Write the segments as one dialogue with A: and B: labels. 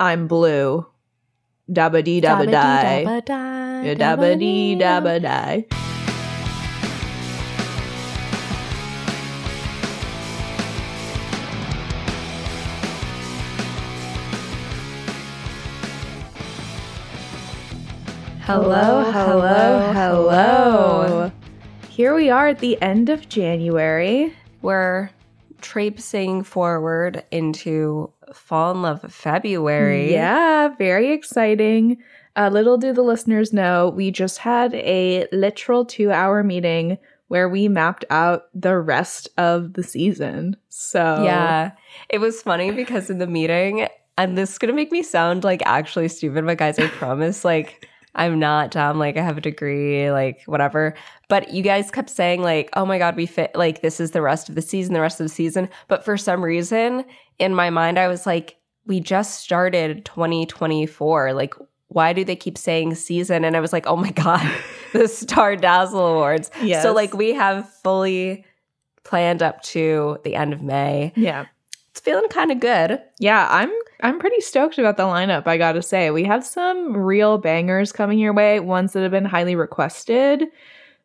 A: I'm blue. Dabba dee dabba die.
B: Dabba die.
A: Yeah, Dabba dee dabba die. Hello, hello, hello. Here we are at the end of January.
B: We're traipsing forward into fall in love February.
A: Yeah, very exciting. Uh, little do the listeners know, we just had a literal two hour meeting where we mapped out the rest of the season. So,
B: Yeah. It was funny because in the meeting, and this is going to make me sound like actually stupid, but guys, I promise, like, I'm not dumb. Like, I have a degree, like, whatever. But you guys kept saying, like, oh my God, we fit, like, this is the rest of the season, the rest of the season. But for some reason, in my mind, I was like, we just started 2024. Like, why do they keep saying season? And I was like, oh my God, the Star Dazzle Awards.
A: Yes.
B: So, like, we have fully planned up to the end of May.
A: yeah.
B: It's feeling kind of good.
A: Yeah, I'm I'm pretty stoked about the lineup, I got to say. We have some real bangers coming your way, ones that have been highly requested.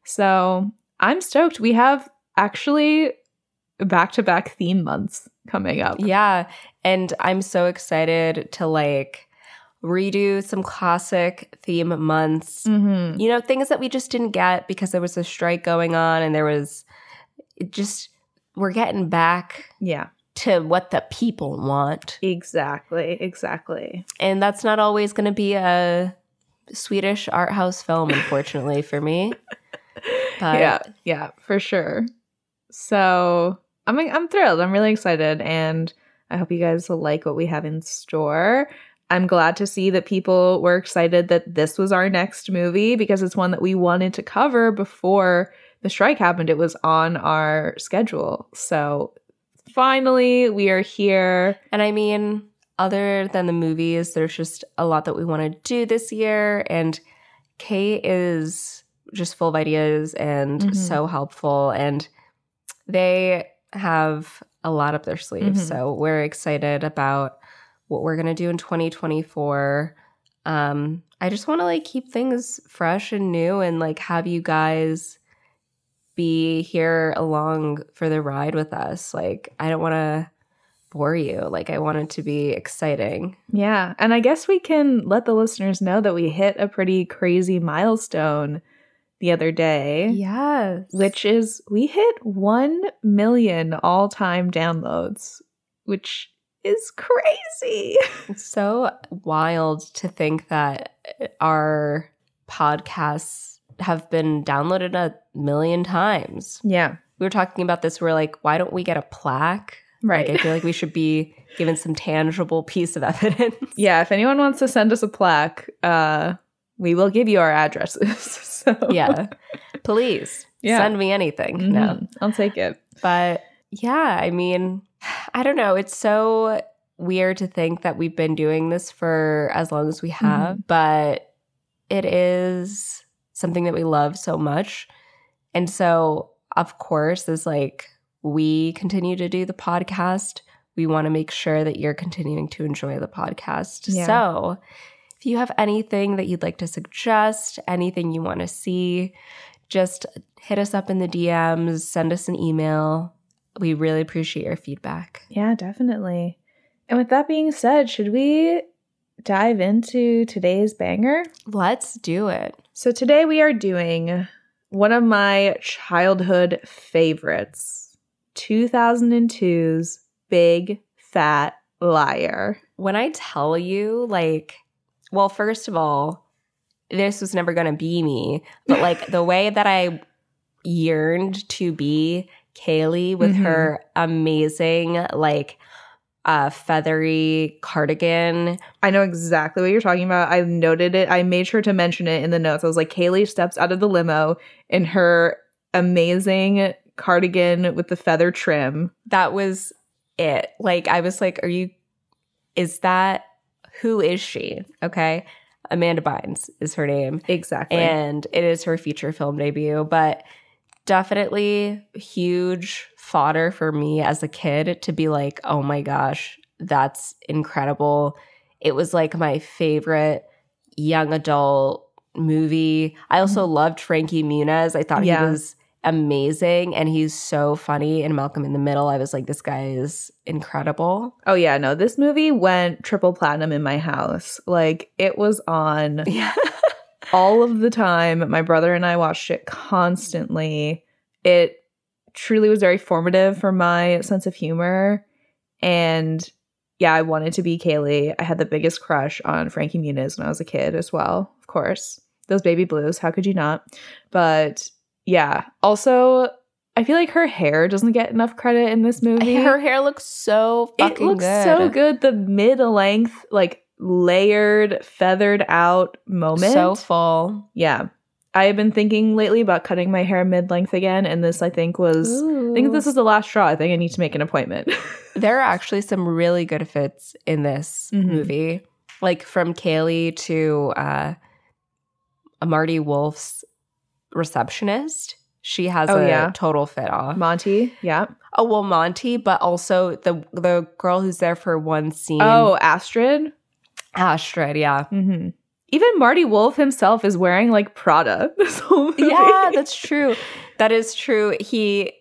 A: So, I'm stoked. We have actually back-to-back theme months coming up.
B: Yeah. And I'm so excited to like redo some classic theme months.
A: Mhm.
B: You know, things that we just didn't get because there was a strike going on and there was it just we're getting back
A: Yeah.
B: To what the people want.
A: Exactly. Exactly.
B: And that's not always going to be a Swedish art house film unfortunately for me. But
A: yeah, yeah, for sure. So I'm I'm thrilled. I'm really excited, and I hope you guys will like what we have in store. I'm glad to see that people were excited that this was our next movie because it's one that we wanted to cover before the strike happened. It was on our schedule. So finally, we are here.
B: And I mean, other than the movies, there's just a lot that we want to do this year. And Kate is just full of ideas and
A: Mhm.
B: so helpful. And they have a lot up their sleeves.
A: Mhm.
B: So we're excited about what we're going to do in 2024. Um, I just want to like keep things fresh and new and like have you guys be here along for the ride with us. Like, I don't want to bore you. Like, I want it to be exciting.
A: Yeah. And I guess we can let the listeners know that we hit a pretty crazy milestone the other day.
B: Yes.
A: which is we hit 1 million all time downloads, which is crazy.
B: It's so wild to think that our podcasts have been downloaded a million times.
A: Yeah.
B: We were talking about this. We're like, why don't we get a plaque?
A: Right.
B: Like, I feel like we should be given some tangible piece of evidence.
A: yeah. If anyone wants to send us a plaque, uh, we will give you our addresses. so,
B: yeah. Please
A: Yeah.
B: send me anything.
A: Mhm.
B: No.
A: I'll take it.
B: But yeah, I mean, I don't know. It's so weird to think that we've been doing this for as long as we have, but it is something that we love so much. And so, of course, as like we continue to do the podcast, we want to make sure that you're continuing to enjoy the podcast.
A: Yeah.
B: So, if you have anything that you'd like to suggest, anything you want to see, just hit us up in the DMs, send us an email. We really appreciate your feedback.
A: Yeah, definitely. And with that being said, should we dive into today's banger?
B: Let's do it.
A: So today we are doing one of my childhood favorites 2002's Big Fat Liar.
B: When I tell you, like, well, first of all, this was never going to be me, but like the way that I yearned to be Kaylee with
A: Mhm.
B: her amazing, like, uh, feathery cardigan.
A: I know exactly what you're talking about. I noted it. I made sure to mention it in the notes. I was like, Kaylee steps out of the limo in her amazing cardigan with the feather trim.
B: That was it. Like, I was like, are you, is that, who is she? Okay. Amanda Bynes is her name.
A: Exactly.
B: and it is her feature film debut but definitely huge fodder for me as a kid to be like oh my gosh that's incredible It was like my favorite young adult movie. I also loved Frankie Muniz. I thought
A: Mm-hmm. Yeah.
B: he was amazing and he's so funny in Malcolm in the Middle. I was like, this guy is incredible.
A: Oh yeah, no, this movie went triple platinum in my house. Like it was on
B: Yeah.
A: All of the time. My brother and I watched it constantly. It truly was very formative for my sense of humor. And yeah, I wanted to be Kaylee. I had the biggest crush on Frankie Muniz when I was a kid as well, of course. Those baby blues, how could you not? But yeah, also, I feel like her hair doesn't get enough credit in this movie.
B: Her hair looks so
A: it looks
B: good.
A: so good. The mid length, like layered, feathered out moment.
B: So full.
A: Yeah. I have been thinking lately about cutting my hair mid length again, and this I think was I think this is the last straw. I think I need to make an appointment.
B: There are actually some really good fits in this
A: Mhm.
B: movie, like from Kaylee to uh, a Marty Wolf's receptionist. She has
A: Oh,
B: a
A: yeah.
B: total fit off.
A: Monty, yeah.
B: oh well, Monty, but also the the girl who's there for one scene.
A: Oh, Astrid.
B: Astrid, yeah,
A: hmm Even Marty Wolf himself is wearing like Prada this whole movie.
B: yeah, that's true. That is true. He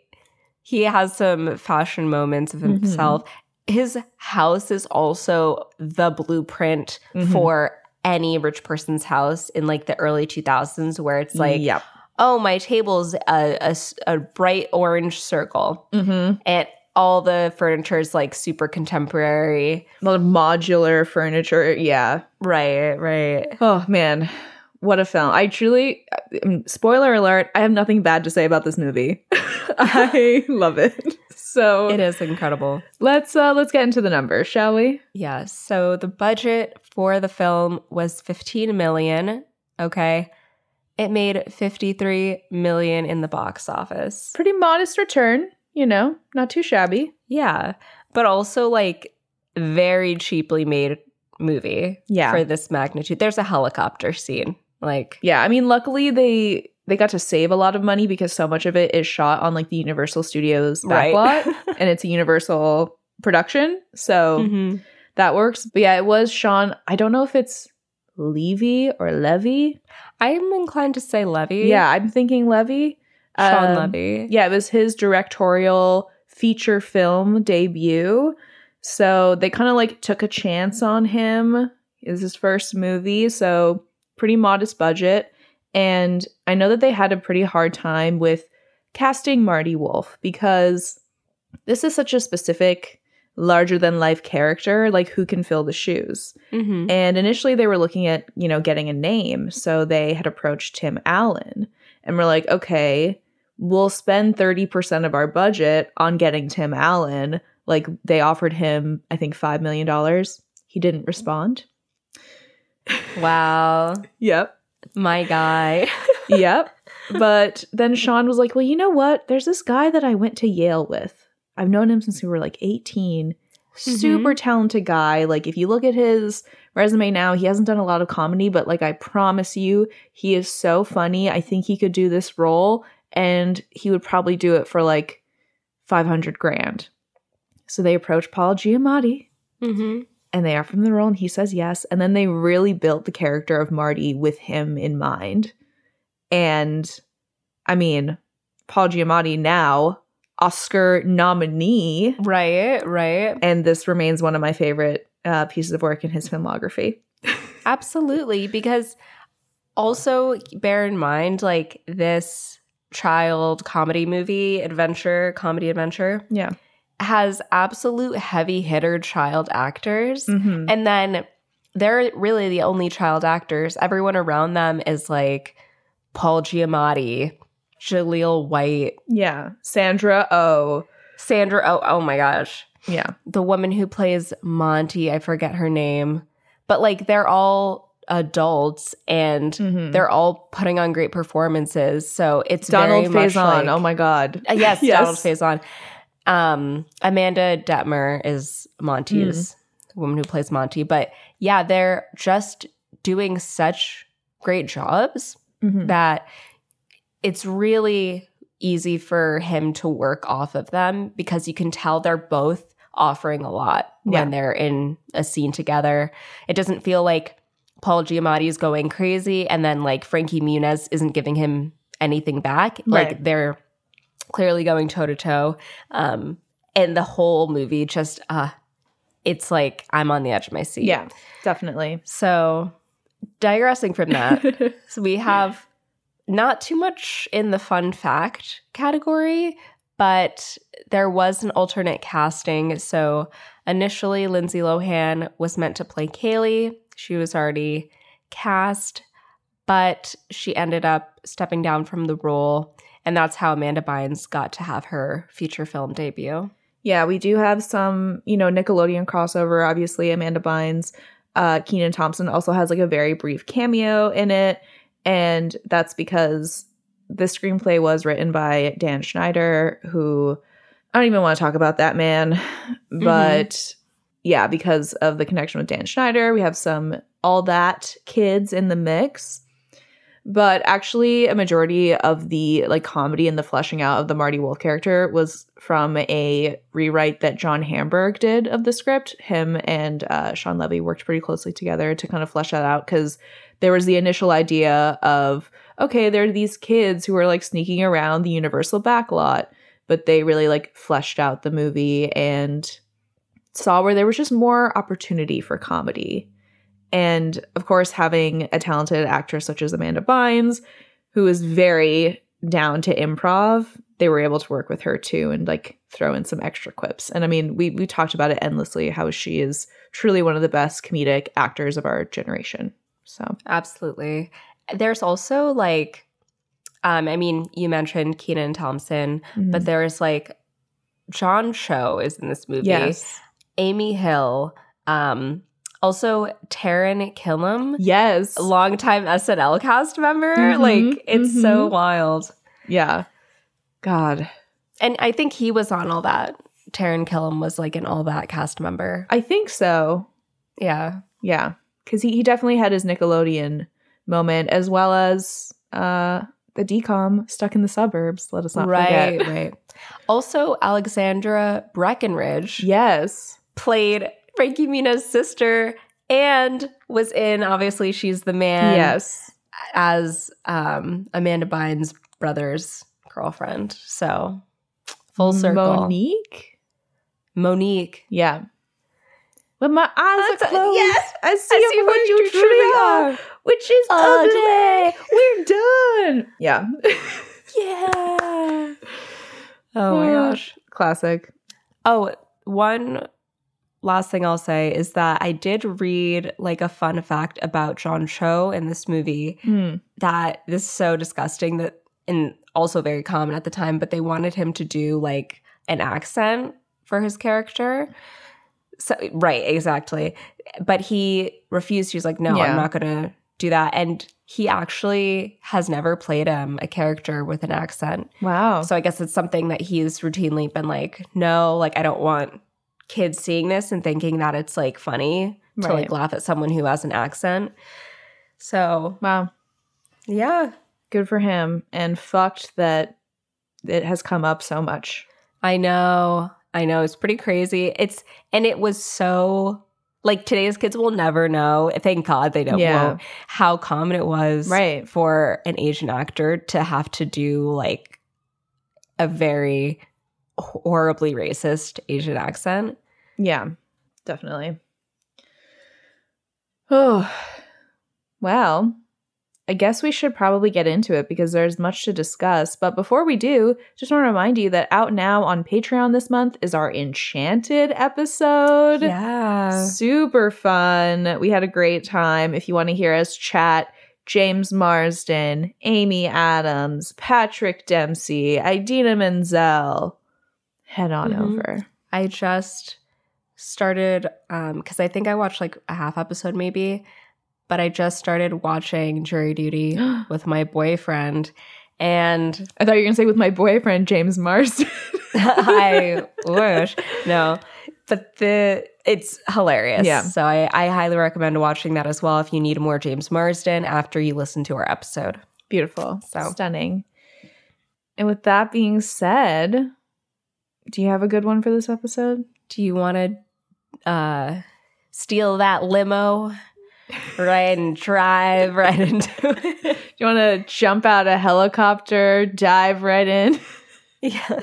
B: he has some fashion moments of
A: Mhm.
B: himself. His house is also the blueprint
A: Mhm.
B: for any rich person's house in like the early 2000s where it's like
A: yep.
B: oh my table's a a bright orange circle
A: Mm-hmm.
B: and all the furniture is like super contemporary
A: A lot of modular furniture. Yeah.
B: right right
A: Oh man, what a film! I truly, um, spoiler alert, I have nothing bad to say about this movie. I love it. So
B: it is incredible
A: let's uh let's get into the numbers, shall we?
B: Yeah. So the budget for the film was 15 million. Okay. It made 53 million in the box office.
A: Pretty modest return, you know, not too shabby.
B: Yeah. But also like very cheaply made movie
A: Yeah.
B: for this magnitude. There's a helicopter scene. Like
A: Yeah, I mean, luckily they they got to save a lot of money because so much of it is shot on like the Universal Studios
B: right.
A: backlot, and it's a Universal production, so
B: Mhm.
A: that works. But yeah, it was Shawn. I don't know if it's Levy or Levy.
B: I'm inclined to say Levy.
A: Yeah, I'm thinking Levy.
B: Shawn
A: Um,
B: Levy.
A: Yeah, it was his directorial feature film debut. So they kind of like took a chance on him. It was his first movie, so pretty modest budget. And I know that they had a pretty hard time with casting Marty Wolf because this is such a specific, larger than life character. Like, who can fill the shoes?
B: Mhm.
A: And initially they were looking at, you know, getting a name. So they had approached Tim Allen and we're like, okay, we'll spend 30% of our budget on getting Tim Allen. Like they offered him, I think, $5 million. He didn't respond.
B: Wow.
A: Yep.
B: My guy.
A: Yep. But then Shawn was like, well, you know what? There's this guy that I went to Yale with. I've known him since we were like 18. Mm-hmm. Super talented guy. Like, if you look at his resume now, he hasn't done a lot of comedy, but like, I promise you, he is so funny. I think he could do this role and he would probably do it for like 500 grand. So they approach Paul Giamatti
B: hmm
A: and they offer him the role and he says yes. And then they really built the character of Marty with him in mind. And I mean, Paul Giamatti now, Oscar nominee,
B: Right, right.
A: and this remains one of my favorite uh, pieces of work in his filmography.
B: Absolutely. Because also bear in mind, like this child comedy movie, adventure, comedy adventure,
A: Yeah.
B: has absolute heavy hitter child actors.
A: Mm-hmm.
B: And then they're really the only child actors. Everyone around them is like Paul Giamatti, Jaleel White,
A: Yeah. Sandra Oh.
B: Sandra. Oh, oh my gosh.
A: Yeah.
B: the woman who plays Monty, I forget her name, but like they're all adults and
A: Mhm.
B: they're all putting on great performances. So it's
A: Donald Faison.
B: like-
A: oh my God.
B: Uh, yes,
A: Yes.
B: Donald Faison. Um, Amanda Detmer is Monty's
A: Mm.
B: the woman who plays Monty, but yeah, they're just doing such great jobs
A: Mhm.
B: that it's really easy for him to work off of them because you can tell they're both offering a lot
A: Yeah.
B: when they're in a scene together. It doesn't feel like Paul Giamatti is going crazy and then like Frankie Muniz isn't giving him anything back. Like they're clearly going toe to toe. Um and the whole movie just uh it's like I'm on the edge of my seat.
A: Yeah, definitely.
B: So digressing from that, so we have not too much in the fun fact category, but there was an alternate casting. So initially, Lindsay Lohan was meant to play Kaylee. She was already cast, but she ended up stepping down from the role. And that's how Amanda Bynes got to have her feature film debut.
A: Yeah, we do have some, you know, Nickelodeon crossover. Obviously, Amanda Bynes, uh, Kenan Thompson also has like a very brief cameo in it, and that's because the screenplay was written by Dan Schneider, who I don't even want to talk about that man, but yeah, because of the connection with Dan Schneider, we have some all that kids in the mix. But actually, a majority of the like comedy and the fleshing out of the Marty Wolf character was from a rewrite that John Hamburg did of the script. Him and uh, Shawn Levy worked pretty closely together to kind of flesh that out because there was the initial idea of okay, there are these kids who are like sneaking around the Universal backlot, but they really like fleshed out the movie and saw where there was just more opportunity for comedy. And of course, having a talented actress such as Amanda Bynes, who is very down to improv, they were able to work with her too and like throw in some extra quips. And I mean, we we talked about it endlessly how she is truly one of the best comedic actors of our generation. So
B: Absolutely. There's also like, um, I mean, you mentioned Kenan Thompson, but there's like John Cho is in this movie.
A: yes,
B: Amy Hill, um, also Taran Killam,
A: yes,
B: longtime SNL cast member.
A: Mhm,
B: like it's so
A: mhm.
B: wild.
A: yeah. God,
B: And I think he was on all that. Taran Killam was like an all that cast member.
A: I think so.
B: Yeah.
A: Yeah, because he, he definitely had his Nickelodeon moment as well as uh the DCOM stuck in the suburbs. Let us not
B: right,
A: forget.
B: right. Also, Alexandra Breckenridge
A: Yes.
B: played Frankie Muniz's sister and was in obviously she's the man
A: yes.
B: as um Amanda Bynes' brother's girlfriend. So full circle.
A: Monique.
B: Monique.
A: Yeah. When my eyes are
B: That's-
A: closed,
B: yes,
A: I see,
B: I see
A: what you truly are, which is ugly. We're done. Yeah.
B: Yeah. Oh my gosh.
A: Classic.
B: Oh, one last thing I'll say is that I did read like a fun fact about John Cho in this movie
A: Mm.
B: that this is so disgusting that and also very common at the time, but they wanted him to do like an accent for his character. So right, exactly. But he refused. He was like, "No,
A: Yeah.
B: I'm not going to do that." And he actually has never played um, a character with an accent.
A: Wow.
B: So I guess it's something that he's routinely been like, "No, like I don't want kids seeing this and thinking that it's like funny to like laugh at someone who has an accent." So,
A: wow.
B: yeah,
A: Good for him. And fucked that it has come up so much.
B: I know. I know. It's pretty crazy. It's and it was so like today's kids will never know. Thank God they don't
A: Yeah.
B: know how common it was
A: Right.
B: for an Asian actor to have to do like a very horribly racist Asian accent.
A: Yeah, definitely. Oh, well, I guess we should probably get into it because there's much to discuss. But before we do, just want to remind you that out now on Patreon this month is our Enchanted episode.
B: Yeah.
A: Super fun. We had a great time. If you want to hear us chat, James Marsden, Amy Adams, Patrick Dempsey, Idina Menzel, head on
B: Mhm.
A: over.
B: I just started um because I think I watched like a half episode maybe, but I just started watching Jury Duty with my boyfriend and
A: I thought you were gonna say with my boyfriend James Marsden.
B: I wish. No. But the it's hilarious.
A: Yeah.
B: So I, I highly recommend watching that as well if you need more James Marsden after you listen to our episode.
A: Beautiful,
B: So.
A: stunning. And with that being said, do you have a good one for this episode?
B: Do you want to uh, steal that limo? Right and drive right into it.
A: Do you want to jump out a helicopter, dive right in?
B: Yeah.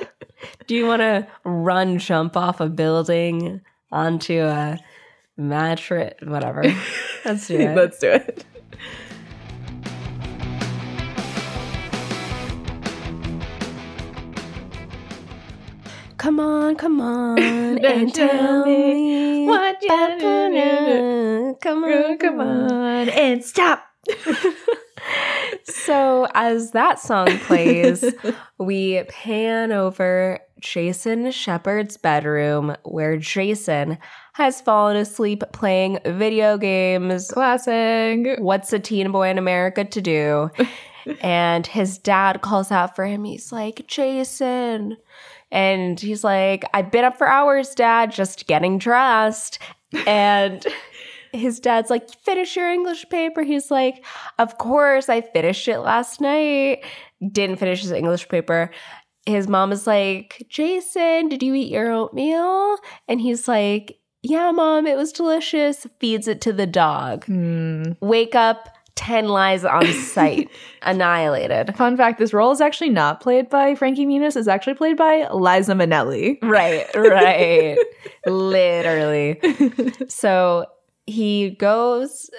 B: Do you want to run, jump off a building onto a mattress? Whatever. Let's do it.
A: Let's do it.
B: Come on, come on, and tell me
A: what you do.
B: Come on,
A: Come on and stop.
B: So as that song plays, we pan over Jason Shepard's bedroom where Jason has fallen asleep playing video games.
A: Classic.
B: What's a teen boy in America to do? and his dad calls out for him. He's like, Jason. And he's like, I've been up for hours, dad, just getting dressed. And his dad's like, finish your English paper. He's like, of course, I finished it last night. Didn't finish his English paper. His mom is like, Jason, did you eat your oatmeal? And he's like, yeah, mom, it was delicious. Feeds it to the dog.
A: Hmm.
B: Wake up, 10 lies on sight, annihilated.
A: Fun fact this role is actually not played by Frankie Muniz, it's actually played by Liza Minnelli.
B: Right, right. Literally. So he goes,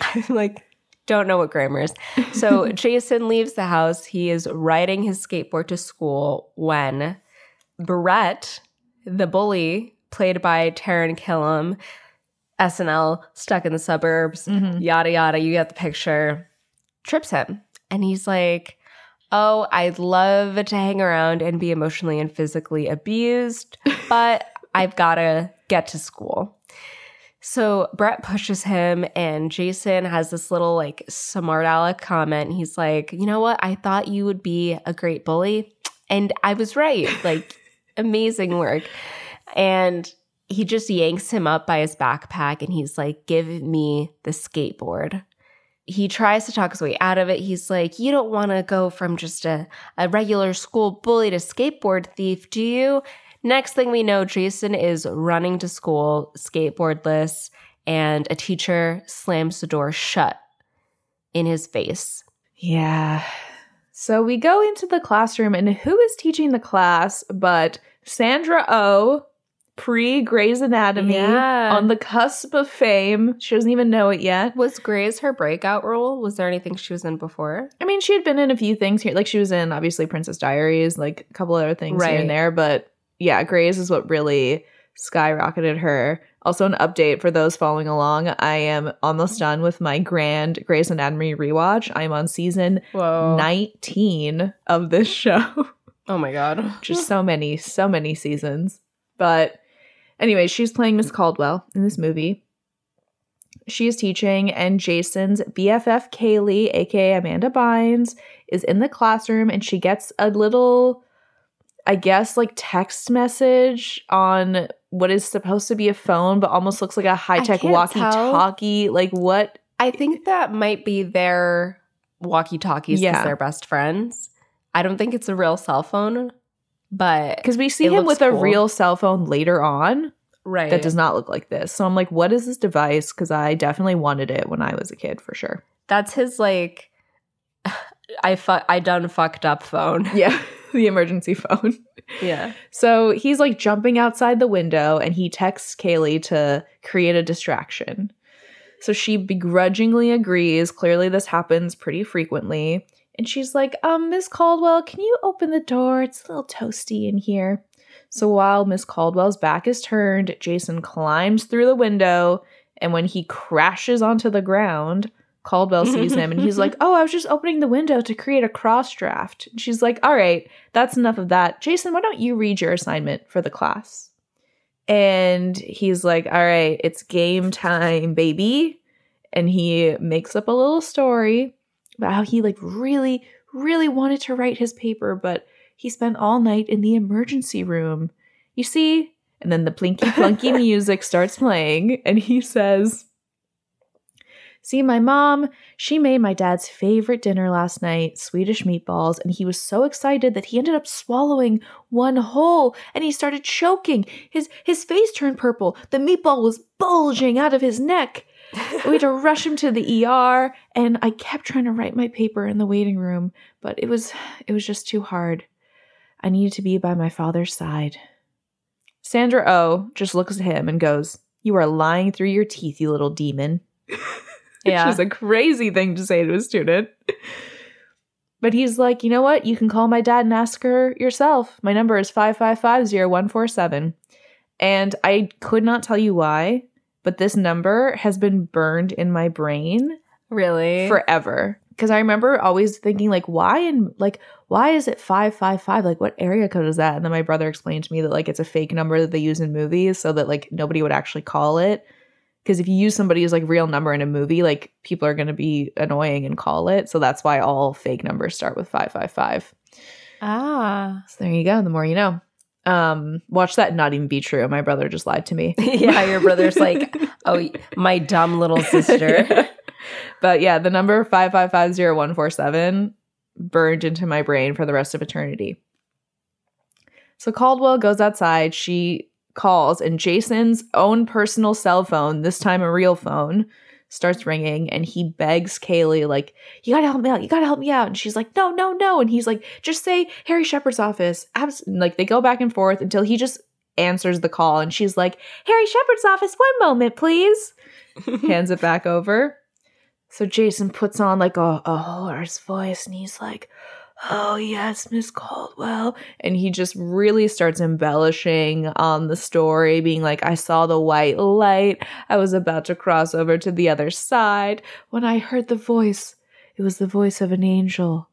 B: I'm like, don't know what grammar is. So Jason leaves the house. He is riding his skateboard to school when Brett, the bully, played by Taran Killam, SNL, stuck in the suburbs,
A: Mhm.
B: yada yada, you get the picture, trips him. And he's like, Oh, I'd love to hang around and be emotionally and physically abused, but I've got to get to school. So Brett pushes him, and Jason has this little like smart aleck comment. He's like, You know what? I thought you would be a great bully. And I was right. Like, amazing work. And he just yanks him up by his backpack and he's like, Give me the skateboard. He tries to talk his way out of it. He's like, You don't want to go from just a, a regular school bully to skateboard thief, do you? Next thing we know, Jason is running to school skateboardless, and a teacher slams the door shut in his face.
A: Yeah. So we go into the classroom, and who is teaching the class but Sandra O, pre Grey's Anatomy,
B: Yeah.
A: on the cusp of fame. She doesn't even know it yet.
B: Was Grey's her breakout role? Was there anything she was in before?
A: I mean, she had been in a few things here. Like, she was in, obviously, Princess Diaries, like a couple other things here and there. But yeah, Grey's is what really skyrocketed her. Also, an update for those following along I am almost done with my grand Grey's Anatomy rewatch. I'm on season
B: Whoa.
A: 19 of this show.
B: Oh my god.
A: Just so many, so many seasons. But anyway, she's playing Miss Caldwell in this movie. She is teaching, and Jason's BFF Kaylee, aka Amanda Bynes, is in the classroom and she gets a little, I guess, like text message on what is supposed to be a phone, but almost looks like a high tech walkie talkie. Like, what?
B: I think that might be their walkie talkies because
A: Yeah.
B: they're best friends. I don't think it's a real cell phone, but
A: Because we see him with a real cell phone later on.
B: right.
A: that does not look like this. So I'm like, what is this device? Because I definitely wanted it when I was a kid for sure.
B: That's his like. I fu- I done fucked up phone.
A: Yeah, the emergency phone.
B: Yeah.
A: So he's like jumping outside the window and he texts Kaylee to create a distraction. So she begrudgingly agrees. Clearly, this happens pretty frequently. And she's like, um, Miss Caldwell, can you open the door? It's a little toasty in here. So while Miss Caldwell's back is turned, Jason climbs through the window. And when he crashes onto the ground, Caldwell sees him and he's like, Oh, I was just opening the window to create a cross draft. And she's like, All right, that's enough of that. Jason, why don't you read your assignment for the class? And he's like, All right, it's game time, baby. And he makes up a little story about how he like really, really wanted to write his paper, but he spent all night in the emergency room. You see? And then the plinky plunky music starts playing, and he says, See, my mom, she made my dad's favorite dinner last night, Swedish meatballs, and he was so excited that he ended up swallowing one whole and he started choking. His his face turned purple. The meatball was bulging out of his neck. We had to rush him to the ER, and I kept trying to write my paper in the waiting room, but it was it was just too hard. I needed to be by my father's side. Sandra O just looks at him and goes, You are lying through your teeth, you little demon.
B: Yeah.
A: Which is a crazy thing to say to a student. But he's like, you know what? You can call my dad and ask her yourself. My number is 5550147. And I could not tell you why, but this number has been burned in my brain
B: really?
A: forever. Because I remember always thinking, like, why and like, why is it 555? Like, what area code is that? And then my brother explained to me that, like, it's a fake number that they use in movies so that, like, nobody would actually call it. Because if you use somebody's, like, real number in a movie, like, people are going to be annoying and call it. So that's why all fake numbers start with 555.
B: ah.
A: So there you go. The more you know. Um, watch that not even be true. My brother just lied to me.
B: yeah, your brother's like, oh, my dumb little sister.
A: but yeah, the number 5550147 burned into my brain for the rest of eternity. So Caldwell goes outside. She calls, and Jason's own personal cell phone, this time a real phone, starts ringing. And he begs Kaylee, like, you gotta help me out. You gotta help me out. And she's like, no, no, no. And he's like, just say Harry Shepard's office. Abs-. Like, they go back and forth until he just answers the call. And she's like, Harry Shepard's office, one moment, please. Hands it back over. So Jason puts on like a, a hoarse voice and he's like, Oh, yes, Miss Caldwell. And he just really starts embellishing on the story, being like, I saw the white light. I was about to cross over to the other side. When I heard the voice, it was the voice of an angel.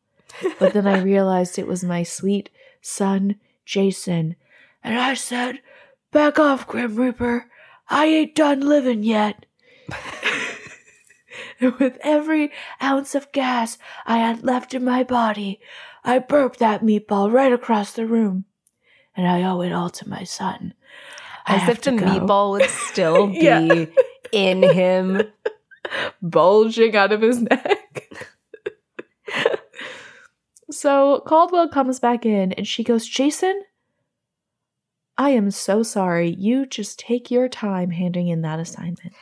A: But then I realized it was my sweet son, Jason. And I said, Back off, Grim Reaper. I ain't done living yet. and with every ounce of gas I had left in my body, I burped that meatball right across the room. And I owe it all to my son. I
B: As if the
A: go.
B: meatball would still be
A: Yeah.
B: in him.
A: bulging out of his neck. so Caldwell comes back in and she goes, Jason, I am so sorry. You just take your time handing in that assignment.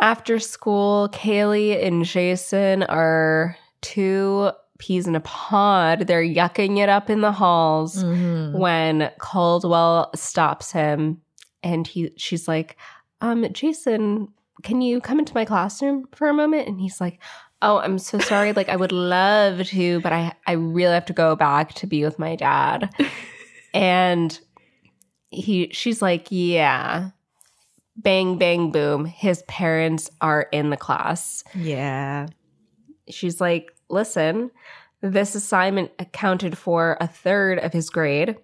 B: After school, Kaylee and Jason are two peas in a pod. They're yucking it up in the halls
A: Mm-hmm.
B: when Caldwell stops him and he she's like, um, Jason, can you come into my classroom for a moment? And he's like, Oh, I'm so sorry. Like I would love to, but I I really have to go back to be with my dad. and he she's like, Yeah. Bang bang boom. His parents are in the class
A: Yeah.
B: she's like, listen, this assignment accounted for a third of his grade.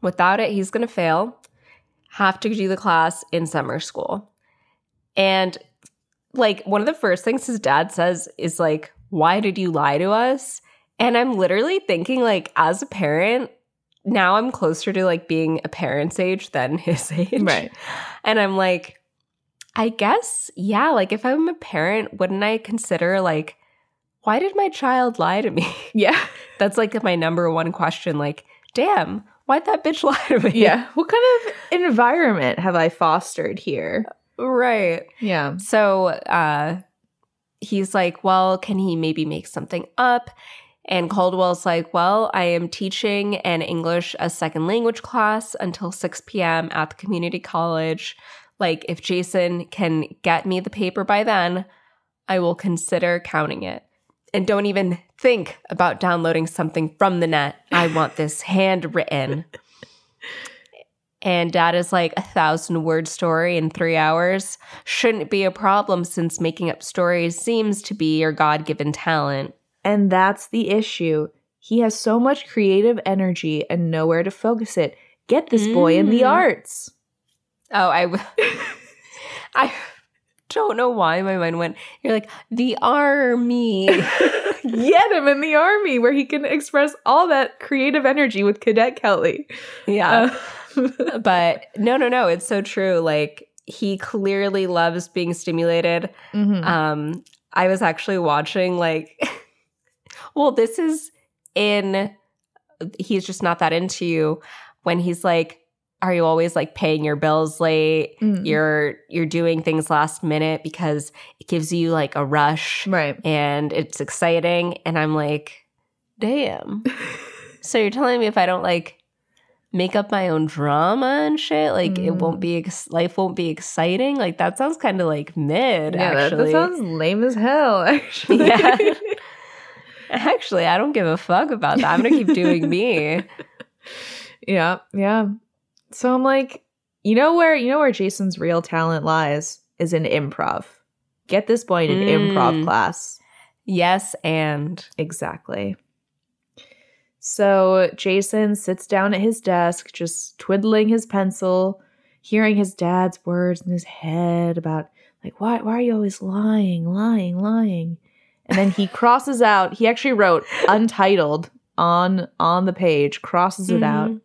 B: Without it, he's going to fail, have to do the class in summer school. And like, one of the first things his dad says is, like, why did you lie to us? And I'm literally thinking, like, as a parent, now I'm closer to like being a parent's age than his age.
A: Right.
B: And I'm like, I guess, yeah, like if I'm a parent, wouldn't I consider like, why did my child lie to me?
A: Yeah.
B: That's like my number one question. Like, damn, why'd that bitch lie to me?
A: Yeah. What kind of environment have I fostered here?
B: Right.
A: Yeah.
B: So uh he's like, well, can he maybe make something up? And Caldwell's like, well, I am teaching an English as second language class until 6 p.m. at the community college. Like, if Jason can get me the paper by then, I will consider counting it. And don't even think about downloading something from the net. I want this handwritten. And dad is like a thousand word story in three hours. Shouldn't be a problem since making up stories seems to be your God given talent.
A: And that's the issue. He has so much creative energy and nowhere to focus it. Get this boy in the
B: Mm.
A: arts.
B: Oh, I, w- I don't know why my mind went. You're like the army.
A: Get him in the army where he can express all that creative energy with Cadet Kelly.
B: yeah,
A: Uh,
B: but no, no, no. It's so true. Like he clearly loves being stimulated.
A: Mhm.
B: Um, I was actually watching like, well, this is in. He's just not that into you when he's like, "Are you always like paying your bills late?
A: Mm.
B: You're you're doing things last minute because it gives you like a rush
A: right.
B: and it's exciting." And I'm like, "Damn." so you're telling me if I don't like make up my own drama and shit, like it
A: Mm.
B: won't be ex- life won't be exciting? Like that sounds kind of like mid.
A: Yeah, that, that
B: actually,
A: sounds lame as hell, actually.
B: Yeah. Actually, I don't give a fuck about that. I'm gonna keep doing me.
A: yeah, yeah. So I'm like, you know where you know where Jason's real talent lies is in improv. Get this boy in an improv
B: Mm.
A: class.
B: Yes, and
A: Exactly. So Jason sits down at his desk, just twiddling his pencil, hearing his dad's words in his head about like why why are you always lying, lying, lying? And then he crosses out. He actually wrote untitled on on the page, crosses it out,
B: Mhm.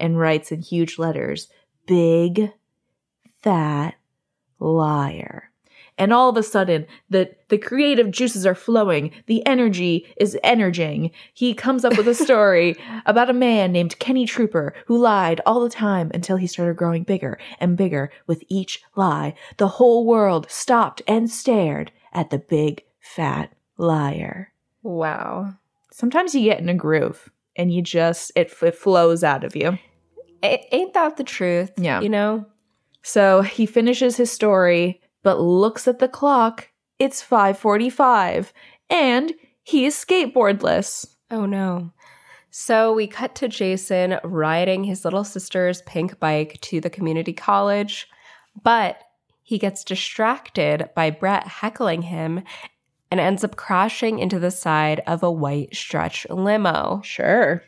A: and writes in huge letters, "Big fat liar." And all of a sudden, the, the creative juices are flowing. The energy is energizing. He comes up with a story about a man named Kenny Trooper who lied all the time until he started growing bigger and bigger with each lie. The whole world stopped and stared at the big fat liar.
B: wow.
A: Sometimes you get in a groove and you just, it, it flows out of you.
B: A- ain't that the truth?
A: Yeah.
B: You know?
A: So he finishes his story, but looks at the clock. It's 5:45 and he is skateboardless.
B: Oh no. So we cut to Jason riding his little sister's pink bike to the community college, but he gets distracted by Brett heckling him and ends up crashing into the side of a white stretch limo.
A: Sure.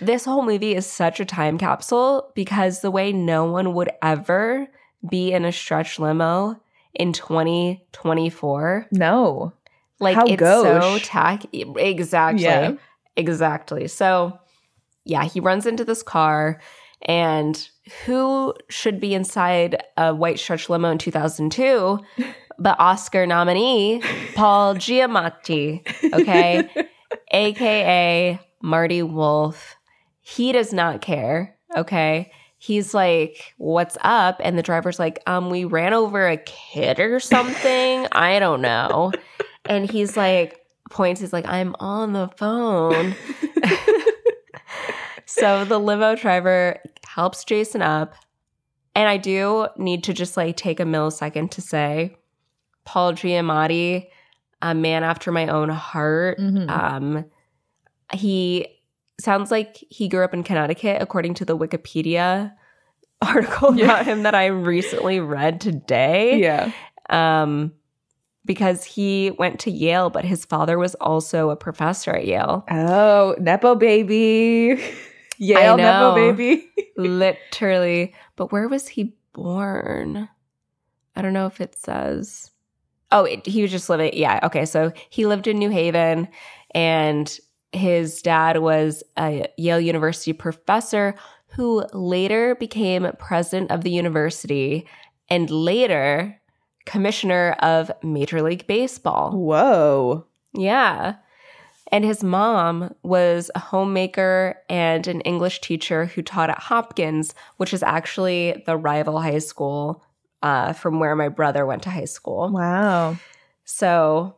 B: This whole movie is such a time capsule because the way no one would ever be in a stretch limo in 2024
A: No.
B: like
A: How
B: it's so
A: gauche.
B: tack exactly
A: Yeah.
B: exactly so yeah he runs into this car and who should be inside a white stretch limo in 2002 but oscar nominee paul giamatti okay? Aka marty wolf. He does not care okay? He's like what's up? And the driver's like um we ran over a kid or something? I don't know. And he's like points he's like i'm on the phone. So the limo driver helps jason up. And i do need to just like take a millisecond to say paul giamatti a man after my own heart
A: Mhm.
B: um he sounds like he grew up in connecticut according to the wikipedia article
A: Yeah.
B: about him that i recently read today
A: yeah.
B: um, because he went to Yale, but his father was also a professor at Yale.
A: Oh, nepo baby. Yale nepo baby.
B: Literally. But where was he born? I don't know if it says. Oh, it, he was just living. Yeah. Okay. So he lived in New Haven and his dad was a Yale University professor who later became president of the university and later commissioner of Major League Baseball.
A: Whoa.
B: Yeah. And his mom was a homemaker and an English teacher who taught at Hopkins, which is actually the rival high school uh, from where my brother went to high school.
A: Wow.
B: So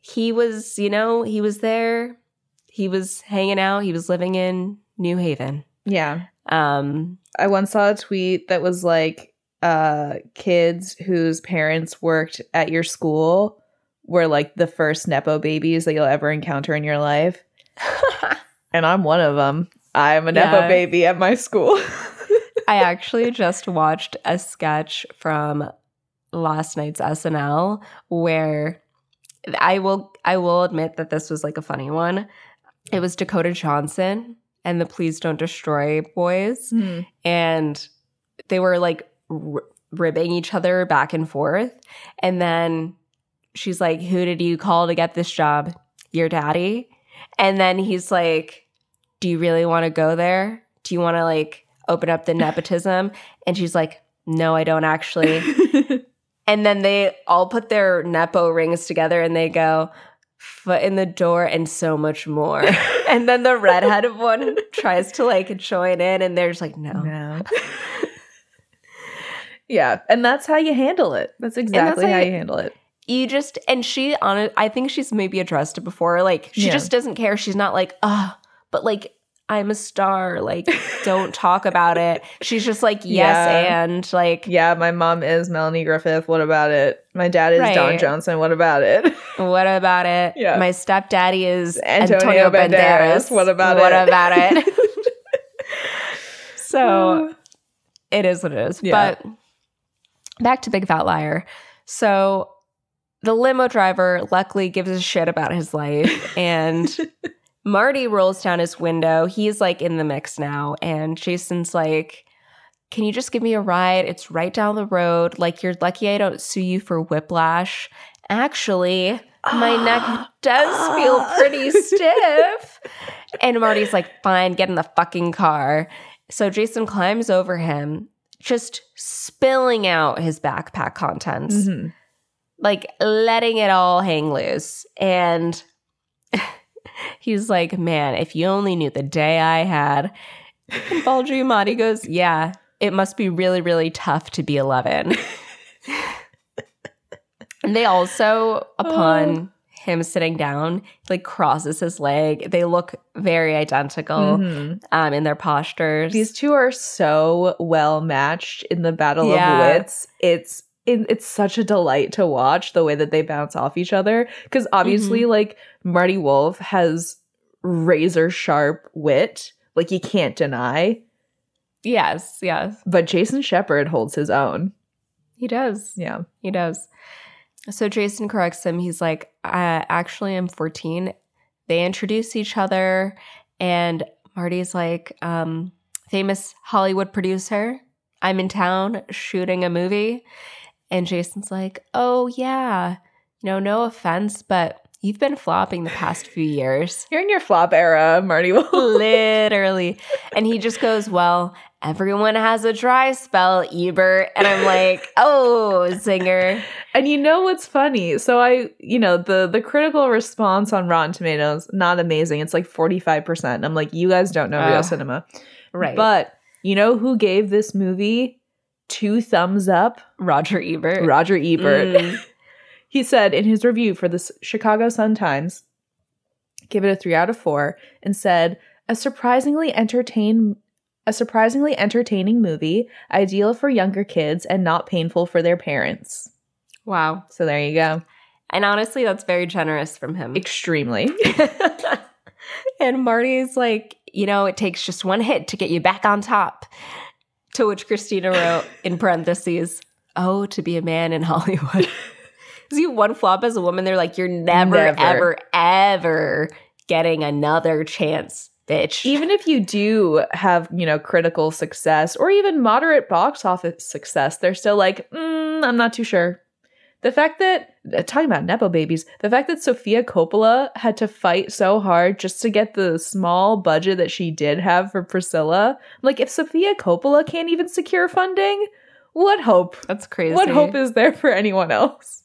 B: he was, you know, he was there. He was hanging out. He was living in New Haven.
A: Yeah.
B: Um,
A: I once saw a tweet that was like, uh, kids whose parents worked at your school were like the first Nepo babies that you'll ever encounter in your life. And I'm one of them. I'm a Nepo baby at my school.
B: I actually just watched a sketch from last night's SNL where I will I will admit that this was like a funny one. It was Dakota Johnson and the Please Don't Destroy boys hmm. and they were like r- ribbing each other back and forth and then she's like who did you call to get this job? Your daddy? And then he's like do you really want to go there? Do you want to like open up the nepotism? And she's like, No, I don't actually. and then they all put their Nepo rings together and they go, foot in the door and so much more. and then the redheaded one tries to like join in and they're just like, no.
A: No. yeah, and that's how you handle it. That's exactly
B: how
A: how
B: you-
A: you handle it.
B: You just, and she on it, I think she's maybe addressed it before. Like, she
A: Yeah.
B: just doesn't care. She's not like, ah, but like, I'm a star. Like, don't talk about it. She's just like, yes,
A: Yeah.
B: and like,
A: Yeah, my mom is Melanie Griffith. What about it? My dad is Don Johnson. What about it?
B: what about it?
A: Yeah.
B: My stepdaddy is
A: Antonio
B: Antonio,
A: Banderas.
B: Banderas.
A: What about
B: what
A: it?
B: What about it? so oh. it is what it is.
A: Yeah.
B: But back to Big Fat Liar. So the limo driver luckily gives a shit about his life and Marty rolls down his window. He's like in the mix now and Jason's like can you just give me a ride? It's right down the road. Like you're lucky I don't sue you for whiplash. Actually, my neck does feel pretty stiff. And Marty's like, fine, get in the fucking car. So Jason climbs over him, just spilling out his backpack contents,
A: Mhm.
B: like letting it all hang loose. And he's like, man, if you only knew the day I had. And Paul Giamatti goes, yeah, it must be really, really tough to be 11. and they also, upon him sitting down, like crosses his leg. They look very identical
A: Mhm.
B: um, in their postures.
A: These two are so well matched in the battle
B: Yeah.
A: of wits. It's it, it's such a delight to watch the way that they bounce off each other because obviously
B: Mm-hmm.
A: like Marty Wolf has razor sharp wit, like you can't deny,
B: yes, yes,
A: but Jason Shepherd holds his own.
B: he does.
A: Yeah.
B: He does. So Jason corrects him. He's like, i actually, I'm 14. They introduce each other, and Marty's like, um, famous Hollywood producer. I'm in town shooting a movie. And Jason's like, oh, yeah. You know, no offense, but you've been flopping the past few years.
A: You're in your flop era, Marty
B: Literally. And he just goes, Well, everyone has a dry spell, Ebert. And I'm like, Oh, zinger.
A: And you know what's funny? So I, you know, the the critical response on Rotten Tomatoes not amazing. It's like 45%. I'm like, you guys don't know real cinema.
B: Right.
A: But you know who gave this movie two thumbs up?
B: Roger Ebert.
A: Roger Ebert.
B: Mm.
A: He said in his review for the Chicago Sun Times, give it a 3 out of 4 and said, "A surprisingly entertain a surprisingly entertaining movie, ideal for younger kids and not painful for their parents."
B: Wow.
A: So there you go.
B: And honestly, that's very generous from him.
A: Extremely.
B: and Marty's like, you know, it takes just one hit to get you back on top. To which Christina wrote in parentheses, Oh, to be a man in Hollywood. See, one flop as a woman, they're like, You're never,
A: Never.
B: ever, ever getting another chance, bitch.
A: even if you do have you know critical success or even moderate box office success they're still like mm, i'm not too sure the fact that uh, talking about nepo babies the fact that sofia coppola had to fight so hard just to get the small budget that she did have for priscilla like if sofia coppola can't even secure funding what hope
B: That's crazy.
A: what hope is there for anyone else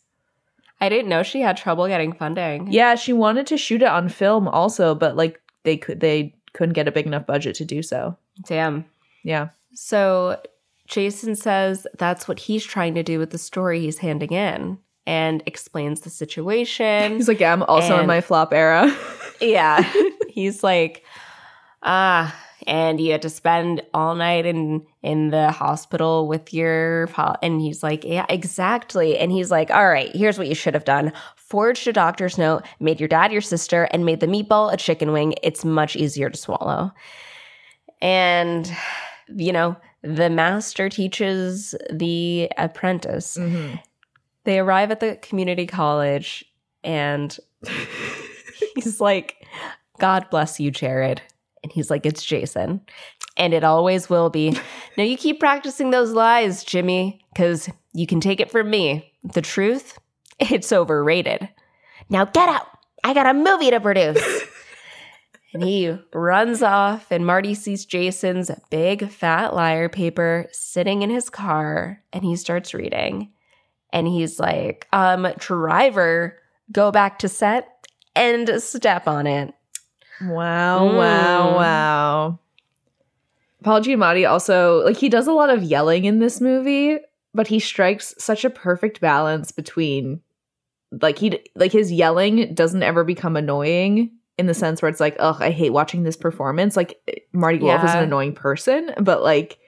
B: I didn't know she had trouble getting funding.
A: yeah she wanted to shoot it on film also but like they could they couldn't get a big enough budget to do so
B: Damn.
A: yeah
B: So Jason says that's what he's trying to do with the story he's handing in and explains the situation.
A: He's like, yeah, I'm also in my flop era.
B: yeah. he's like, ah, and you had to spend all night in in the hospital with your pa-" and he's like, yeah, exactly. And he's like, all right, here's what you should have done. Forged a doctor's note, made your dad your sister, and made the meatball a chicken wing. It's much easier to swallow. And you know, the master teaches the apprentice. Mm-hmm. They arrive at the community college and he's like, God bless you, Jared. And he's like, It's Jason. And it always will be. Now you keep practicing those lies, Jimmy, because you can take it from me. The truth, it's overrated. Now get out. I got a movie to produce. and he runs off, and Marty sees Jason's big fat liar paper sitting in his car, and he starts reading. And he's like, um, driver, go back to set and step on it.
A: Wow, wow,
B: Mm.
A: wow. Paul Giamatti also like he does a lot of yelling in this movie, but he strikes such a perfect balance between like he like his yelling doesn't ever become annoying in the sense where it's like, oh, I hate watching this performance." Like Marty Wolf is an annoying person, but like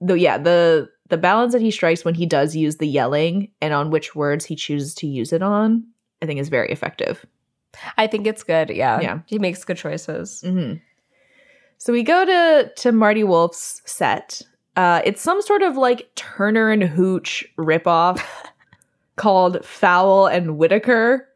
A: the yeah, the the balance that he strikes when he does use the yelling and on which words he chooses to use it on, I think is very effective.
B: I think it's good. Yeah.
A: Yeah.
B: He makes good choices.
A: hmm So we go to to Marty Wolf's set. Uh, it's some sort of like Turner and Hooch ripoff called Fowl and Whitaker.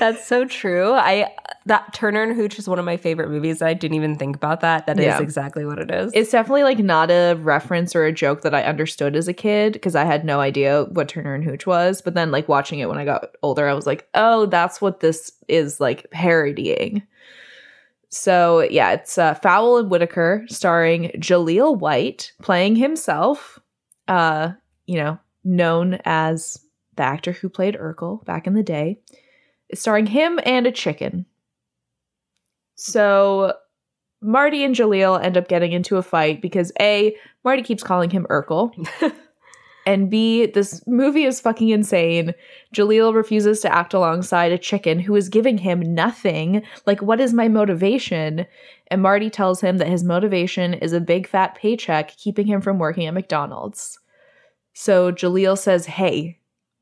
B: That's so true. I that Turner and Hooch is one of my favorite movies. I didn't even think about that. That is
A: Yeah.
B: exactly what it is.
A: It's definitely like not a reference or a joke that I understood as a kid because I had no idea what Turner and Hooch was. But then like watching it when I got older, I was like, oh, that's what this is like parodying. So yeah, it's uh, Fowl and Whitaker starring Jaleel White playing himself, uh, you know, known as the actor who played Urkel back in the day. Starring him and a chicken. So Marty and Jaleel end up getting into a fight because A, Marty keeps calling him Urkel. and B, this movie is fucking insane. Jaleel refuses to act alongside a chicken who is giving him nothing. Like, what is my motivation? And Marty tells him that his motivation is a big fat paycheck keeping him from working at McDonald's. So Jaleel says, Hey,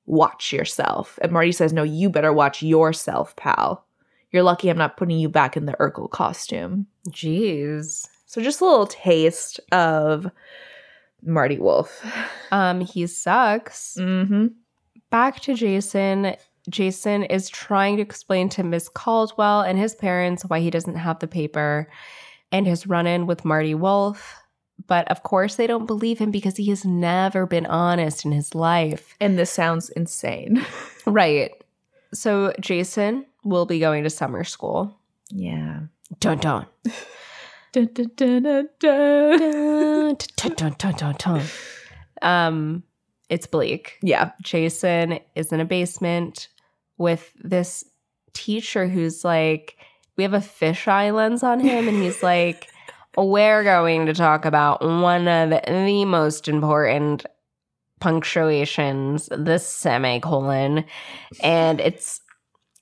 A: watch yourself. And Marty says, No, you better watch yourself, pal. You're lucky I'm not putting you back in the Urkel costume.
B: Jeez.
A: So just a little taste of Marty Wolf.
B: Um, he sucks.
A: Mm-hmm.
B: Back to Jason. Jason is trying to explain to Miss Caldwell and his parents why he doesn't have the paper and his run in with Marty Wolf. But of course, they don't believe him because he has never been honest in his life.
A: And this sounds insane.
B: Right. So Jason will be going to summer school.
A: yeah.
B: Dun dun.
A: Dun, dun, dun, dun, dun.
B: dun, dun, dun, dun, dun. Um, it's bleak.
A: Yeah.
B: Jason is in a basement with this teacher who's like, we have a fisheye lens on him, and he's like, we're going to talk about one of the most important punctuations, the semicolon. And it's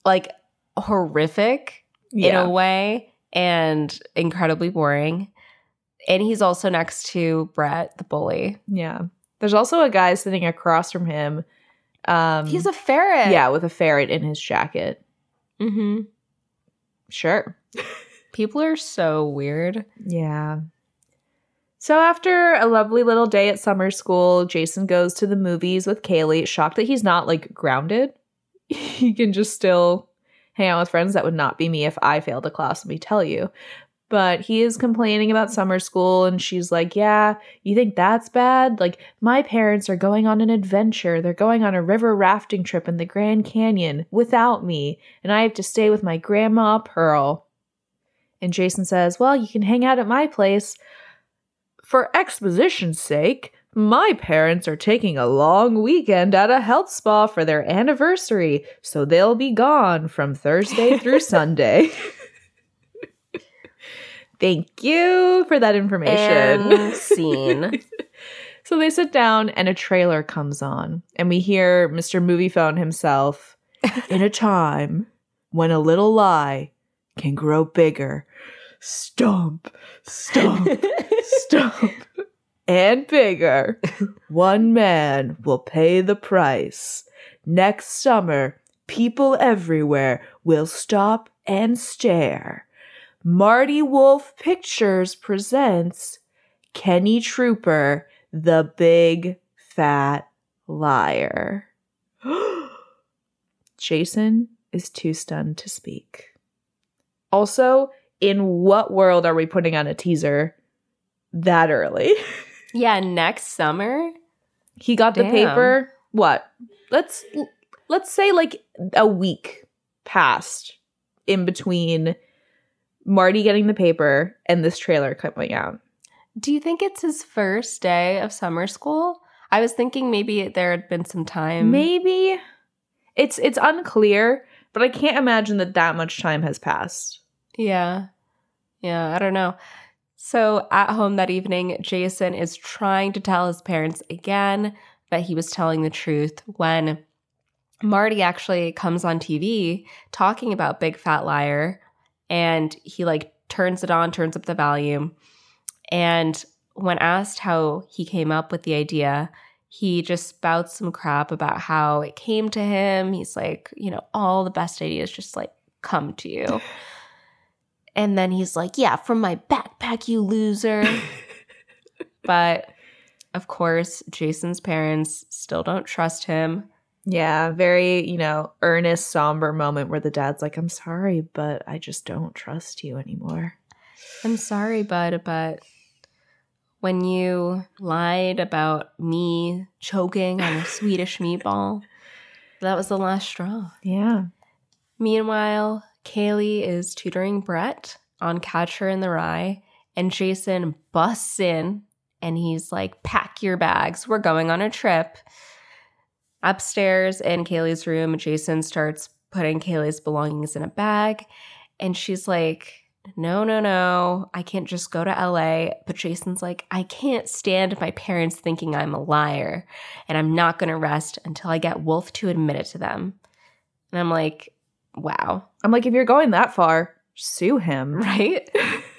B: like horrific in a way and incredibly boring. And he's also next to Brett, the bully.
A: yeah. There's also a guy sitting across from him. Um,
B: He's a ferret.
A: yeah, with a ferret in his jacket.
B: Mm-hmm.
A: Sure.
B: People are so weird.
A: Yeah. So after a lovely little day at summer school, Jason goes to the movies with Kaylee, shocked that he's not like grounded. he can just still hang out with friends. That would not be me if I failed a class, let me tell you. But he is complaining about summer school, and she's like, Yeah, you think that's bad? Like, my parents are going on an adventure. They're going on a river rafting trip in the Grand Canyon without me, and I have to stay with my grandma, Pearl. And Jason says, Well, you can hang out at my place. For exposition's sake, my parents are taking a long weekend at a health spa for their anniversary, so they'll be gone from Thursday through Sunday. Thank you for that information.
B: And scene.
A: so they sit down and a trailer comes on, and we hear Mr. Movie Phone himself in a time when a little lie can grow bigger. Stomp, stomp, stomp, and bigger. One man will pay the price. Next summer, people everywhere will stop and stare. Marty Wolf Pictures presents Kenny Trooper, the Big Fat Liar. Jason is too stunned to speak. Also, in what world are we putting on a teaser that early?
B: yeah, next summer.
A: he got the paper. What? Let's let's say like a week passed in between Marty getting the paper and this trailer coming out.
B: Do you think it's his first day of summer school? I was thinking maybe there had been some time.
A: Maybe it's it's unclear, but I can't imagine that that much time has passed.
B: Yeah. Yeah, I don't know. So at home that evening, Jason is trying to tell his parents again that he was telling the truth when Marty actually comes on TV talking about Big Fat Liar and he like turns it on, turns up the volume. And when asked how he came up with the idea, he just spouts some crap about how it came to him. He's like, you know, all the best ideas just like come to you. And then he's like, yeah, from my backpack, you loser. but of course, Jason's parents still don't trust him.
A: Yeah, very, you know, earnest, somber moment where the dad's like, I'm sorry, but I just don't trust you anymore.
B: I'm sorry, bud, but when you lied about me choking on a Swedish meatball, that was the last straw.
A: Yeah.
B: Meanwhile, Kaylee is tutoring Brett on Catcher in the Rye, and Jason busts in and he's like, Pack your bags, we're going on a trip. Upstairs in Kaylee's room, Jason starts putting Kaylee's belongings in a bag, and she's like, no, no, no, I can't just go to LA. But Jason's like, I can't stand my parents thinking I'm a liar, and I'm not going to rest until I get Wolf to admit it to them. And I'm like, wow.
A: I'm like, if you're going that far, sue him.
B: Right?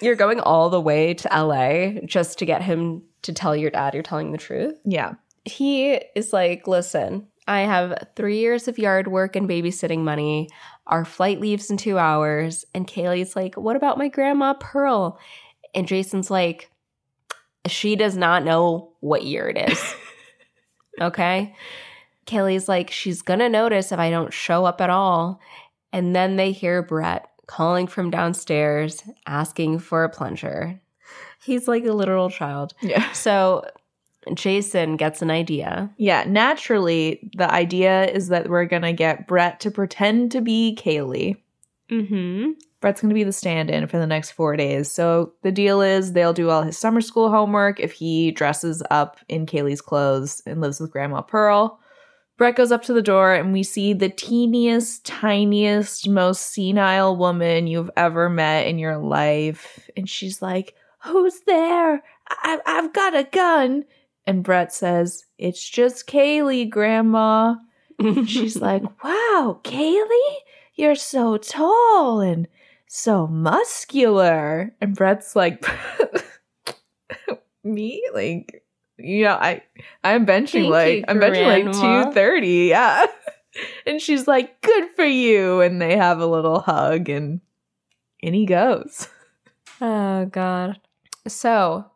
B: you're going all the way to LA just to get him to tell your dad you're telling the truth.
A: Yeah.
B: He is like, listen, I have three years of yard work and babysitting money. Our flight leaves in two hours. And Kaylee's like, what about my grandma Pearl? And Jason's like, she does not know what year it is. okay. Kaylee's like, she's going to notice if I don't show up at all. And then they hear Brett calling from downstairs, asking for a plunger. He's like a literal child.
A: Yeah.
B: So Jason gets an idea.
A: Yeah, naturally, the idea is that we're going to get Brett to pretend to be Kaylee.
B: Mm-hmm.
A: Brett's going to be the stand in for the next four days. So the deal is they'll do all his summer school homework if he dresses up in Kaylee's clothes and lives with Grandma Pearl. Brett goes up to the door and we see the teeniest, tiniest, most senile woman you've ever met in your life. And she's like, Who's there? I- I've got a gun. And Brett says, It's just Kaylee, Grandma. She's like, Wow, Kaylee, you're so tall and so muscular. And Brett's like, Me? Like, you know, I I'm benching
B: Thank
A: like
B: you,
A: I'm benching like 230, yeah. and she's like, Good for you. And they have a little hug and in he goes.
B: Oh, God. So,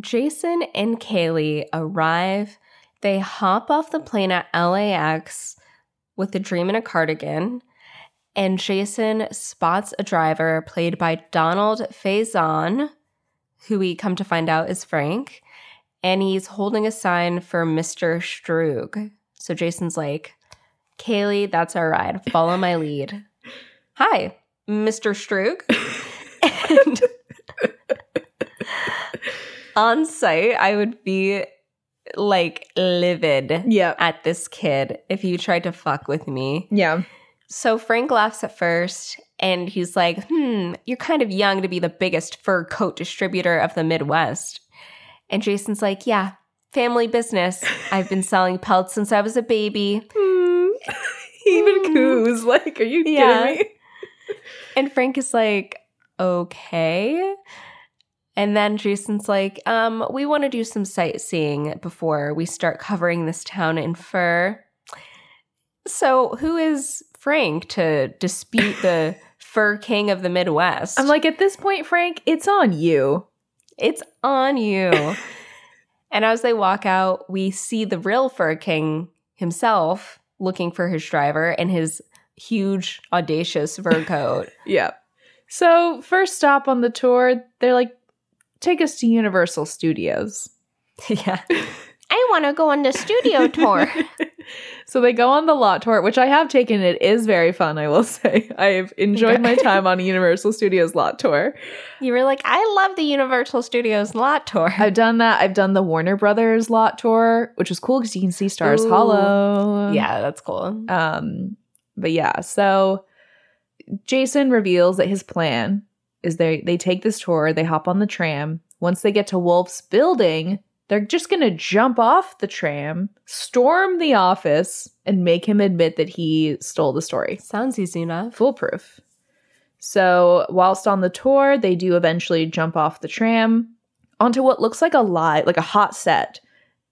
B: Jason and Kaylee arrive. They hop off the plane at LAX with a dream in a cardigan. And Jason spots a driver played by Donald Faison, who we come to find out is Frank. And he's holding a sign for Mr. Strug. So Jason's like, Kaylee, that's our ride. Follow my lead. Hi, Mr. Strug. and on site, I would be like livid
A: Yeah.
B: at this kid if you tried to fuck with me.
A: Yeah.
B: So Frank laughs at first and he's like, hmm, you're kind of young to be the biggest fur coat distributor of the Midwest. And Jason's like, yeah, family business. I've been selling pelts since I was a baby.
A: he even
B: Mm.
A: coos. Like, are you
B: Yeah.
A: kidding me?
B: And Frank is like, okay. And then Jason's like, um, we want to do some sightseeing before we start covering this town in fur. So who is Frank to dispute the fur king of the Midwest?
A: I'm like, at this point, Frank, it's on you.
B: It's on you. and as they walk out, we see the real fur king himself looking for his driver in his huge, audacious fur coat.
A: Yeah. So, first stop on the tour, they're like, take us to Universal Studios.
B: yeah. I want to go on the studio tour.
A: So they go on the lot tour, which I have taken. It is very fun, I will say. I've enjoyed my time on a Universal Studios lot tour.
B: You were like, I love the Universal Studios lot tour.
A: I've done that. I've done the Warner Brothers lot tour, which was cool because you can see Stars
B: Ooh.
A: Hollow.
B: yeah, that's cool.
A: Um, but yeah, so Jason reveals that his plan is they they take this tour, they hop on the tram. Once they get to Wolf's building, they're just gonna jump off the tram, storm the office, and make him admit that he stole the story.
B: Sounds easy enough.
A: Foolproof. So whilst on the tour, they do eventually jump off the tram onto what looks like a live, like a hot set.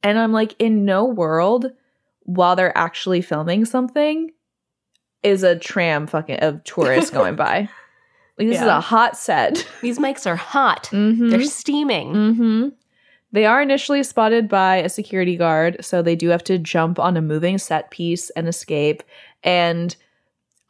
A: And I'm like, in no world, while they're actually filming something, is a tram fucking of tourists going by. Like this is a hot set.
B: These mics are hot.
A: Mhm.
B: They're steaming.
A: Mm-hmm. They are initially spotted by a security guard, so they do have to jump on a moving set piece and escape. And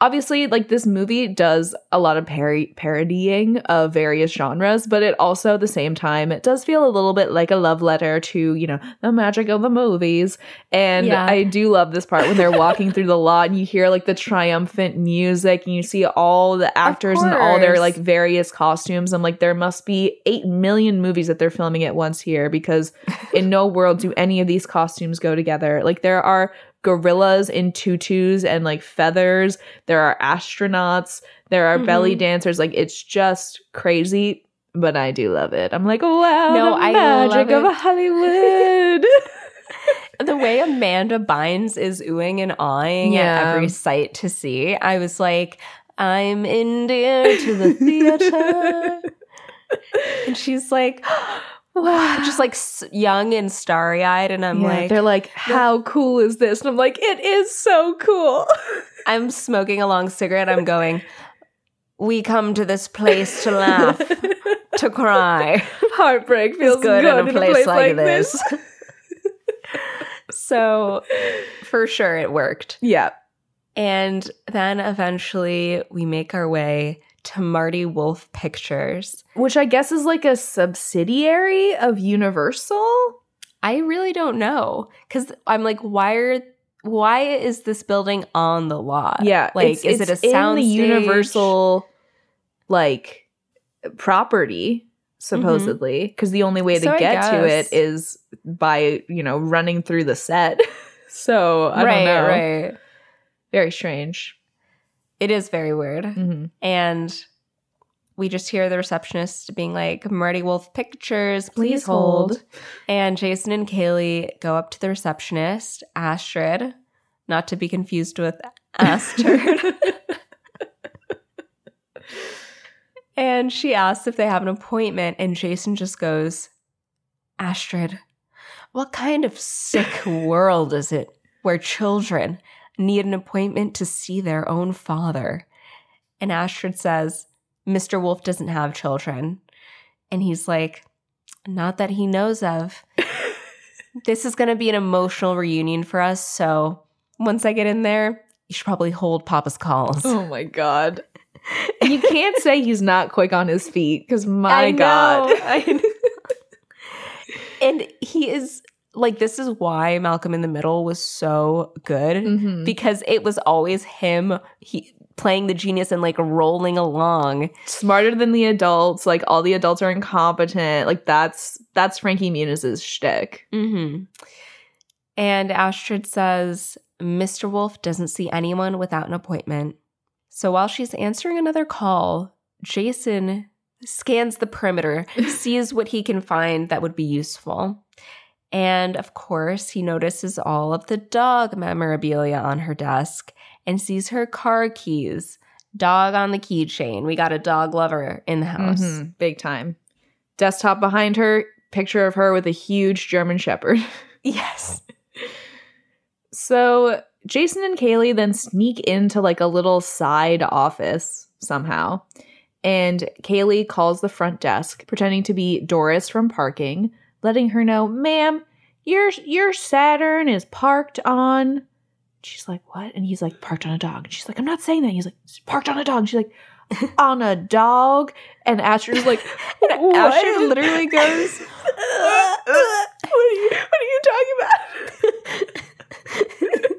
A: obviously, like this movie does a lot of pari- parodying of various genres, but it also at the same time it does feel a little bit like a love letter to you know the magic of the movies. And
B: Yeah.
A: I do love this part when they're walking through the lot and you hear like the triumphant music and you see all the actors and all their like various costumes. I'm like, there must be 8 million movies that they're filming at once here because in no world do any of these costumes go together. Like, there are gorillas in tutus and like feathers, there are astronauts, there are belly
B: Mhm.
A: dancers. Like, it's just crazy. But I do love it. I'm like, wow,
B: No,
A: the
B: I
A: magic of. Hollywood.
B: The way Amanda Bynes is oohing and awing
A: Yeah.
B: at every sight to see, I was like, I'm India to the theater. and she's like,
A: wow.
B: just like young and starry eyed. And I'm
A: Yeah,
B: like,
A: they're like, how cool is this? And I'm like, it is so cool.
B: I'm smoking a long cigarette. I'm going, we come to this place to laugh, to cry.
A: Heartbreak feels
B: Feels good, in a place, like, this. so for sure it worked.
A: Yeah.
B: And then eventually we make our way to Marty Wolf Pictures.
A: Which I guess is like a subsidiary of Universal.
B: I really don't know cuz I'm like why are why is this building on the lot?
A: Yeah.
B: Like
A: it's-
B: is it a
A: it's in
B: sound
A: the Universal like property, mm-hmm. supposedly. Because the only way to
B: I
A: get to it is by, you know, running through the set. so I
B: right,
A: don't know.
B: right.
A: Very strange.
B: It is very weird.
A: hmm
B: And we just hear the receptionist being like, Marty Wolf Pictures, please,
A: Please
B: hold.
A: hold.
B: And Jason and Kaylee go up to the receptionist, Astrid, not to be confused with Astrid. and she asks if they have an appointment, and Jason just goes, Astrid, what kind of sick world is it where children need an appointment to see their own father? And Astrid says, Mr. Wolf doesn't have children. And he's like, not that he knows of. this is going to be an emotional reunion for us. So once I get in there, you should probably hold Papa's calls.
A: Oh my god. You can't say he's not quick on his feet because my
B: I
A: god.
B: and he is like, this is why Malcolm in the Middle was so good
A: Mhm.
B: because it was always him he playing the genius and like rolling along.
A: Smarter than the adults. Like all the adults are incompetent. Like that's that's Frankie Muniz's shtick.
B: Mm-hmm. And Astrid says, Mr. Wolf doesn't see anyone without an appointment. So while she's answering another call, Jason scans the perimeter, sees what he can find that would be useful. And of course, he notices all of the dog memorabilia on her desk and sees her car keys. Dog on the keychain. We got a dog lover in the house.
A: Mhm. Big time. Desktop behind her, picture of her with a huge German Shepherd.
B: Yes.
A: So Jason and Kaylee then sneak into like a little side office somehow. And Kaylee calls the front desk, pretending to be Doris from parking, letting her know, ma'am, your your Saturn is parked on. She's like, what? And he's like, parked on a dog. And she's like, I'm not saying that. He's like, "It's parked on a dog. And she's like, on a dog. And Astrid's like, what?
B: Astrid literally goes,
A: what are you what are you talking about?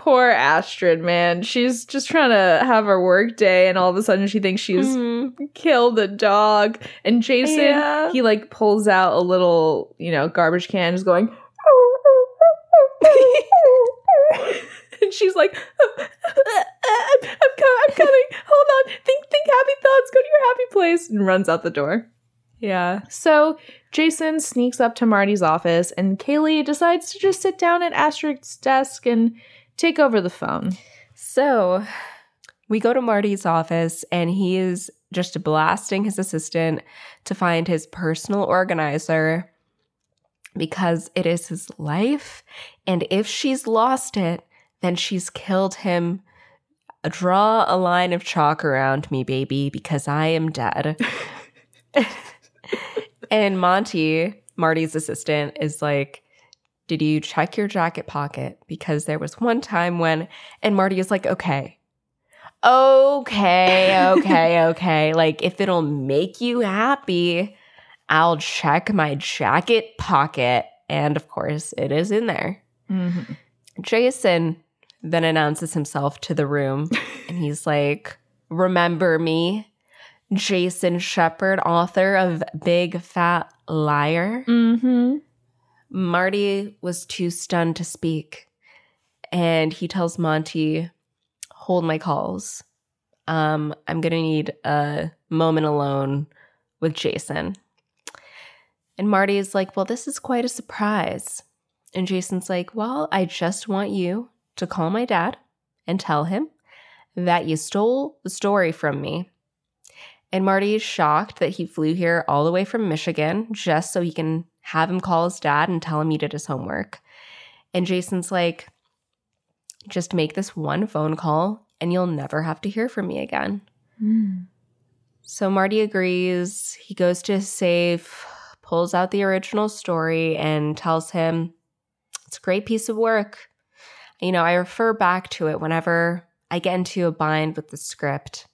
A: Poor Astrid, man. She's just trying to have her work day, and all of a sudden she thinks she's
B: Mhm.
A: killed a dog. And Jason,
B: Yeah.
A: he like pulls out a little, you know, garbage can, is going. and she's like, I'm, I'm, co- I'm coming. Hold on. Think, think happy thoughts. Go to your happy place. And runs out the door.
B: Yeah.
A: So Jason sneaks up to Marty's office, and Kaylee decides to just sit down at Astrid's desk and take over the phone.
B: So we go to Marty's office and he is just blasting his assistant to find his personal organizer because it is his life. And if she's lost it, then she's killed him. Draw a line of chalk around me, baby, because I am dead. and Monty, Marty's assistant, is like, Did you check your jacket pocket? Because there was one time when, and Marty is like, Okay, okay, okay, okay. Like, if it'll make you happy, I'll check my jacket pocket. And of course, it is in there.
A: Mm-hmm.
B: Jason then announces himself to the room and he's like, Remember me? Jason Shepherd, author of Big Fat Liar.
A: Mm-hmm.
B: Marty was too stunned to speak. And he tells Monty, Hold my calls. Um, I'm going to need a moment alone with Jason. And Marty is like, Well, this is quite a surprise. And Jason's like, Well, I just want you to call my dad and tell him that you stole the story from me. And Marty is shocked that he flew here all the way from Michigan just so he can have him call his dad and tell him he did his homework. And Jason's like, just make this one phone call and you'll never have to hear from me again. Hmm. So Marty agrees. He goes to his safe, pulls out the original story, and tells him it's a great piece of work. You know, I refer back to it whenever I get into a bind with the script.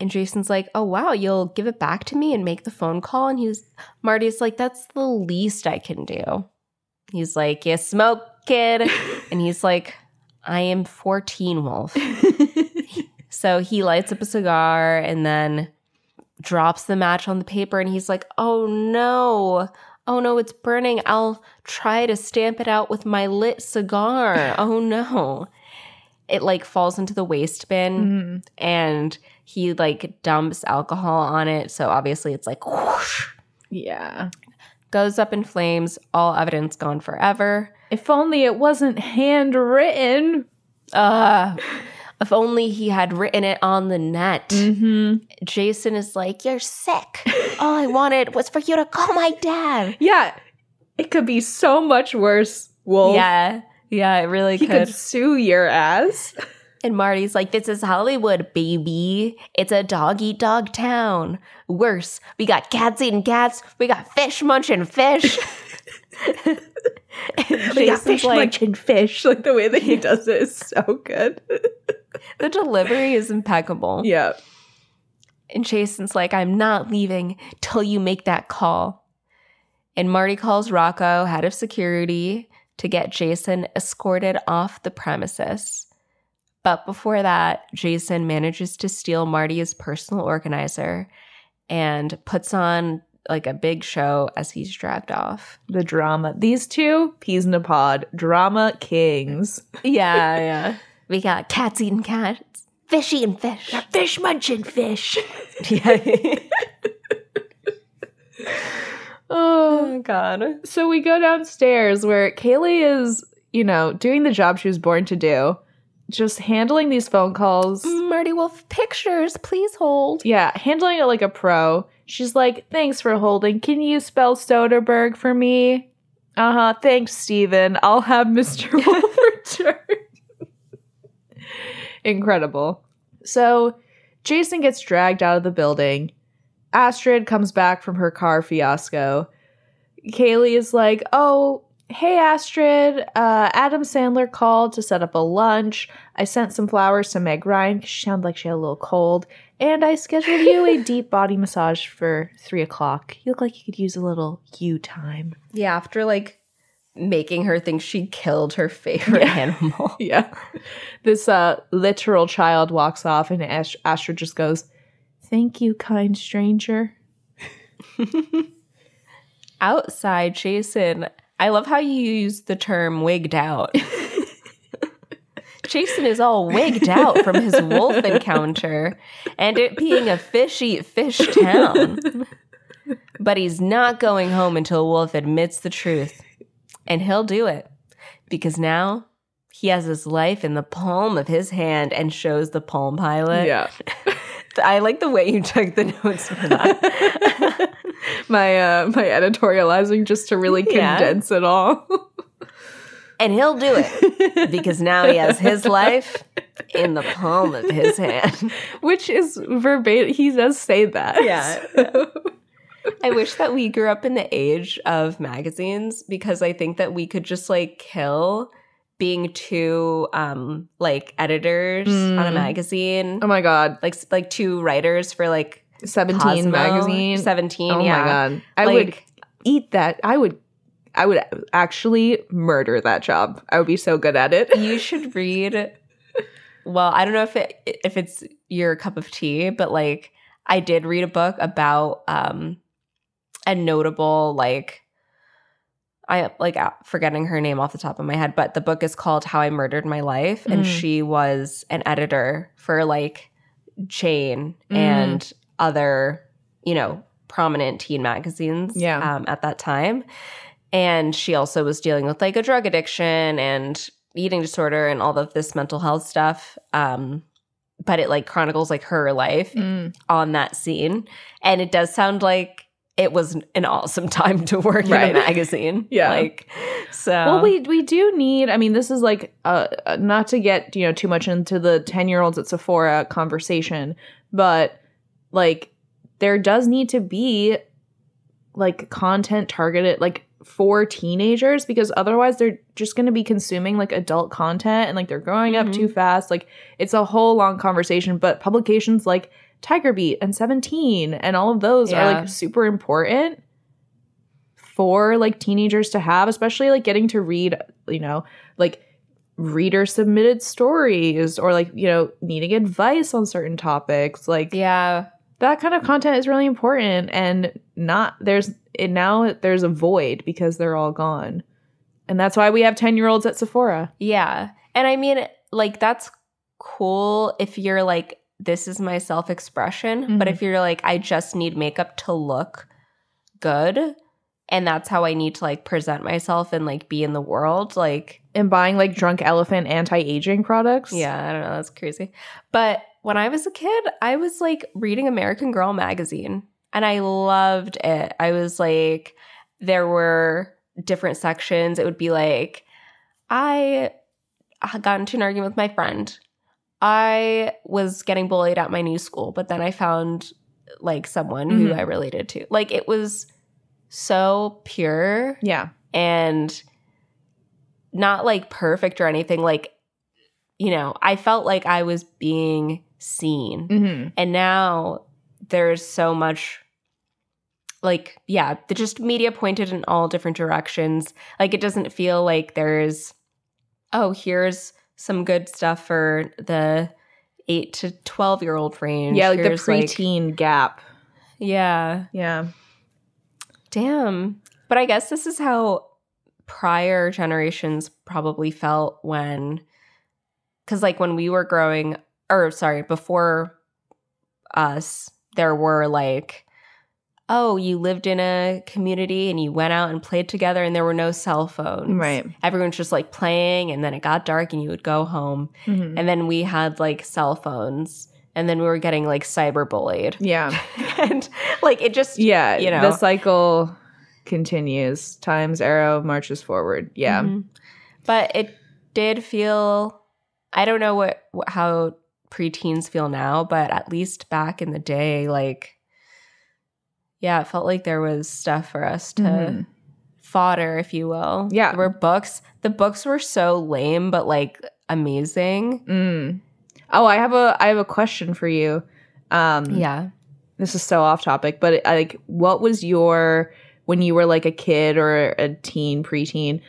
B: And Jason's like, "Oh wow, you'll give it back to me and make the phone call." And he's Marty's like, "That's the least I can do." He's like, "You smoke, kid," and he's like, "I am 14, Wolf." So he lights up a cigar and then drops the match on the paper and he's like, "Oh no. Oh no, it's burning. I'll try to stamp it out with my lit cigar. Oh no." It like falls into the waste bin
A: Mhm.
B: and he like dumps alcohol on it, so obviously it's like whoosh,
A: Yeah.
B: goes up in flames, all evidence gone forever.
A: If only it wasn't handwritten.
B: Uh if only he had written it on the net.
A: Mm-hmm.
B: Jason is like, You're sick. All I wanted was for you to call my dad.
A: Yeah. It could be so much worse, Wolf.
B: Yeah. Yeah, it really
A: He
B: could.
A: could sue your ass.
B: And Marty's like, This is Hollywood, baby. It's a dog eat dog town. Worse, we got cats eating cats. We got fish munching fish. and
A: We got
B: Jason's
A: fish
B: like,
A: munching fish. Like the way that he does it is so good.
B: The delivery is impeccable.
A: yeah.
B: And Jason's like, I'm not leaving till you make that call. And Marty calls Rocco, head of security, to get Jason escorted off the premises. But before that, Jason manages to steal Marty's personal organizer and puts on like a big show as he's dragged off.
A: The drama. These two, peas in a pod, drama kings.
B: Yeah, yeah. We got cats eating cats, fish eating fish.
A: Fish munching fish.
B: Yeah.
A: oh.
B: oh, God.
A: So we go downstairs where Kaylee is, you know, doing the job she was born to do, just handling these phone calls.
B: Marty Wolf pictures, please hold.
A: Yeah, handling it like a pro. She's like, thanks for holding. Can you spell Soderbergh for me? Uh huh. Thanks, Steven. I'll have Mr. Wolf return. Incredible. So Jason gets dragged out of the building. Astrid comes back from her car fiasco. Kaylee is like, oh, hey, Astrid. Uh, Adam Sandler called to set up a lunch. I sent some flowers to Meg Ryan because she sounded like she had a little cold. And I scheduled you a deep body massage for three o'clock. You look like you could use a little you time.
B: Yeah, after like making her think she killed her favorite animal.
A: Yeah. This uh literal child walks off and Ash- Astrid just goes, "Thank you, kind stranger."
B: Outside, Jason, I love how you use the term wigged out. Jason is all wigged out from his wolf encounter and it being a fish eat fish town. But he's not going home until Wolf admits the truth. And he'll do it because now he has his life in the palm of his hand and shows the Palm Pilot.
A: Yeah.
B: I like the way you took the notes for that.
A: My uh my editorializing just to really
B: Yeah.
A: condense it all.
B: and he'll do it because now he has his life in the palm of his hand.
A: Which is verbatim he does say that.
B: Yeah.
A: So-
B: I wish that we grew up in the age of magazines because I think that we could just like kill being two um like editors on a
A: Mm.
B: magazine.
A: Oh my god.
B: Like like two writers for like
A: 17
B: Cosmo,
A: magazine.
B: 17,
A: Oh
B: yeah.
A: my god. I would eat that. I would I would actually murder that job. I would be so good at it.
B: you should read well i don't know if it if it's your cup of tea but like i did read a book about um a notable like i like uh, forgetting her name off the top of my head but the book is called how i murdered my life and
A: Mm.
B: she was an editor for like jane
A: Mm.
B: and other you know prominent teen magazines
A: Yeah.
B: um, at that time and she also was dealing with like a drug addiction and eating disorder and all of this mental health stuff um but it like chronicles like her life
A: Mm.
B: on that scene and it does sound like it was an awesome time to work in a magazine
A: Yeah.
B: like so
A: Well, we we do need. I mean, this is like uh, uh, not to get you know too much into the ten year olds at Sephora conversation, but like there does need to be like content targeted like for teenagers because otherwise they're just going to be consuming like adult content and like they're growing up
B: Mhm.
A: too fast. Like it's a whole long conversation, but publications like Tiger Beat and 17 and all of those are like super important for like teenagers to have, especially like getting to read, you know, like reader submitted stories or like, you know, needing advice on certain topics. Like
B: yeah
A: that kind of content is really important and not there's it now there's a void because they're all gone. And that's why we have 10 year olds at Sephora.
B: Yeah. And I mean, like, that's cool if you're like, this is my self expression. But
A: Mhm.
B: if you're like, I just need makeup to look good and that's how I need to like present myself and like be in the world, like,
A: And buying like drunk elephant anti aging products.
B: yeah, I don't know. That's crazy. But when I was a kid, I was like reading American Girl magazine and I loved it. I was like, there were different sections. It would be like, I got into an argument with my friend. I was getting bullied at my new school, but then I found like someone who
A: Mhm.
B: I related to. Like it was so pure
A: Yeah.
B: and not like perfect or anything. Like, you know, I felt like I was being seen.
A: Mm-hmm.
B: And now there's so much like yeah, the just media pointed in all different directions. Like it doesn't feel like there's oh, here's some good stuff for the 8 to 12 year old range.
A: Yeah, like the
B: Here's,
A: preteen gap.
B: yeah.
A: Yeah.
B: Damn. But I guess this is how prior generations probably felt when cuz like when we were growing or sorry, before us, there were like oh, you lived in a community and you went out and played together and there were no cell phones.
A: Right.
B: Everyone's just like playing and then it got dark and you would go home.
A: Mhm.
B: And then we had like cell phones and then we were getting like cyberbullied.
A: Yeah.
B: and like it just
A: Yeah.
B: You know.
A: The cycle continues. Time's arrow marches forward. Yeah.
B: Mhm. But it did feel I don't know what, what how preteens feel now, but at least back in the day like yeah, it felt like there was stuff for us to
A: Mhm.
B: fodder, if you will.
A: Yeah.
B: There were books. The books were so lame but like amazing.
A: Mm. Oh, I have a I have a question for you. Um
B: Yeah.
A: this is so off topic, but like what was your when you were like a kid or a teen, preteen,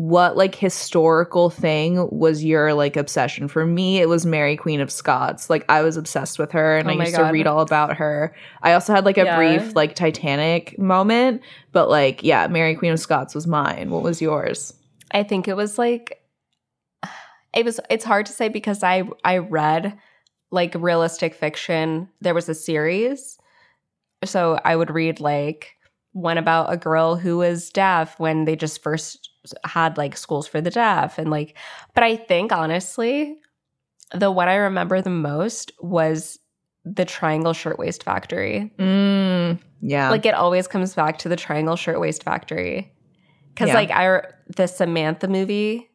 A: what like historical thing was your like obsession? For me, it was Mary Queen of Scots. Like I was obsessed with her and
B: Oh
A: I used
B: God.
A: to read all about her. I also had like a
B: Yeah.
A: brief like Titanic moment, but like yeah, Mary Queen of Scots was mine. What was yours?
B: I think it was like it was it's hard to say because I I read like realistic fiction. There was a series. So I would read like one about a girl who was deaf when they just first had like schools for the deaf and like but I think honestly the one I remember the most was the Triangle Shirtwaist Factory.
A: Mm, yeah.
B: Like it always comes back to the Triangle Shirtwaist Factory. Cause
A: Yeah.
B: like I the Samantha movie,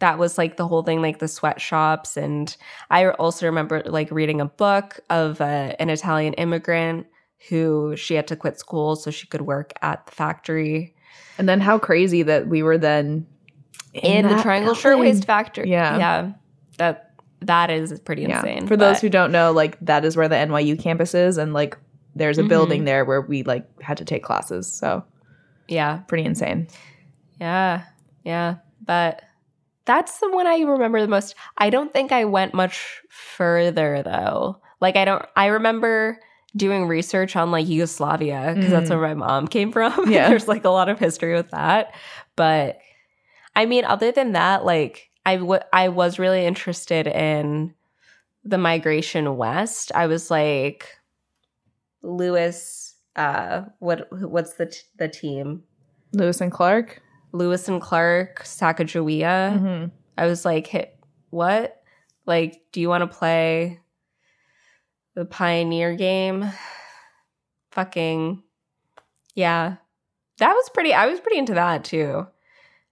B: that was like the whole thing, like the sweatshops, and I also remember like reading a book of uh, an Italian immigrant who she had to quit school so she could work at the factory
A: and then how crazy that we were then
B: in, the Triangle
A: building.
B: Shirtwaist Factory.
A: Yeah.
B: yeah, that that is pretty
A: Yeah.
B: insane.
A: For those who don't know, like that is where the NYU campus is, and like there's a
B: Mhm.
A: building there where we like had to take classes. So
B: yeah,
A: pretty insane.
B: Yeah, yeah. But that's the one I remember the most. I don't think I went much further though. Like I don't I remember doing research on like Yugoslavia because that's
A: Mhm.
B: where my mom came from.
A: Yeah.
B: There's like a lot of history with that. But I mean other than that like I I was really interested in the migration west. I was like Lewis uh what what's the t- the team?
A: Lewis and Clark.
B: Lewis and Clark, Sacagawea.
A: Mm-hmm.
B: I was like, hit what? Like, do you want to play the Pioneer game? Fucking, yeah. That was pretty, I was pretty into that too.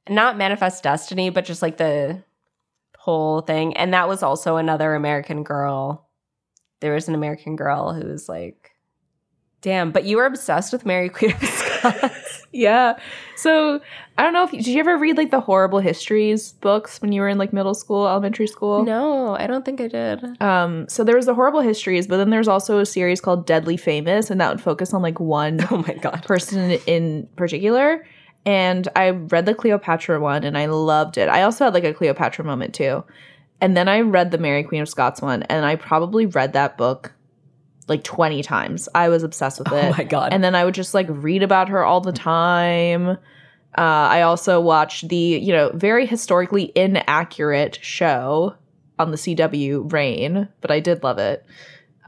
B: Not Manifest Destiny, but just like the whole thing. And that was also another American girl. There was an American girl who was like, damn, but you were obsessed with Mary Queen of.
A: Yeah. So I don't know if did you ever read like the horrible histories books when you were in like middle school, elementary school?
B: no, I don't think I did.
A: Um, so there was the horrible histories, but then there's also a series called Deadly Famous, and that would focus on like one
B: Oh my God.
A: person in particular. And I read the Cleopatra one and I loved it. I also had like a Cleopatra moment too. And then I read the Mary Queen of Scots one, and I probably read that book like 20 times. I was obsessed with it.
B: Oh my God.
A: And then I would just like read about her all the time. Uh, I also watched the, you know, very historically inaccurate show on the CW, Reign, but I did love it.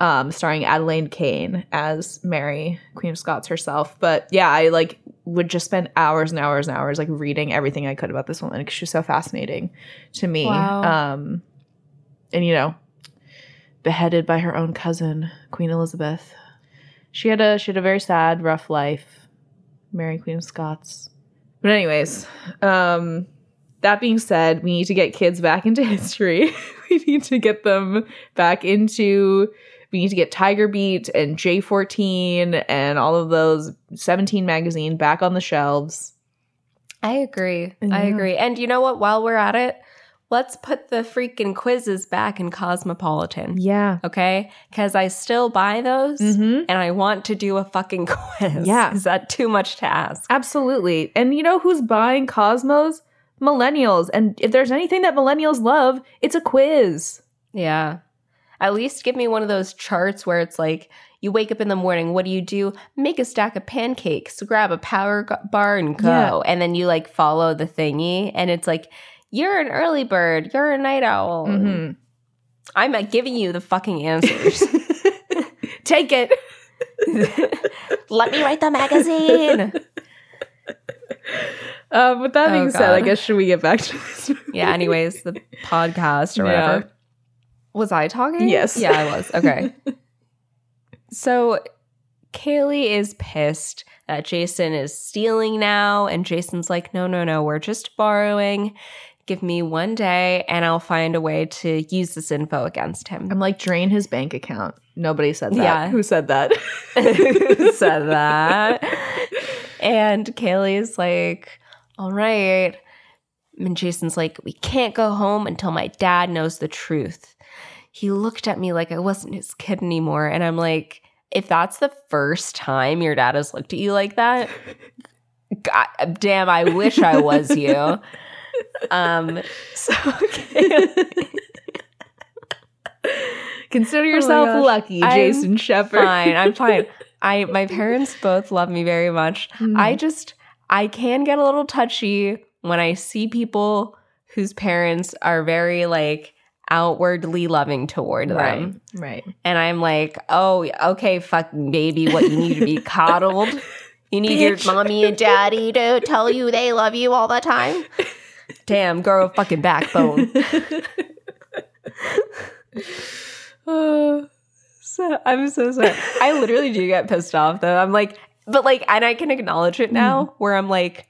A: Um, starring Adelaide Kane as Mary, Queen of Scots herself. But yeah, I like would just spend hours and hours and hours like reading everything I could about this woman because she was so fascinating to me.
B: Wow.
A: Um, and you know, beheaded by her own cousin, Queen Elizabeth. She had a she had a very sad, rough life. Mary Queen of Scots. But anyways, um that being said, we need to get kids back into history. we need to get them back into we need to get Tiger Beat and J14 and all of those 17 magazine back on the shelves.
B: I agree. I agree. And you know what? While we're at it, let's put the freaking quizzes back in Cosmopolitan.
A: Yeah.
B: Okay? Because I still buy those
A: Mm-hmm.
B: and I want to do a fucking quiz.
A: Yeah.
B: Is that too much to ask?
A: Absolutely. And you know who's buying Cosmos? Millennials. And if there's anything that millennials love, it's a quiz.
B: Yeah. At least give me one of those charts where it's like, you wake up in the morning, what do you do? Make a stack of pancakes, grab a power bar and go.
A: Yeah.
B: And then you like follow the thingy and it's like, you're an early bird, you're a night owl.
A: Mhm.
B: I'm uh, giving you the fucking answers.
A: Take it.
B: Let me write the magazine.
A: Um, with that
B: Oh,
A: being said, I guess should we get back to this? movie?
B: yeah, anyways, the podcast or
A: Yeah.
B: whatever. Was I talking?
A: Yes.
B: Yeah, I was. Okay. so Kaylee is pissed that Jason is stealing now. And Jason's like, no, no, no, we're just borrowing. Give me one day and I'll find a way to use this info against him.
A: I'm like, drain his bank account. Nobody said that.
B: Yeah.
A: Who said that?
B: Who said that? And Kaylee's like, all right. And Jason's like, we can't go home until my dad knows the truth. He looked at me like I wasn't his kid anymore. And I'm like, if that's the first time your dad has looked at you like that, God damn, I wish I was you. Um, so Kaylee,
A: Consider yourself
B: gosh.
A: lucky, Jason Shepherd.
B: fine. I'm fine. I my parents both love me very much.
A: Mm.
B: I just I can get a little touchy when I see people whose parents are very like outwardly loving toward
A: right,
B: them.
A: right.
B: And I'm like, oh, okay, fucking baby, what you need to be coddled. You need
A: Bitch.
B: your mommy and daddy to tell you they love you all the time. Damn, grow a fucking backbone. Oh, so I'm so sorry. I literally do get pissed off though. I'm like, but like, and I can acknowledge it now where I'm like,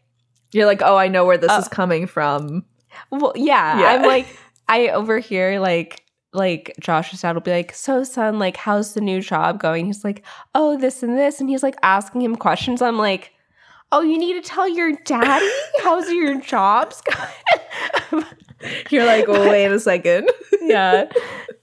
A: You're like, oh, I know where this
B: Uh,
A: is coming from.
B: well, yeah,
A: Yeah.
B: I'm like, I overhear like, like Josh's dad will be like, so son, like, how's the new job going? He's like, oh, this and this. And he's like asking him questions. I'm like, oh, you need to tell your daddy how's your jobs going?
A: You're like, well, wait a second.
B: yeah.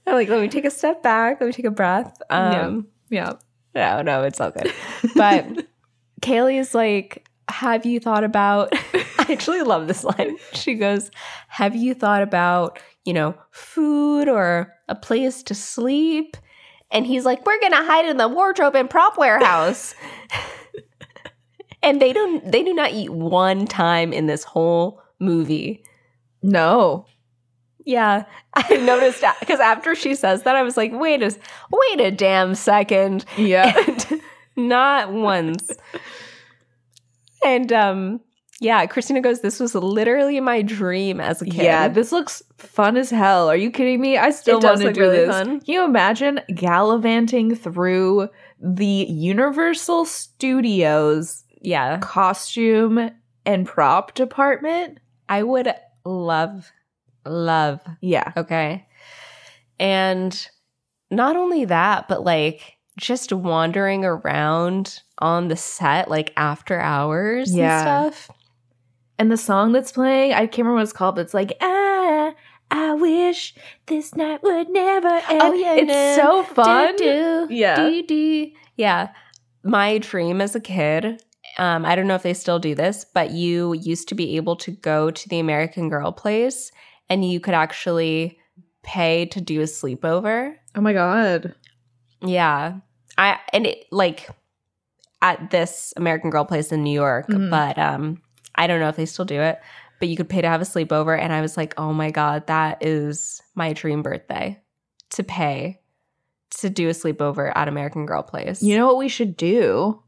B: I'm like, let me take a step back. Let me take a breath. Um,
A: yeah.
B: No, no, it's all good. But Kaylee is like, Have you thought about? I actually love this line. She goes, Have you thought about, you know, food or a place to sleep? And he's like, We're gonna hide in the wardrobe and prop warehouse. And they don't they do not eat one time in this whole movie.
A: No.
B: Yeah, I noticed because after she says that, I was like, wait a wait a damn second.
A: Yeah.
B: And not once. And um yeah, Christina goes, This was literally my dream as a kid.
A: Yeah, this looks fun as hell. Are you kidding me? I still want to do
B: really
A: this.
B: fun.
A: Can you imagine gallivanting through the Universal Studios
B: yeah.
A: costume and prop department?
B: I would love, love.
A: Yeah.
B: Okay. And not only that, but like just wandering around on the set like after hours
A: Yeah.
B: and stuff.
A: And the song that's playing, I can't remember what it's called, but it's like, ah, I wish this night would never end.
B: Oh, yeah,
A: it's
B: no.
A: so fun.
B: Do, do,
A: Yeah.
B: do, do. Yeah. My dream as a kid, um, I don't know if they still do this, but you used to be able to go to the American Girl place and you could actually pay to do a sleepover.
A: Oh my god.
B: Yeah. I and it like at this American Girl place in New York,
A: Mhm.
B: but um I don't know if they still do it, but you could pay to have a sleepover and I was like, "Oh my god, that is my dream birthday to pay to do a sleepover at American Girl place."
A: You know what we should do?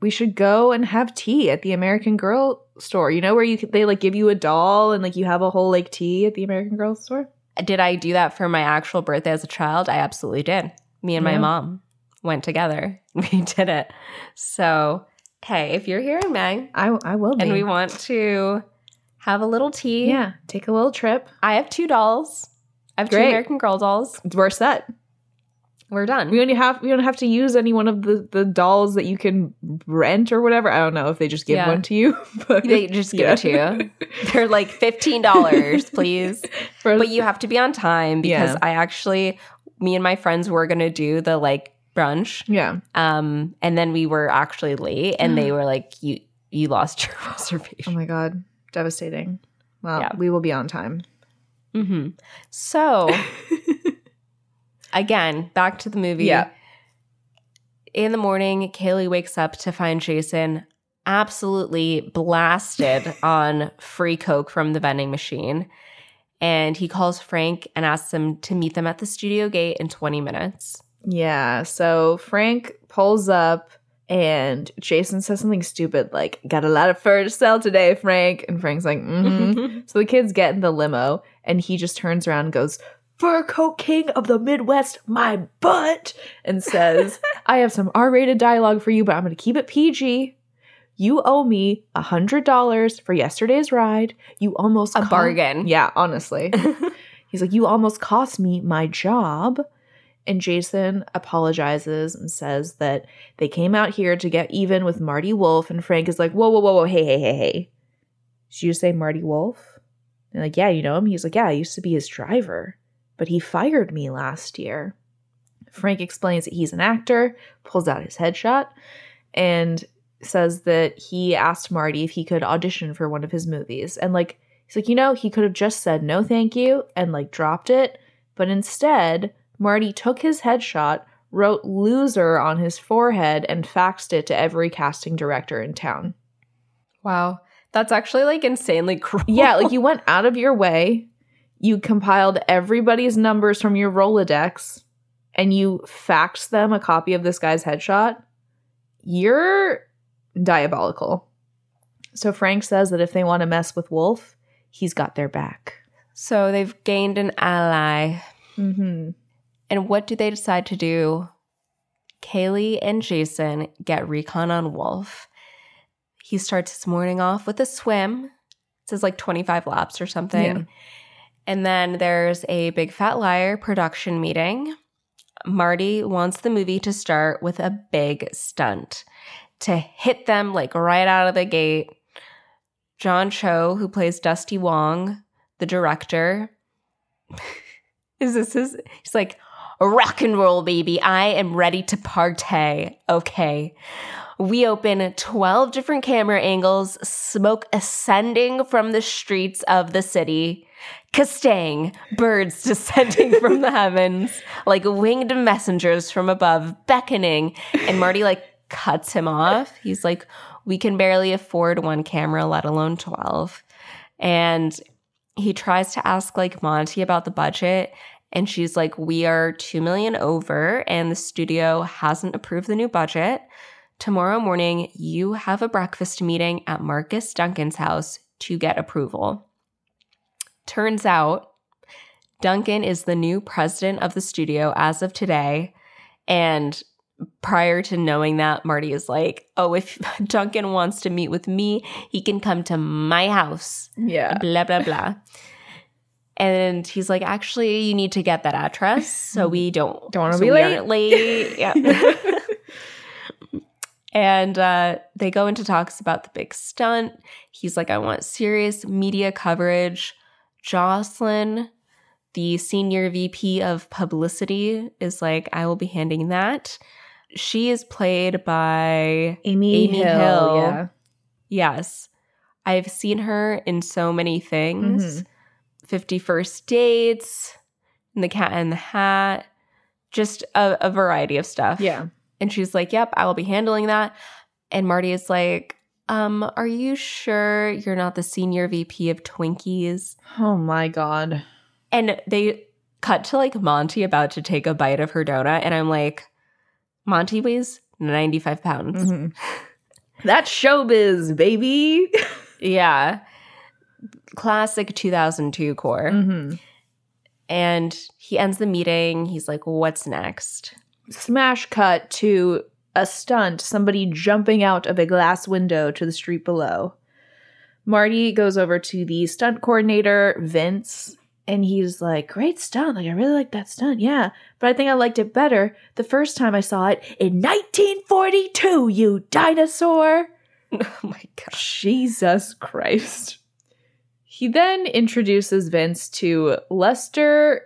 A: We should go and have tea at the American Girl store. You know where you they like give you a doll and like you have a whole like tea at the American Girl store?
B: did I do that for my actual birthday as a child? I absolutely did. Me and my mom went together. We did it. So, hey, if you're here in May
A: I I will be.
B: and we want to have a little tea,
A: yeah, take a little trip.
B: I have two dolls. I have two American Girl dolls.
A: We're set.
B: We're done.
A: We only have we don't have to use any one of the the dolls that you can rent or whatever. I don't know if they just give
B: Yeah.
A: one to you. But
B: They just give
A: Yeah.
B: it to you. They're like fifteen dollars, please.
A: For-
B: But you have to be on time because
A: Yeah.
B: I actually, me and my friends were gonna do the like brunch,
A: yeah.
B: um, and then we were actually late, and they were like, "You you lost your reservation."
A: Oh my god, devastating. Well, we will be on time.
B: hmm So again, back to the movie.
A: Yeah.
B: In the morning, Kaylee wakes up to find Jason absolutely blasted on free Coke from the vending machine. And he calls Frank and asks him to meet them at the studio gate in 20 minutes.
A: Yeah. So Frank pulls up and Jason says something stupid like, Got a lot of fur to sell today, Frank. And Frank's like, mm-hmm. So the kids get in the limo and he just turns around and goes, Fur coat king of the Midwest, my butt, and says, I have some R rated dialogue for you, but I'm going to keep it PG. You owe me a $100 for yesterday's ride. You almost
B: A
A: co-
B: bargain.
A: Yeah, honestly. He's like, You almost cost me my job. And Jason apologizes and says that they came out here to get even with Marty Wolf. And Frank is like, Whoa, whoa, whoa, whoa, hey, hey, hey, hey. Did you say Marty Wolf? And like, Yeah, you know him? He's like, Yeah, I used to be his driver, but he fired me last year. Frank explains that he's an actor, pulls out his headshot, and says that he asked Marty if he could audition for one of his movies. And like, He's like, you know, he could have just said no thank you and like dropped it. But instead, Marty took his headshot, wrote loser on his forehead, and faxed it to every casting director in town.
B: Wow. That's actually like insanely cruel.
A: Yeah, like you went out of your way, you compiled everybody's numbers from your Rolodex, and you faxed them a copy of this guy's headshot. You're diabolical. So Frank says that if they want to mess with Wolf, he's got their back.
B: So they've gained an ally.
A: Mm-hmm.
B: And what do they decide to do? Kaylee and Jason get recon on Wolf. He starts his morning off with a swim. It says like 25 laps or something.
A: Yeah.
B: And then there's a Big Fat Liar production meeting. Marty wants the movie to start with a big stunt to hit them like right out of the gate. John Cho, who plays Dusty Wong, the director, is this his? He's like, rock and roll, baby. I am ready to partay. Okay. We open 12 different camera angles, smoke ascending from the streets of the city. Castang, birds descending from the heavens, like winged messengers from above, beckoning. And Marty, like, cuts him off. He's like, We can barely afford one camera, let alone 12. And he tries to ask, like, Monty about the budget. And she's like, We are 2 million over, and the studio hasn't approved the new budget. Tomorrow morning, you have a breakfast meeting at Marcus Duncan's house to get approval. Turns out Duncan is the new president of the studio as of today. And prior to knowing that, Marty is like, oh, if Duncan wants to meet with me, he can come to my house.
A: Yeah.
B: Blah, blah, blah. And he's like, actually, you need to get that address so we don't,
A: Don't wanna
B: so
A: be late."
B: late. Yeah. and uh, they go into talks about the big stunt. He's like, I want serious media coverage. Jocelyn, the senior VP of publicity, is like, I will be handing that. She is played by
A: Amy,
B: Amy
A: Hill.
B: Hill.
A: Yeah.
B: Yes. I've seen her in so many things.
A: Mhm.
B: 50 First Dates, and The Cat in the Hat, just a, a variety of stuff.
A: Yeah.
B: And she's like, Yep, I will be handling that. And Marty is like, um, are you sure you're not the senior VP of Twinkies?
A: Oh my god.
B: And they cut to like Monty about to take a bite of her donut. And I'm like, Monty weighs 95 pounds.
A: Mhm. That's showbiz, baby.
B: Yeah. Classic 2002 core.
A: hmm
B: And he ends the meeting. He's like, What's next?
A: Smash cut to a stunt, somebody jumping out of a glass window to the street below. Marty goes over to the stunt coordinator, Vince, and he's like, Great stunt. Like, I really like that stunt. Yeah. But I think I liked it better the first time I saw it in 1942, you dinosaur.
B: Oh my God.
A: Jesus Christ. He then introduces Vince to Lester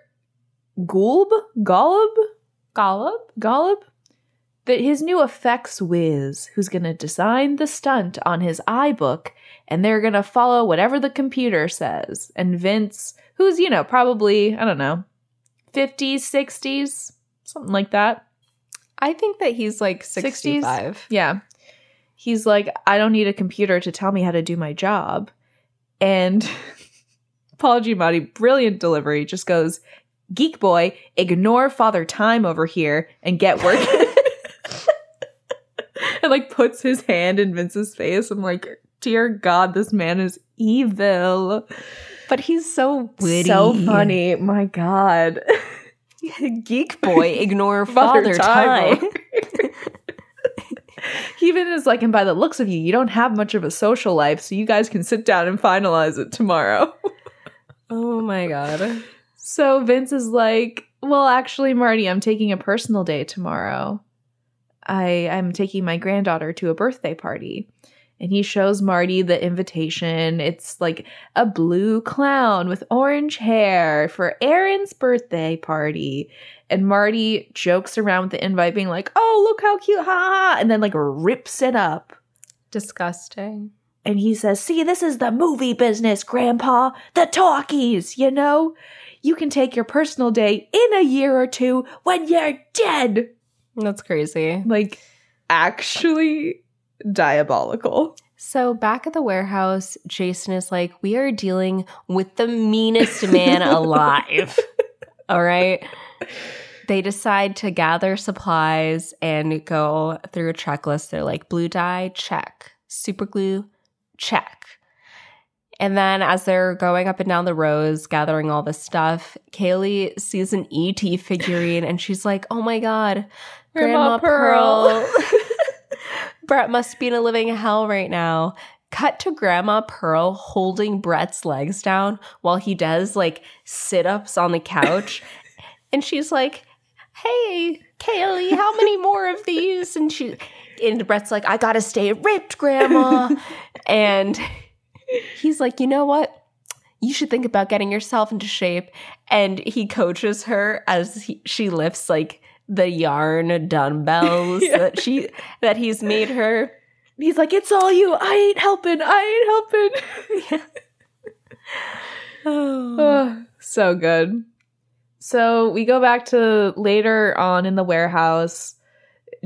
A: Goulb? Golub?
B: Gollop?
A: Golub? That his new effects whiz, who's going to design the stunt on his iBook, and they're going to follow whatever the computer says. And Vince, who's, you know, probably, I don't know, 50s, 60s, something like that.
B: I think that he's like
A: 60s?
B: 65.
A: Yeah. He's like, I don't need a computer to tell me how to do my job. And Paul Giamatti, brilliant delivery, just goes, Geek boy, ignore Father Time over here and get working. like puts his hand in Vince's face. I'm like, dear God, this man is evil.
B: But he's so witty.
A: So funny. My God.
B: Geek boy, ignore
A: Father
B: father,
A: Time.
B: time.
A: He even is like, and by the looks of you, you don't have much of a social life, so you guys can sit down and finalize it tomorrow.
B: oh my God.
A: so Vince is like, well, actually, Marty, I'm taking a personal day tomorrow. I I'm taking my granddaughter to a birthday party. And he shows Marty the invitation. It's like a blue clown with orange hair for Aaron's birthday party. And Marty jokes around with the invite, being like, oh, look how cute, ha ha, ha," and then like rips it up.
B: Disgusting.
A: And he says, See, this is the movie business, Grandpa. The talkies, you know? You can take your personal day in a year or two when you're dead.
B: That's crazy.
A: Like, actually diabolical.
B: So back at the warehouse, Jason is like, We are dealing with the meanest man alive. All right. They decide to gather supplies and go through a checklist. They're like, blue dye, check. Super glue, check. And then as they're going up and down the rows, gathering all this stuff, Kaylee sees an ET figurine and she's like, oh my God, Grandma,
A: Grandma
B: Pearl.
A: Pearl.
B: Brett must be in a living hell right now. Cut to Grandma Pearl holding Brett's legs down while he does like sit ups on the couch. and she's like, Hey, Kaylee, how many more of these? And she and Brett's like, I gotta stay ripped, Grandma. and he's like, you know what? You should think about getting yourself into shape. And he coaches her as he, she lifts like the yarn dumbbells
A: Yeah.
B: that she that he's made her.
A: He's like, It's all you. I ain't helping. I ain't helping. Oh, so good. So we go back to later on in the warehouse.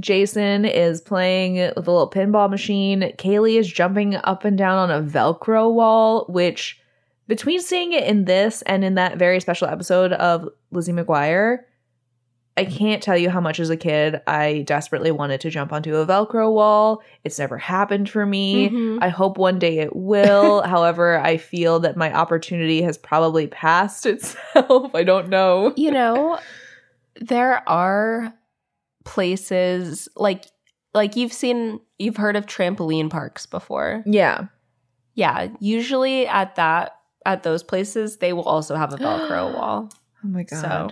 A: Jason is playing with a little pinball machine. Kaylee is jumping up and down on a Velcro wall, which between seeing it in this and in that very special episode of Lizzie McGuire, I can't tell you how much as a kid I desperately wanted to jump onto a Velcro wall. It's never happened for me.
B: Mhm.
A: I hope one day it will. However, I feel that my opportunity has probably passed itself. I don't know.
B: you know, there are places like like you've seen you've heard of trampoline parks before.
A: Yeah.
B: Yeah, usually at that at those places they will also have a velcro wall.
A: Oh my god.
B: So,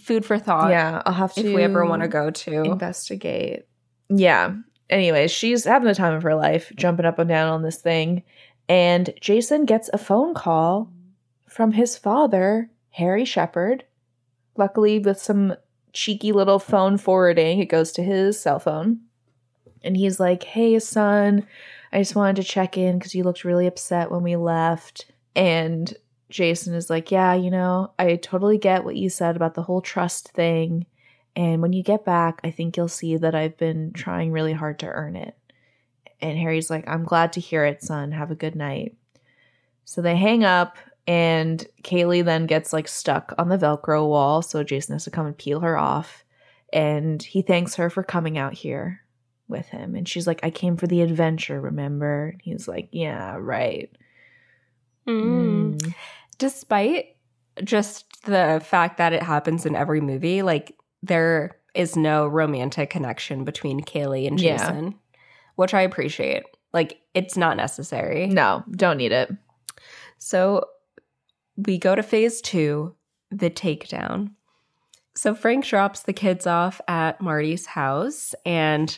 B: food for thought.
A: yeah, I'll have to
B: If we ever want to go to.
A: investigate. Yeah. Anyways, she's having the time of her life, jumping up and down on this thing, and Jason gets a phone call from his father, Harry Shepherd. Luckily, with some cheeky little phone forwarding, it goes to his cell phone. And he's like, Hey, son, I just wanted to check in because you looked really upset when we left. And Jason is like, Yeah, you know, I totally get what you said about the whole trust thing. And when you get back, I think you'll see that I've been trying really hard to earn it. And Harry's like, I'm glad to hear it, son. Have a good night. So they hang up, and Kaylee then gets like stuck on the Velcro wall. So Jason has to come and peel her off. And he thanks her for coming out here with him. And she's like, I came for the adventure, remember? And he's like, Yeah, right.
B: Mm.
A: Mm.
B: Despite just the fact that it happens in every movie, like there is no romantic connection between Kaylee and
A: Yeah.
B: Jason, which I appreciate. Like it's not necessary.
A: No, don't need it.
B: So we go to phase two, the takedown. So Frank drops the kids off at Marty's house, and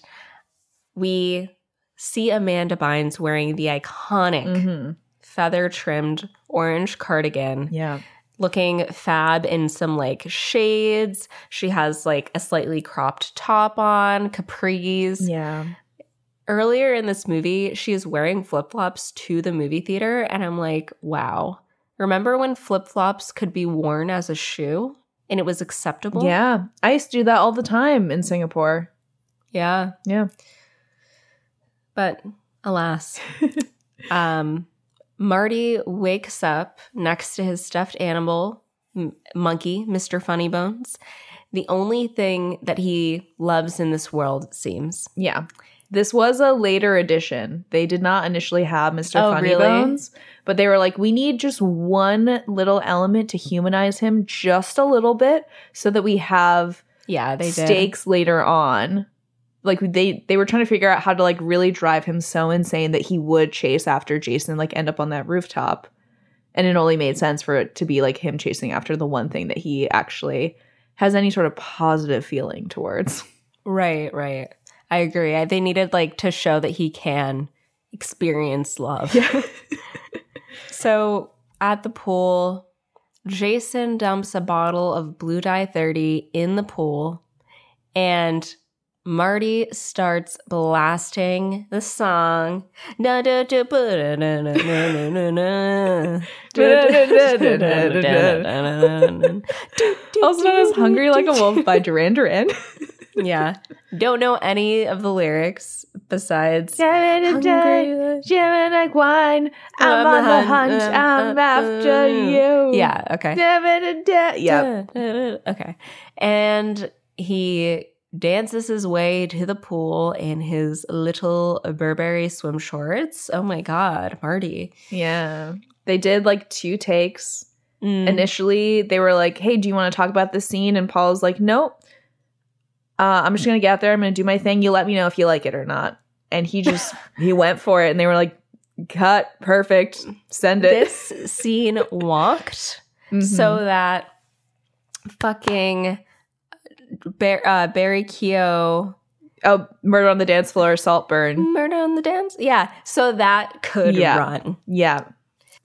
B: we see Amanda Bynes wearing the iconic
A: Mhm.
B: Feather trimmed orange cardigan,
A: Yeah.
B: looking fab in some like shades. She has like a slightly cropped top on, capris.
A: Yeah.
B: Earlier in this movie, she is wearing flip flops to the movie theater, and I'm like, wow. Remember when flip flops could be worn as a shoe and it was acceptable?
A: Yeah. I used to do that all the time in Singapore.
B: Yeah.
A: Yeah.
B: But alas, um, Marty wakes up next to his stuffed animal m- monkey, Mr. Funny Bones. The only thing that he loves in this world, it seems.
A: Yeah. This was a later edition. They did not initially have Mr.
B: Oh,
A: Funny
B: really?
A: Bones, but they were like, we need just one little element to humanize him just a little bit so that we have
B: Yeah, they did.
A: stakes later on. Like they they were trying to figure out how to like really drive him so insane that he would chase after Jason, like end up on that rooftop. And it only made sense for it to be like him chasing after the one thing that he actually has any sort of positive feeling towards.
B: Right, right. I agree. I, they needed like to show that he can experience love.
A: Yeah.
B: So at the pool, Jason dumps a bottle of Blue Dye 30 in the pool. And Marty starts blasting the song.
A: Also known as Hungry Like a Wolf by Duran Duran.
B: Yeah. Don't know any of the lyrics besides
A: like wine. I'm on the hunt. I'm after you.
B: Yeah, okay.
A: Yeah.
B: Okay. And he dances his way to the pool in his little Burberry swim shorts. Oh my God, Marty.
A: Yeah. They did like two takes.
B: Mm.
A: Initially, they were like, hey, do you want to talk about the scene? And Paul's like, nope. Uh, I'm just going to get out there. I'm going to do my thing. You let me know if you like it or not. And he just, he went for it. And they were like, cut, perfect, send it.
B: this scene walked
A: Mhm.
B: so that fucking Bar- uh, Barry Keoghan
A: oh, murder on the dance floor, Saltburn.
B: murder on the dance. Yeah, so that could
A: Yeah.
B: run.
A: Yeah.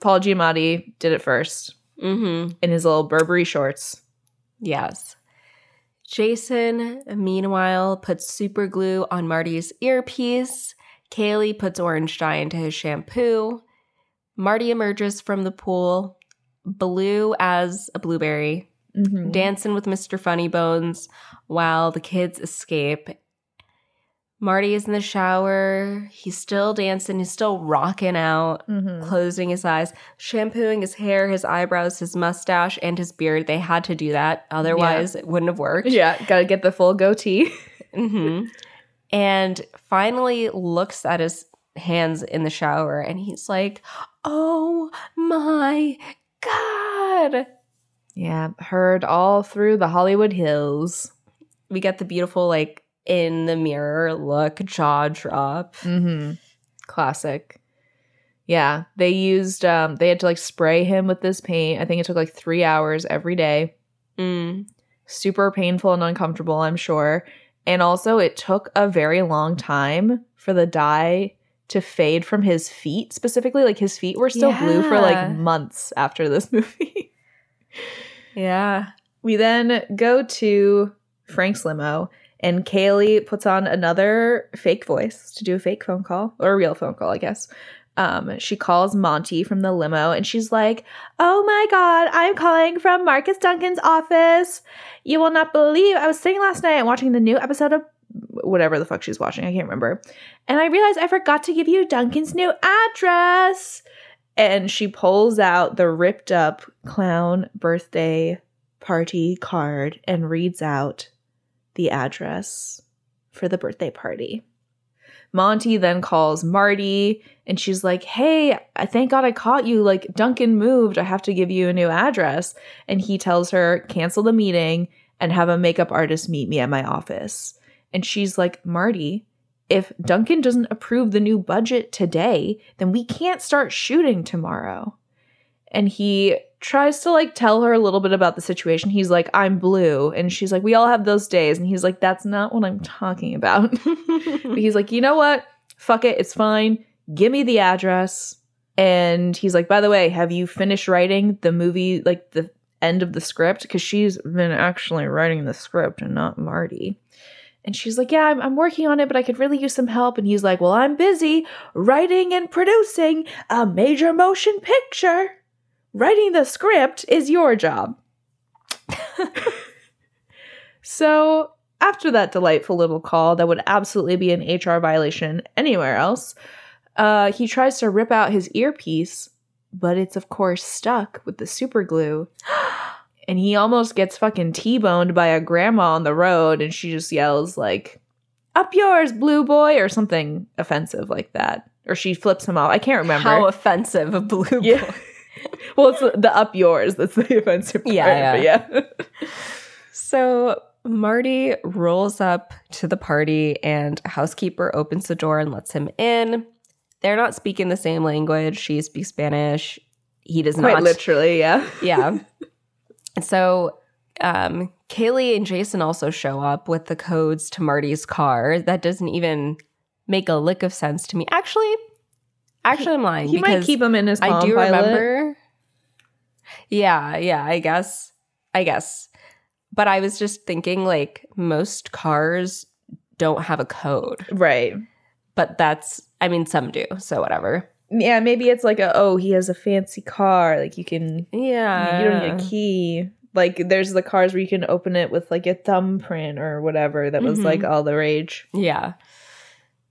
A: Paul Giamatti did it first
B: Mm-hmm.
A: in his little Burberry shorts.
B: Yes. Jason, meanwhile, puts super glue on Marty's earpiece. Kaylee puts orange dye into his shampoo. Marty emerges from the pool, blue as a blueberry,
A: Mhm.
B: dancing with Mr. Funny Bones while the kids escape. Marty is in the shower. He's still dancing. He's still rocking out,
A: Mhm.
B: closing his eyes, shampooing his hair, his eyebrows, his mustache, and his beard. They had to do that. Otherwise, it wouldn't have worked.
A: Yeah, gotta get the full goatee.
B: hmm And finally looks at his hands in the shower and he's like, oh my God.
A: Yeah, heard all through the Hollywood Hills.
B: We get the beautiful, like, in the mirror look, jaw drop.
A: Mm-hmm. Classic. Yeah, they used um they had to like spray him with this paint. I think it took like 3 hours every day.
B: Mm.
A: Super painful and uncomfortable, I'm sure. And also it took a very long time for the dye to fade from his feet specifically. Like his feet were still blue for like months after this movie.
B: Yeah.
A: We then go to Frank's limo, and Kaylee puts on another fake voice to do a fake phone call or a real phone call, I guess. Um, she calls Monty from the limo and she's like, Oh my God, I'm calling from Marcus Duncan's office. You will not believe I was sitting last night and watching the new episode of whatever the fuck she's watching. I can't remember. And I realized I forgot to give you Duncan's new address. And she pulls out the ripped up clown birthday party card and reads out the address for the birthday party. Monty then calls Marty and she's like, Hey, I thank God I caught you. Like, Duncan moved. I have to give you a new address. And he tells her, Cancel the meeting and have a makeup artist meet me at my office. And she's like, Marty, if Duncan doesn't approve the new budget today, then we can't start shooting tomorrow. And he tries to like tell her a little bit about the situation. He's like, I'm blue. And she's like, We all have those days. And he's like, That's not what I'm talking about. but he's like, You know what? Fuck it. It's fine. Give me the address. And he's like, By the way, have you finished writing the movie, like the end of the script? Because she's been actually writing the script and not Marty. And she's like, Yeah, I'm, I'm working on it, but I could really use some help. And he's like, Well, I'm busy writing and producing a major motion picture. Writing the script is your job. so, after that delightful little call that would absolutely be an HR violation anywhere else, uh, he tries to rip out his earpiece, but it's, of course, stuck with the super glue. and he almost gets fucking T-boned by a grandma on the road and she just yells like up yours blue boy or something offensive like that or she flips him off I can't remember
B: How offensive a blue
A: Yeah.
B: boy.
A: well it's the up yours that's the offensive part
B: Yeah,
A: but yeah
B: So Marty rolls up to the party and a housekeeper opens the door and lets him in. They're not speaking the same language. She speaks Spanish. He does
A: quite
B: not.
A: literally yeah
B: Yeah. So um Kaylee and Jason also show up with the codes to Marty's car. That doesn't even make a lick of sense to me. Actually, actually I'm lying
A: he might keep him in his
B: I do
A: Pilot.
B: remember. Yeah, yeah, I guess. I guess. But I was just thinking like most cars don't have a code.
A: Right.
B: But that's, I mean, some do. So whatever.
A: Yeah, maybe it's like a oh, he has a fancy car. Like you can
B: Yeah.
A: you don't need a key. Like there's the cars where you can open it with like a thumbprint or whatever that was
B: Mhm.
A: like all the rage.
B: Yeah.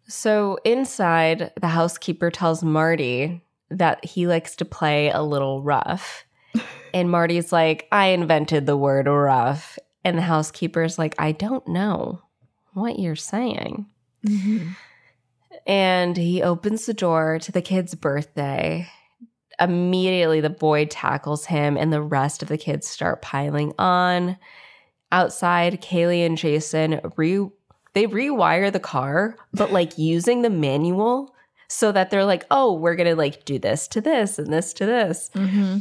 B: So inside, the housekeeper tells Marty that he likes to play a little rough. And Marty's like, I invented the word rough. And the housekeeper's like, I don't know what you're saying. And he opens the door to the kid's birthday. Immediately, the boy tackles him, and the rest of the kids start piling on. Outside, Kaylee and Jason re they rewire the car, but like using the manual so that they're like, oh, we're gonna like do this to this and this to this.
A: Mm-hmm.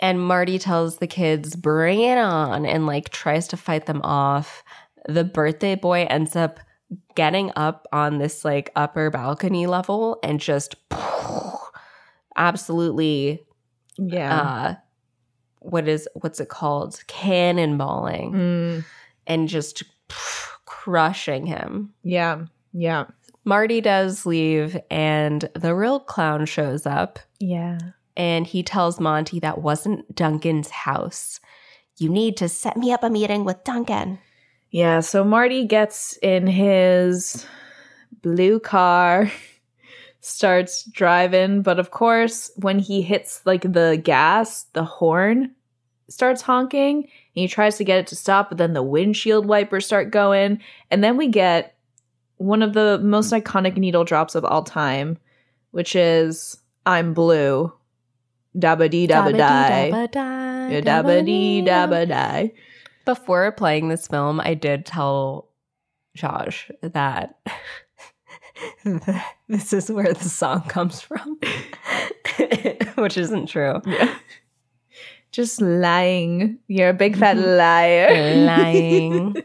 B: And Marty tells the kids, bring it on, and like tries to fight them off. The birthday boy ends up getting up on this like upper balcony level and just absolutely
A: Yeah.
B: uh what is what's it called cannonballing
A: Mm,
B: and just crushing him
A: yeah. Yeah.
B: marty does leave and the real clown shows up
A: Yeah.
B: and he tells monty that wasn't duncan's house you need to set me up a meeting with duncan
A: Yeah. So Marty gets in his blue car, starts driving, but of course, when he hits like the gas, the horn starts honking and he tries to get it to stop, but then the windshield wipers start going. And then we get one of the most iconic needle drops of all time, which is I'm blue. Dabba dee dabba die. Dabba dee dabba die.
B: Before playing this film, I did tell Josh that this is where the song comes from, which isn't true.
A: Yeah. Just lying. You're a big fat mm-hmm. liar.
B: Lying.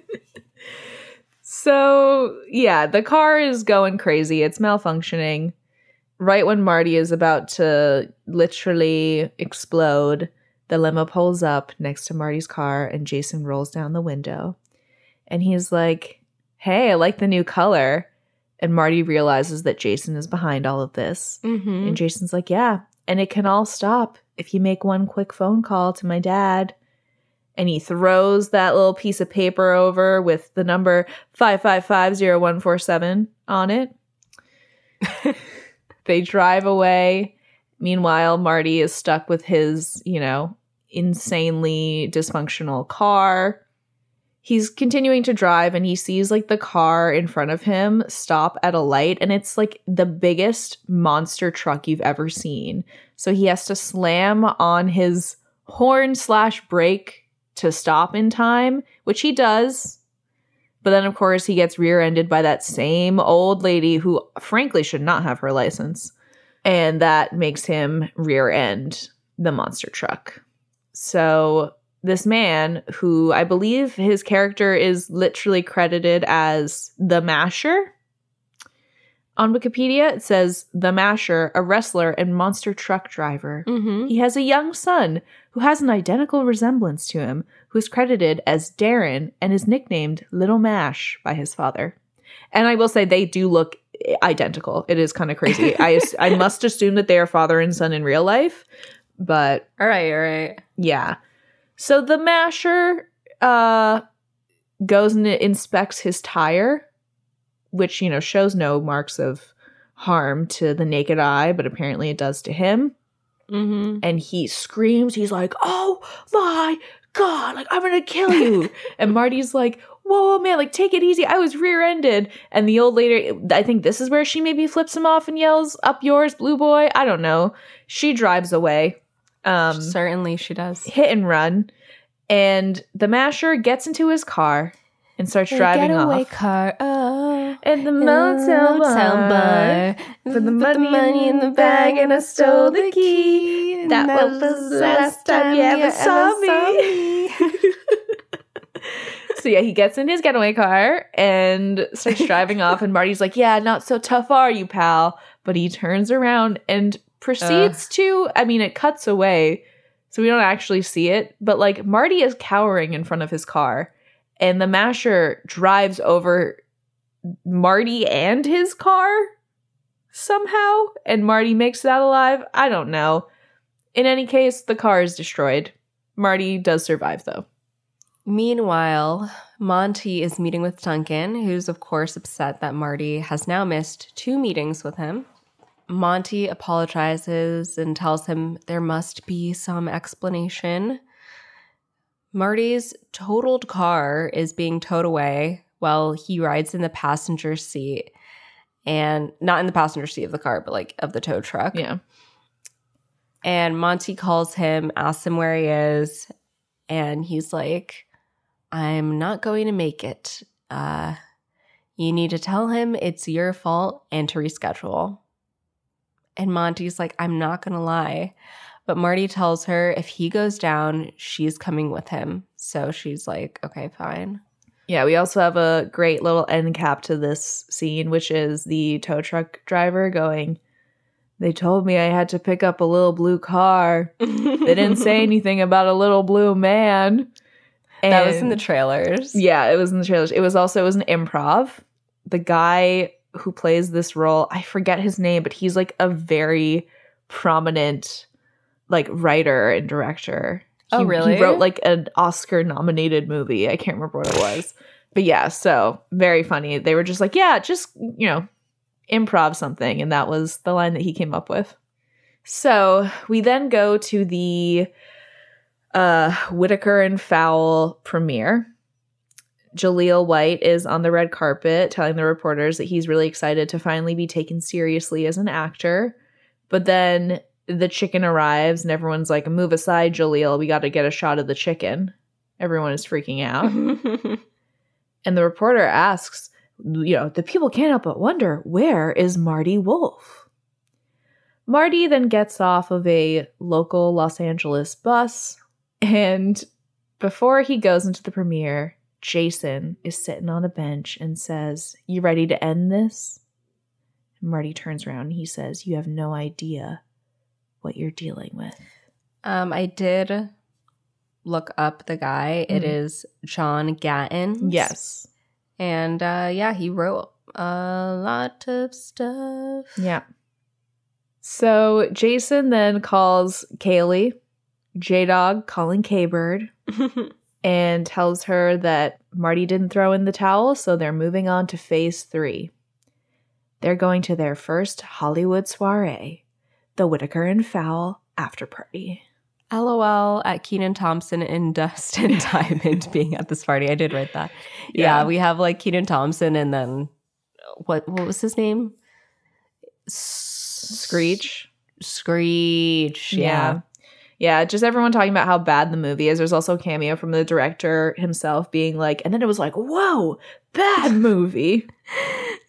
A: so, yeah, the car is going crazy. It's malfunctioning. Right when Marty is about to literally explode, the limo pulls up next to Marty's car and Jason rolls down the window. And he's like, Hey, I like the new color. And Marty realizes that Jason is behind all of this.
B: Mhm.
A: And Jason's like, Yeah, and it can all stop if you make one quick phone call to my dad. And he throws that little piece of paper over with the number 5550147 on it. they drive away. Meanwhile, Marty is stuck with his, you know, insanely dysfunctional car. He's continuing to drive and he sees like the car in front of him stop at a light and it's like the biggest monster truck you've ever seen. So he has to slam on his horn slash brake to stop in time, which he does. But then, of course, he gets rear ended by that same old lady who, frankly, should not have her license. And that makes him rear end the monster truck. So, this man, who I believe his character is literally credited as the Masher. On Wikipedia, it says the Masher, a wrestler and monster truck driver.
B: Mhm.
A: He has a young son who has an identical resemblance to him, who is credited as Darren and is nicknamed Little Mash by his father. And I will say they do look identical. It is kind of crazy. I I must assume that they are father and son in real life, but
B: All right, all right.
A: yeah. So the masher uh goes and inspects his tire, which you know shows no marks of harm to the naked eye, but apparently it does to him.
B: Mm-hmm.
A: And he screams, he's like, "Oh my god, like I'm going to kill you." and Marty's like, "Whoa, man, like take it easy. I was rear-ended." And the old lady, I think this is where she maybe flips him off and yells, "Up yours, blue boy." I don't know. She drives away. Um
B: Certainly, she does.
A: hit and run. And the masher gets into his car and starts driving
B: getaway
A: off.
B: car. Oh,
A: And the motel bar.
B: Put
A: Put the money, in the bag and I stole the key. That was the last time you ever saw me. So yeah, he gets in his getaway car and starts driving off. And Marty's like, "Yeah, not so tough, are you, pal?" But he turns around and proceeds to. I mean, it cuts away, so we don't actually see it. But like, Marty is cowering in front of his car, and the masher drives over Marty and his car somehow, and Marty makes it out alive. I don't know. In any case, the car is destroyed. Marty does survive, though.
B: Meanwhile, Monty is meeting with Duncan, who's of course upset that Marty has now missed two meetings with him. Monty apologizes and tells him there must be some explanation. Marty's totaled car is being towed away while he rides in the passenger seat and not in the passenger seat of the car, but like of the tow truck.
A: Yeah.
B: And Monty calls him, asks him where he is, and he's like, I'm not going to make it. Uh, you need to tell him it's your fault and to reschedule. And Monty's like, I'm not going to lie. But Marty tells her if he goes down, she's coming with him. So she's like, okay, fine.
A: Yeah, we also have a great little end cap to this scene, which is the tow truck driver going, They told me I had to pick up a little blue car. They didn't say anything about a little blue man.
B: And that was in the trailers.
A: Yeah, it was in the trailers. It was also it was an improv. The guy who plays this role, I forget his name, but he's like a very prominent like writer and director.
B: Oh,
A: He-
B: really?
A: He wrote like an Oscar nominated movie. I can't remember what it was. But yeah, so very funny. They were just like, yeah, just, you know, improv something. And that was the line that he came up with. So we then go to the uh Whitaker and Fowl premiere. Jaleel White is on the red carpet telling the reporters that he's really excited to finally be taken seriously as an actor. But then the chicken arrives and everyone's like, move aside, Jaleel. We got to get a shot of the chicken. Everyone is freaking out. and the reporter asks, you know, the people can't help but wonder, where is Marty Wolf? Marty then gets off of a local Los Angeles bus, and before he goes into the premiere, Jason is sitting on a bench and says, You ready to end this? And Marty turns around and he says, You have no idea what you're dealing with.
B: um, I did look up the guy. It
A: Mhm.
B: is John Gatins.
A: Yes.
B: And uh, yeah, he wrote a lot of stuff.
A: Yeah. So Jason then calls Kaylee, J Dog calling K Bird, and tells her that Marty didn't throw in the towel, so they're moving on to phase three. They're going to their first Hollywood soiree, the Whitaker and Fowl after party.
B: LOL at Kenan Thompson and Dustin Diamond being at this party. I did write that. Yeah,
A: Yeah.
B: we have like Kenan Thompson and then what what was his name? S-
A: Screech.
B: Screech. Yeah.
A: Yeah, just everyone talking about how bad the movie is. There's also a cameo from the director himself being like, and then it was like, whoa, bad movie.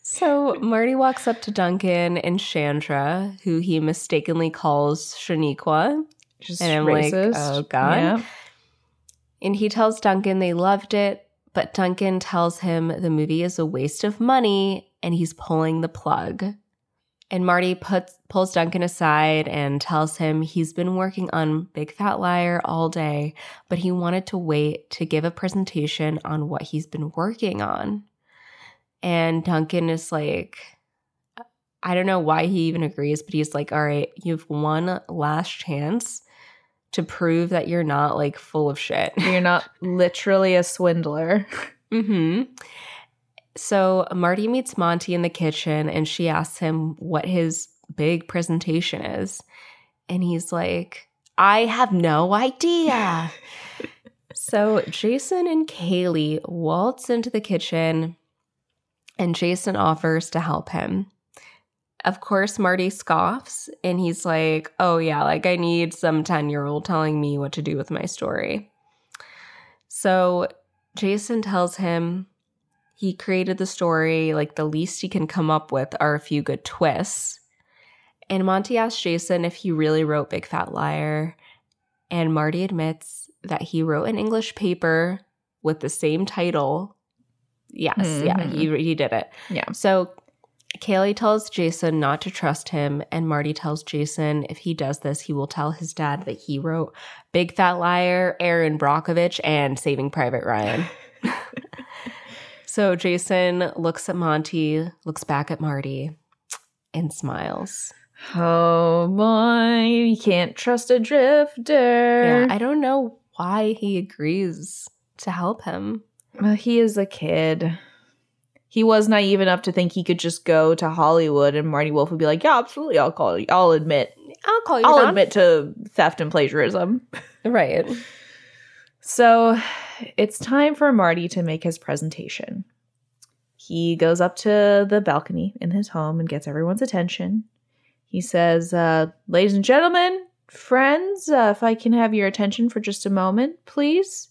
B: So Marty walks up to Duncan and Chandra, who he mistakenly calls Shaniqua.
A: Just
B: And I'm like, oh, God.
A: Yeah.
B: And he tells Duncan they loved it, but Duncan tells him the movie is a waste of money and he's pulling the plug. And Marty puts pulls Duncan aside and tells him he's been working on Big Fat Liar all day, but he wanted to wait to give a presentation on what he's been working on. And Duncan is like, I don't know why he even agrees, but he's like, all right, you have one last chance to prove that you're not like full of shit.
A: You're not literally a swindler.
B: hmm So Marty meets Monty in the kitchen and she asks him what his big presentation is. And he's like, I have no idea. so Jason and Kaylee waltz into the kitchen and Jason offers to help him. Of course, Marty scoffs and he's like, Oh, yeah, like I need some 10 year old telling me what to do with my story. So Jason tells him he created the story, like the least he can come up with are a few good twists. And Monty asks Jason if he really wrote Big Fat Liar. And Marty admits that he wrote an English paper with the same title. Yes, yeah,
A: Mhm.
B: he, he did it.
A: Yeah.
B: So Kaylee tells Jason not to trust him, and Marty tells Jason if he does this, he will tell his dad that he wrote Big Fat Liar, Erin Brockovich, and Saving Private Ryan. So Jason looks at Monty, looks back at Marty, and smiles.
A: Oh boy, you can't trust a drifter.
B: Yeah, I don't know why he agrees to help him.
A: Well, he is a kid. He was naive enough to think he could just go to Hollywood and Marty Wolf would be like, "Yeah, absolutely, I'll call you. I'll admit.
B: I'll call you.
A: I'll
B: Don."
A: admit to theft and plagiarism."
B: Right.
A: So, it's time for Marty to make his presentation. He goes up to the balcony in his home and gets everyone's attention. He says, uh, Ladies and gentlemen, friends, uh, if I can have your attention for just a moment, please.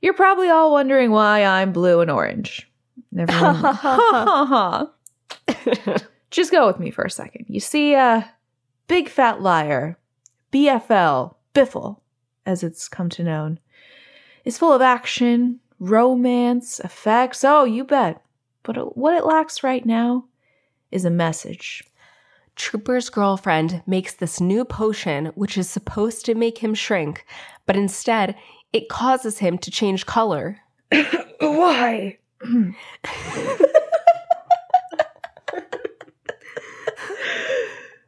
A: You're probably all wondering why I'm blue and orange. Everyone, ha ha ha. Just go with me for a second. You see, uh, Big Fat Liar, BFL, Biffle, as it's come to known, is full of action, romance, effects. Oh, you bet. But what it lacks right now is a message.
B: Trooper's girlfriend makes this new potion, which is supposed to make him shrink, but instead, it causes him to change color.
A: Why?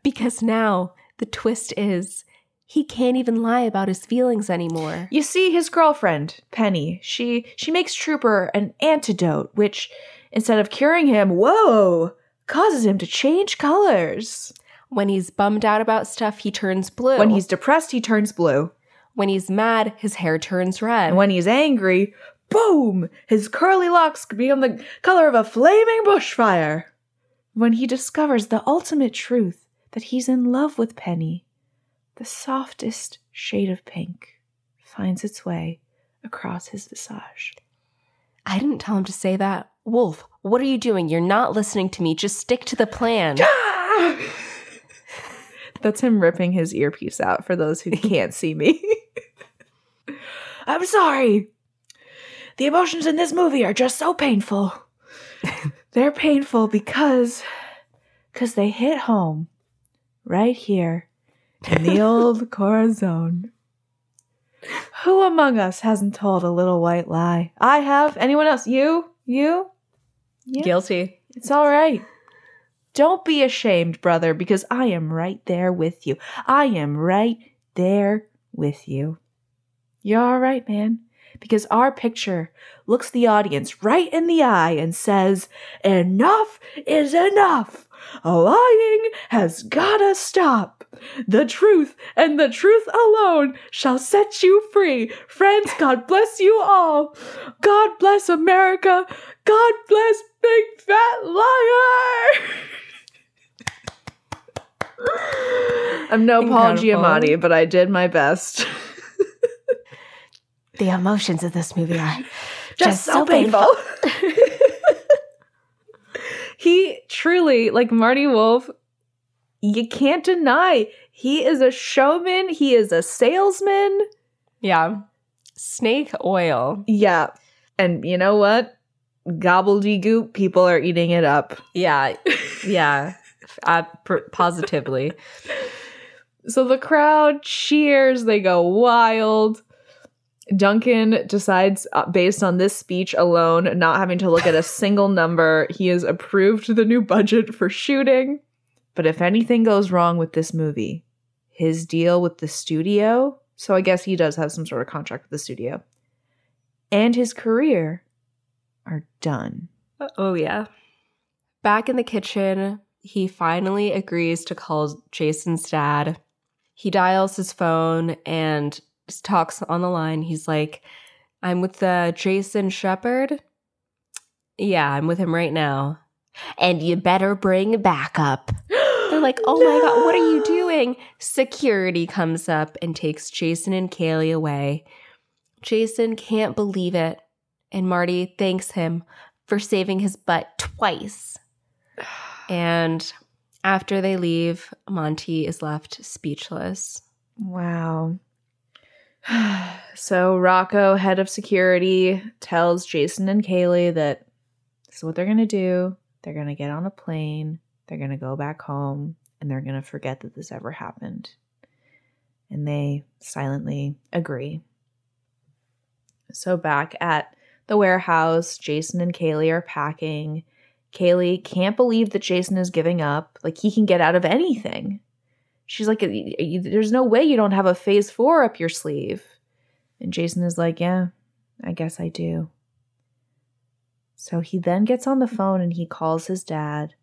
B: Because now the twist is he can't even lie about his feelings anymore.
A: You see, his girlfriend, Penny, she she makes Trooper an antidote, which instead of curing him, whoa, causes him to change colors.
B: When he's bummed out about stuff, he turns blue.
A: When he's depressed, he turns blue.
B: when he's mad, his hair turns red.
A: And when he's angry, boom, his curly locks become the color of a flaming bushfire. When he discovers the ultimate truth that he's in love with Penny, the softest shade of pink finds its way across his visage.
B: I didn't tell him to say that. Wolf, what are you doing? You're not listening to me. Just stick to the plan.
A: That's him ripping his earpiece out for those who can't see me. I'm sorry. The emotions in this movie are just so painful. They're painful because because they hit home right here in the old Corazon. Who among us hasn't told a little white lie? I have. Anyone else? You? You? You?
B: Guilty.
A: It's all right. Don't be ashamed, brother, because I am right there with you. I am right there with you. You're all right, man, because our picture looks the audience right in the eye and says, Enough is enough. Lying has gotta stop. The truth and the truth alone shall set you free. Friends, God bless you all. God bless America. God bless Big Fat Liar. I'm no Paul
B: Incredible.
A: Giamatti, but I did my best.
B: The emotions of this movie are
A: Just so painful. he truly, like Marty Wolf, you can't deny he is a showman, he is a salesman.
B: Yeah. Snake oil.
A: Yeah. And you know what? Gobbledygook, people are eating it up.
B: Yeah. Yeah. uh, pr- positively.
A: So the crowd cheers, they go wild. Duncan decides, uh, based on this speech alone, not having to look at a single number, he has approved the new budget for shooting. But if anything goes wrong with this movie, his deal with the studio, so I guess he does have some sort of contract with the studio, and his career are done.
B: Oh, yeah. Back in the kitchen, he finally agrees to call Jason's dad. He dials his phone and talks on the line. He's like, I'm with uh, Jason Shepherd. Yeah, I'm with him right now. And you better bring backup. They're like, oh my God, what are you doing? Security comes up and takes Jason and Kaylee away. Jason can't believe it. And Marty thanks him for saving his butt twice. And after they leave, Monty is left speechless.
A: Wow. so Rocco, head of security, tells Jason and Kaylee that this is what they're going to do. They're going to get on a plane, they're going to go back home, and they're going to forget that this ever happened. And they silently agree. So back at the warehouse. Jason and Kaylee are packing. Kaylee can't believe that Jason is giving up. Like he can get out of anything. She's like, there's no way you don't have a phase four up your sleeve. And Jason is like, yeah, I guess I do. So he then gets on the phone and he calls his dad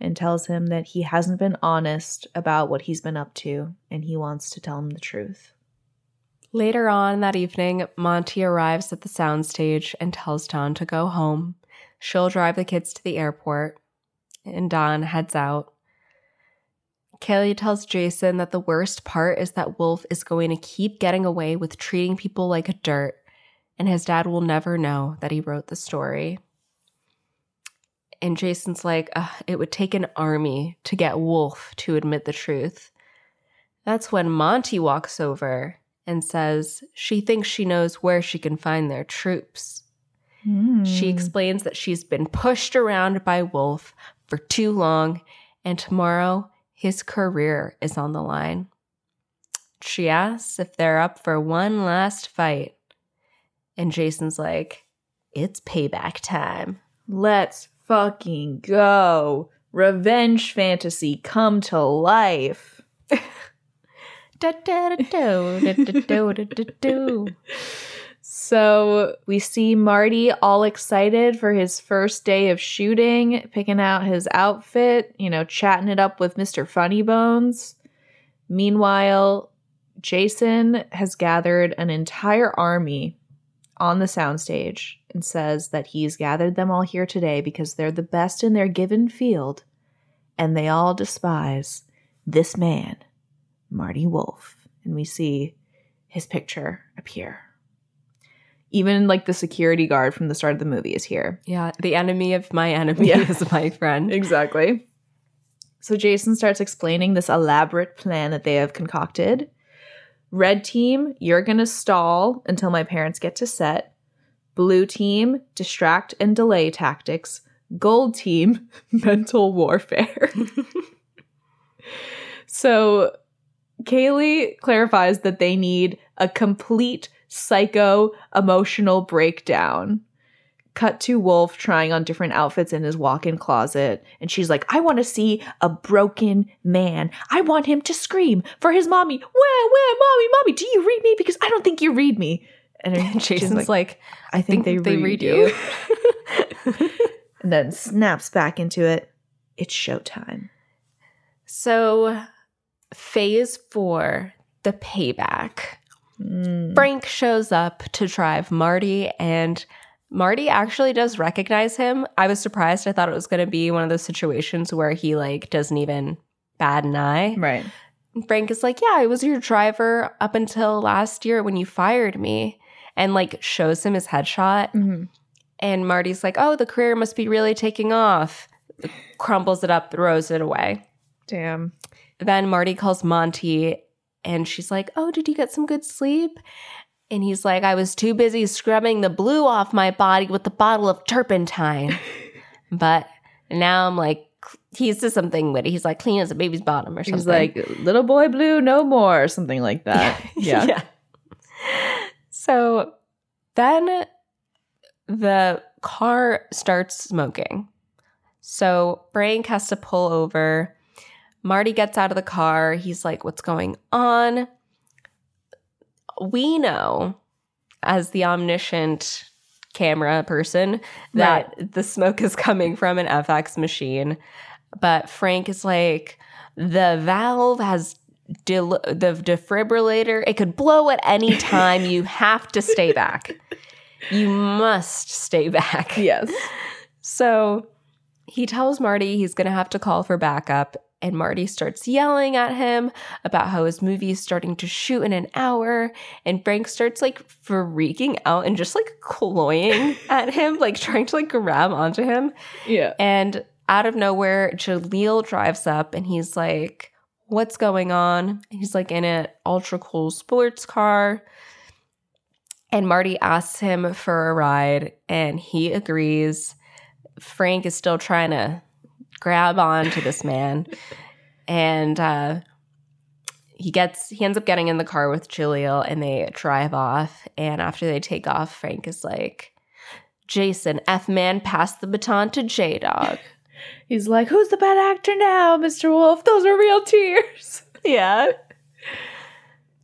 A: and tells him that he hasn't been honest about what he's been up to and he wants to tell him the truth.
B: Later on that evening, Monty arrives at the soundstage and tells Don to go home. She'll drive the kids to the airport, and Don heads out. Kaylee tells Jason that the worst part is that Wolf is going to keep getting away with treating people like dirt, and his dad will never know that he wrote the story. And Jason's like, it would take an army to get Wolf to admit the truth. That's when Monty walks over and says she thinks she knows where she can find their troops. Mm. She explains that she's been pushed around by Wolf for too long, and tomorrow his career is on the line. She asks if they're up for one last fight. And Jason's like, it's payback time.
A: Let's fucking go. Revenge fantasy come to life. So we see Marty all excited for his first day of shooting, picking out his outfit, you know, chatting it up with Mr. Funny Bones. Meanwhile, Jason has gathered an entire army on the soundstage and says that he's gathered them all here today because they're the best in their given field and they all despise this man Marty Wolf. And we see his picture appear. Even like the security guard from the start of the movie is here.
B: Yeah, the enemy of my enemy yeah. is my friend.
A: exactly. So Jason starts explaining this elaborate plan that they have concocted. Red team, you're going to stall until my parents get to set. Blue team, distract and delay tactics. Gold team, mental warfare. so Kaylee clarifies that they need a complete psycho emotional breakdown. Cut to Wolf trying on different outfits in his walk in closet. And she's like, I want to see a broken man. I want him to scream for his mommy. Where, where, mommy, mommy, do you read me? Because I don't think you read me.
B: And Jason's like, like, I think, think they, they, read, read you.
A: you. and then snaps back into it. It's showtime.
B: So phase four, the payback. Mm. Frank shows up to drive Marty, and Marty actually does recognize him. I was surprised. I thought it was going to be one of those situations where he like doesn't even bat an eye.
A: Right.
B: Frank is like, "Yeah, I was your driver up until last year when you fired me," and like shows him his headshot. Mm-hmm. And Marty's like, "Oh, the career must be really taking off." Crumbles it up, throws it away.
A: Damn.
B: Then Marty calls Monty and she's like, Oh, did you get some good sleep? And he's like, I was too busy scrubbing the blue off my body with the bottle of turpentine. but now I'm like, he says something witty. He's like, clean as a baby's bottom or something. He's
A: like, little boy blue, no more, or something like that. yeah. yeah.
B: So then the car starts smoking. So Frank has to pull over Marty gets out of the car. He's like, What's going on? We know, as the omniscient camera person, that right. the smoke is coming from an FX machine. But Frank is like, The valve has del- the defibrillator. It could blow at any time. you have to stay back. You must stay back.
A: Yes.
B: So he tells Marty he's going to have to call for backup and Marty starts yelling at him about how his movie is starting to shoot in an hour. And Frank starts like freaking out and just like cloying at him, like trying to like grab onto him.
A: Yeah.
B: And out of nowhere, Jaleel drives up and he's like, What's going on? He's like in an ultra cool sports car. And Marty asks him for a ride and he agrees. Frank is still trying to grab on to this man. and uh, he gets he ends up getting in the car with Jaleel and they drive off. And after they take off, Frank is like, Jason F Man passed the baton to J Dog.
A: He's like, Who's the bad actor now, Mr. Wolf? Those are real tears.
B: yeah.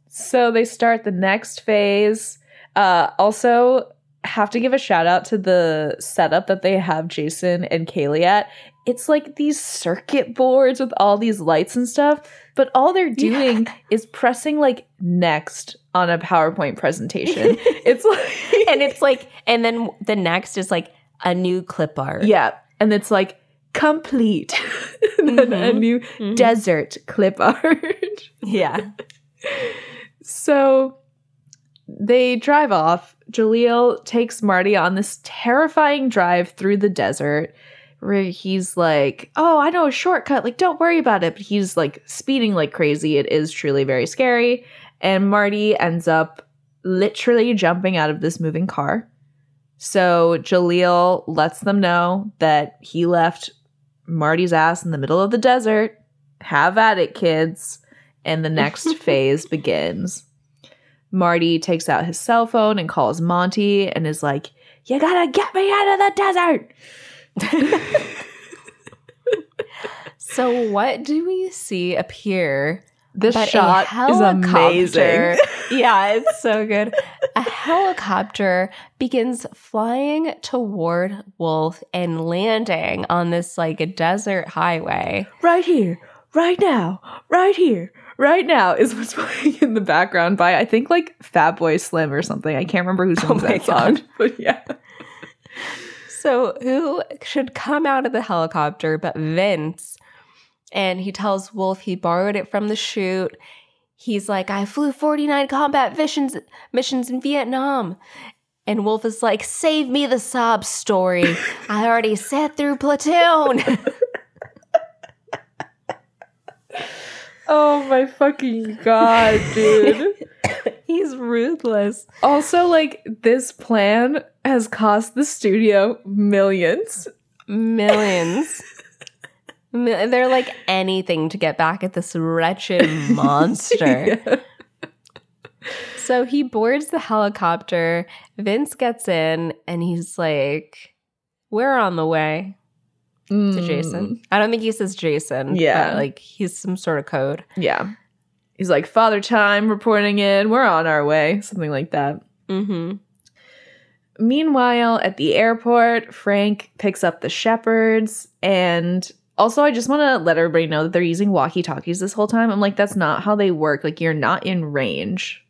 A: So they start the next phase. Uh, also, have to give a shout out to the setup that they have Jason and Kaylee at. It's like these circuit boards with all these lights and stuff, but all they're doing
B: Yeah.
A: is pressing like next on a PowerPoint presentation. it's like,
B: And it's like, and then the next is like a new clip art.
A: yeah, and it's like complete, then a new
B: Mhm.
A: desert clip art.
B: Yeah.
A: So they drive off. Jaleel takes Marty on this terrifying drive through the desert where he's like, Oh, I know a shortcut. Like, don't worry about it. But he's like speeding like crazy. It is truly very scary. And Marty ends up literally jumping out of this moving car. So Jaleel lets them know that he left Marty's ass in the middle of the desert. Have at it, kids. And the next phase begins. Marty takes out his cell phone and calls Monty and is like, You gotta get me out of the desert.
B: So what do we see appear?
A: This
B: But
A: shot is amazing.
B: yeah, it's so good. A helicopter begins flying toward Wolf and landing on this like a desert highway.
A: right here, right now, right here, right now is what's playing in the background by I think like Fatboy Slim or something. I can't remember who sings oh
B: my
A: that song, but yeah.
B: So who should come out of the helicopter but Vince? And he tells Wolf he borrowed it from the shoot. He's like, I flew 49 combat missions missions in Vietnam. And Wolf is like, save me the sob story. I already sat through platoon.
A: Oh my fucking god, dude.
B: He's ruthless.
A: also, like this plan has cost the studio millions.
B: Millions. They're like anything to get back at this wretched monster.
A: Yeah.
B: So he boards the helicopter. Vince gets in and he's like, We're on the way to
A: Mm,
B: Jason. I don't think he says Jason.
A: Yeah.
B: but, like he's some sort of code.
A: Yeah. He's like, Father Time reporting in. We're on our way. Something like that.
B: Mm-hmm.
A: Meanwhile, at the airport, Frank picks up the shepherds. And also, I just want to let everybody know that they're using walkie talkies this whole time. I'm like, that's not how they work. Like, you're not in range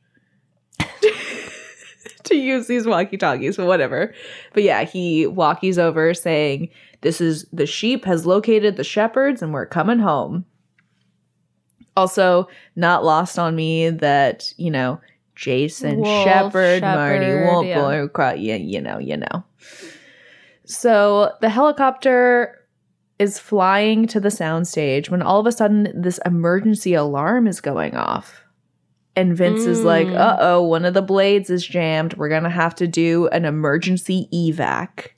A: to use these walkie talkies, but whatever. But yeah, he walkies over saying, This is the sheep has located the shepherds and we're coming home. Also, not lost on me that, you know, Jason
B: Wolf,
A: Shepherd, Marty Wolf,
B: yeah.
A: Boy, yeah, you know, you know. So the helicopter is flying to the soundstage when all of a sudden this emergency alarm is going off. And Vince is like,
B: Mm.
A: uh oh, one of the blades is jammed. We're going to have to do an emergency evac.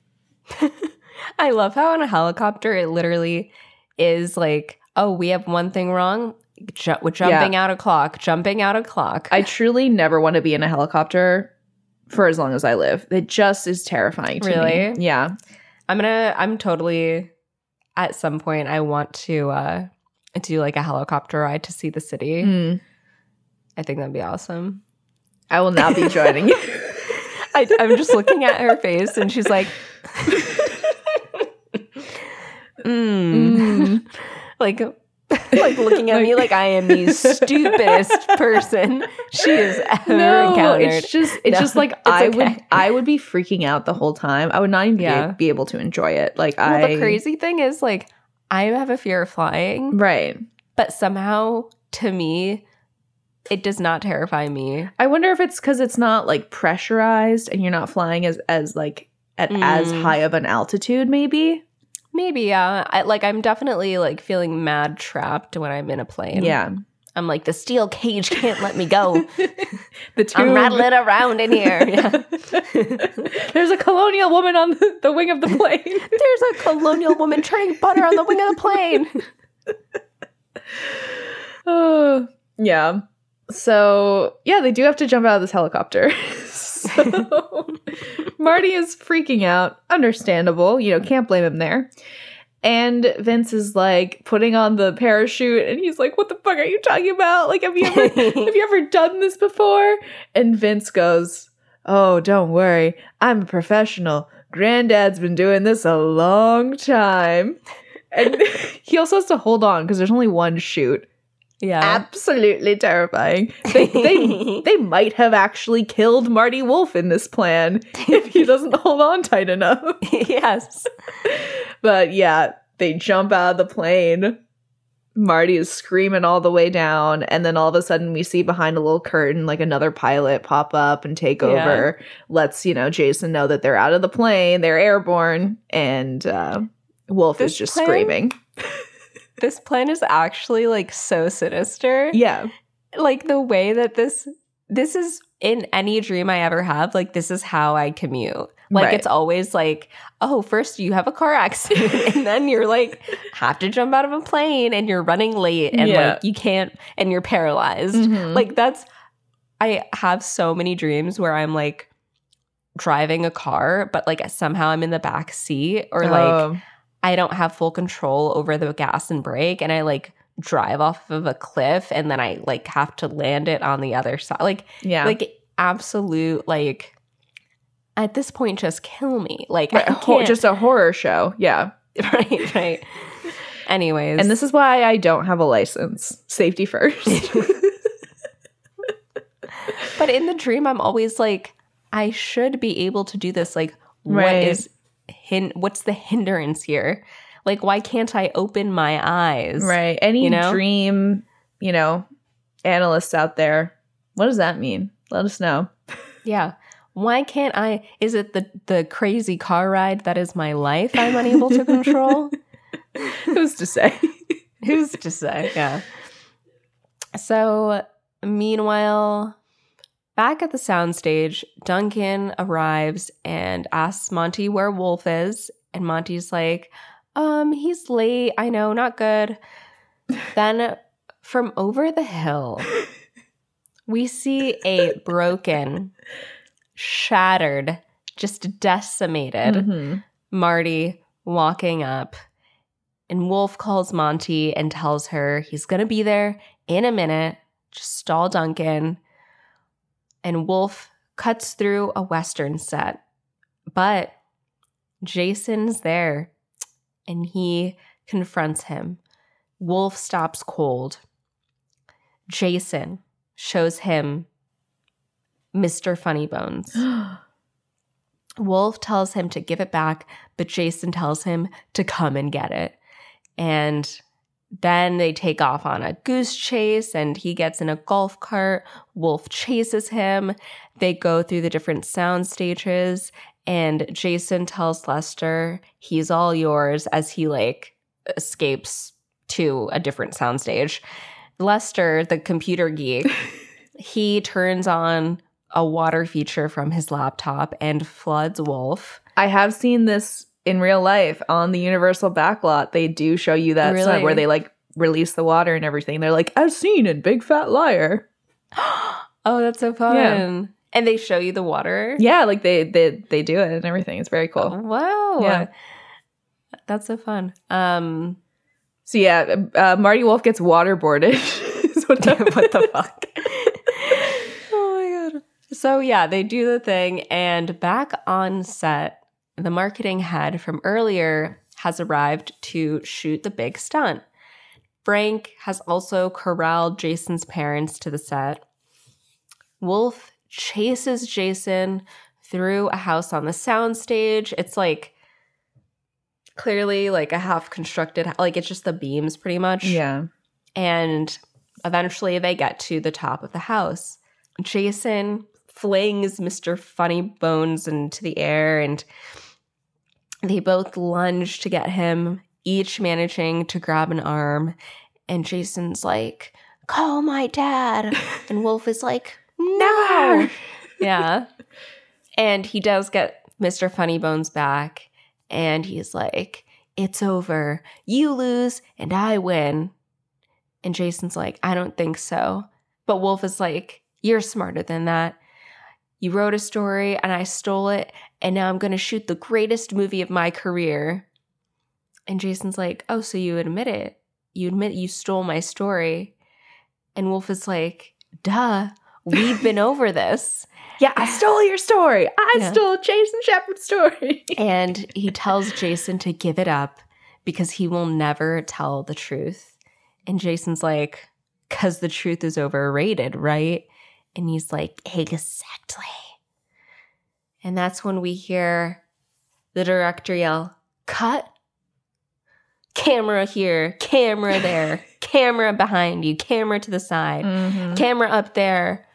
B: I love how in a helicopter it literally is like, oh, we have one thing wrong. Ju- jumping out of clock, jumping out of clock.
A: I truly never want to be in a helicopter for as long as I live. It just is terrifying to me.
B: Really?
A: Yeah.
B: I'm gonna. I'm totally. At some point, I want to uh do like a helicopter ride to see the city.
A: Mm.
B: I think that'd be awesome.
A: I will not be joining you.
B: I, I'm just looking at her face, and she's like, mm.
A: Mm.
B: like, like looking at me like I am the stupidest person she has ever
A: no,
B: encountered.
A: it's just it's
B: No,
A: just like
B: it's
A: I would. I would be freaking out the whole time. I would not even be-
B: Yeah.
A: be, able to enjoy it. Like
B: well,
A: I
B: the crazy thing is, like, I have a fear of flying,
A: right.
B: but somehow to me, it does not terrify me.
A: I wonder if it's because it's not like pressurized and you're not flying as as like at as
B: Mm.
A: high of an altitude. Maybe.
B: Maybe, yeah. I, like, I'm definitely like feeling mad trapped when I'm in a plane.
A: Yeah.
B: I'm like, the steel cage can't let me go.
A: the tube.
B: I'm rattling around in here. Yeah.
A: There's a colonial woman on the, the wing of the plane.
B: There's a colonial woman churning butter on the wing of the plane.
A: Oh, yeah. So, yeah, they do have to jump out of this helicopter. So Marty is freaking out. Understandable. You know, can't blame him there. And Vince is like putting on the parachute and he's like, What the fuck are you talking about? Like, have you ever have you ever done this before? And Vince goes, Oh, don't worry. I'm a professional. Granddad's been doing this a long time. And he also has to hold on because there's only one chute.
B: Yeah.
A: Absolutely terrifying. They, they, they might have actually killed Marty Wolf in this plan if he doesn't hold on tight enough.
B: yes.
A: But yeah, they jump out of the plane. Marty is screaming all the way down, and then all of a sudden we see behind a little curtain like another pilot pop up and take
B: Yeah.
A: over. Lets you know Jason know that they're out of the plane, they're airborne, and uh, Wolf is just
B: plane?
A: screaming.
B: This plan is actually like so sinister.
A: Yeah,
B: Like the way that this this is in any dream I ever have, like this is how I commute. Like
A: Right.
B: it's always like, oh, first you have a car accident and then you're like have to jump out of a plane and you're running late and
A: Yeah.
B: like you can't and you're paralyzed.
A: Mhm.
B: Like that's I have so many dreams where I'm like driving a car, but like somehow I'm in the back seat or like
A: Oh,
B: I don't have full control over the gas and brake and I like drive off of a cliff and then I like have to land it on the other side. Like
A: yeah,
B: like absolute like at this point just kill me. Like
A: Right,
B: I
A: a
B: can't-
A: just a horror show. Yeah,
B: right, right. Anyways.
A: and this is why I don't have a license. Safety first.
B: but in the dream I'm always like I should be able to do this. Like what
A: Right.
B: is hin- what's the hindrance here? Like why can't I open my eyes?
A: right. Any
B: You know?
A: dream, you know, analysts out there, what does that mean? Let us know.
B: Yeah. Why can't I? Is it the the crazy car ride that is my life I'm unable to control?
A: Who's to say?
B: Who's to say? Yeah. So, meanwhile, back at the soundstage, Duncan arrives and asks Monty where Wolf is, and Monty's like, "Um, he's late. I know, not good." then, from over the hill, we see a broken, shattered, just decimated
A: Mhm.
B: Marty walking up, and Wolf calls Monty and tells her he's going to be there in a minute. Just stall Duncan. And Wolf cuts through a Western set, but Jason's there and he confronts him. Wolf stops cold. Jason shows him Mr. Funny Bones. Wolf tells him to give it back, but Jason tells him to come and get it. And then they take off on a goose chase and he gets in a golf cart. Wolf chases him. They go through the different sound stages and Jason tells Lester he's all yours as he like escapes to a different soundstage. Lester, the computer geek, he turns on a water feature from his laptop and floods Wolf.
A: I have seen this in real life on the Universal backlot. They do show you that
B: Really?
A: where they like release the water and everything. They're like, as seen in Big Fat Liar.
B: oh, that's so fun.
A: Yeah.
B: And they show you the water.
A: Yeah, like they they they do it and everything. It's very cool.
B: Wow.
A: Yeah.
B: That's so fun. Um
A: So yeah, uh, Marty Wolf gets waterboarded. what,
B: what the fuck? oh my god. So yeah, they do the thing and back on set, the marketing head from earlier has arrived to shoot the big stunt. Frank has also corralled Jason's parents to the set. Wolf chases Jason through a house on the soundstage. It's like clearly like a half constructed like it's just the beams pretty much
A: Yeah.
B: and eventually they get to the top of the house. Jason flings Mr. Funny Bones into the air and they both lunge to get him, each managing to grab an arm. And Jason's like, Call my dad. And Wolf is like, No.
A: Never.
B: Yeah. And he does get Mr. Funny Bones back. And he's like, It's over. You lose and I win. And Jason's like, I don't think so. But Wolf is like, You're smarter than that. You wrote a story and I stole it, and now I'm going to shoot the greatest movie of my career. And Jason's like, Oh, so you admit it? You admit you stole my story. And Wolf is like, Duh, we've been over this.
A: Yeah, I stole your story. I
B: Yeah.
A: stole Jason Shepherd's story.
B: And he tells Jason to give it up because he will never tell the truth. And Jason's like, because the truth is overrated, right? And he's like, Hey, exactly. And that's when we hear the director yell, cut. Camera here, camera there, camera behind you, camera to the side.
A: Mhm.
B: camera up there.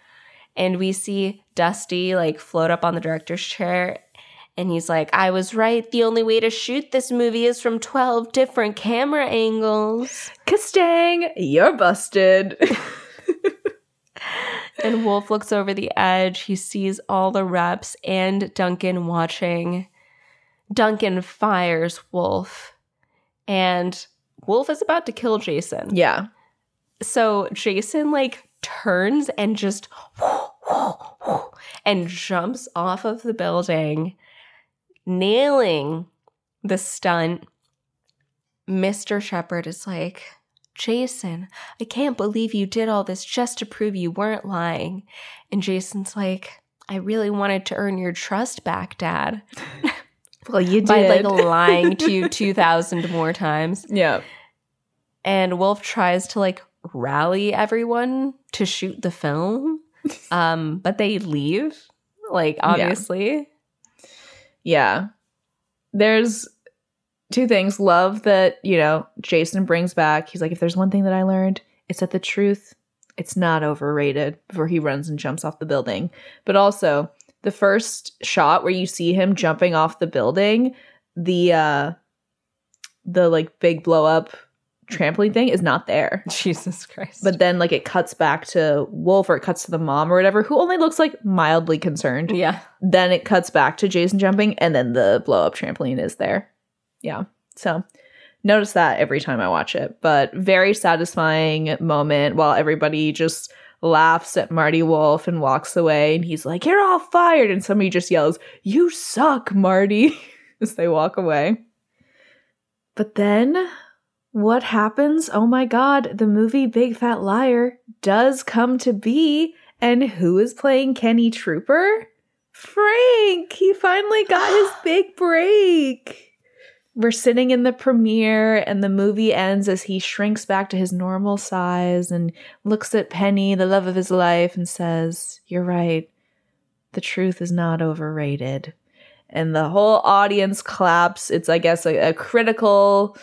B: And we see dusty like float up on the director's chair. And he's like i was right. The only way to shoot this movie is from 12 different camera angles.
A: Kastang, you're busted.
B: and wolf looks over the edge he sees all the reps and duncan watching duncan fires wolf and wolf is about to kill jason
A: yeah.
B: so Jason like turns and just and jumps off of the building, nailing the stunt. Mr. Shepherd is like, Jason, I can't believe you did all this just to prove you weren't lying. And Jason's like, I really wanted to earn your trust back, Dad,
A: Well, you did.
B: by like lying to you 2,000 more times.
A: yeah.
B: and Wolf tries to like rally everyone to shoot the film. Um, but they leave, like obviously.
A: Yeah. There's two things. Love that, you know, Jason brings back. He's like, if there's one thing that I learned, it's that the truth, it's not overrated before he runs and jumps off the building. But also, the first shot where you see him jumping off the building, the uh the like big blow up trampoline thing is not there.
B: Jesus Christ.
A: But then like it cuts back to Wolf or it cuts to the mom or whatever, who only looks like mildly concerned
B: yeah.
A: then it cuts back to Jason jumping, and then the blow up trampoline is there. Yeah. So notice that every time I watch it. But very satisfying moment while everybody just laughs at Marty Wolf and walks away. And he's like, You're all fired. And somebody just yells, You suck, Marty, as they walk away. But then what happens? Oh my God, the movie Big Fat Liar does come to be. And who is playing Kenny Trooper? Frank! He finally got his big break. We're sitting in the premiere, and the movie ends as he shrinks back to his normal size and looks at Penny, the love of his life, and says, You're right. The truth is not overrated. And the whole audience claps. It's, I guess, a, a critical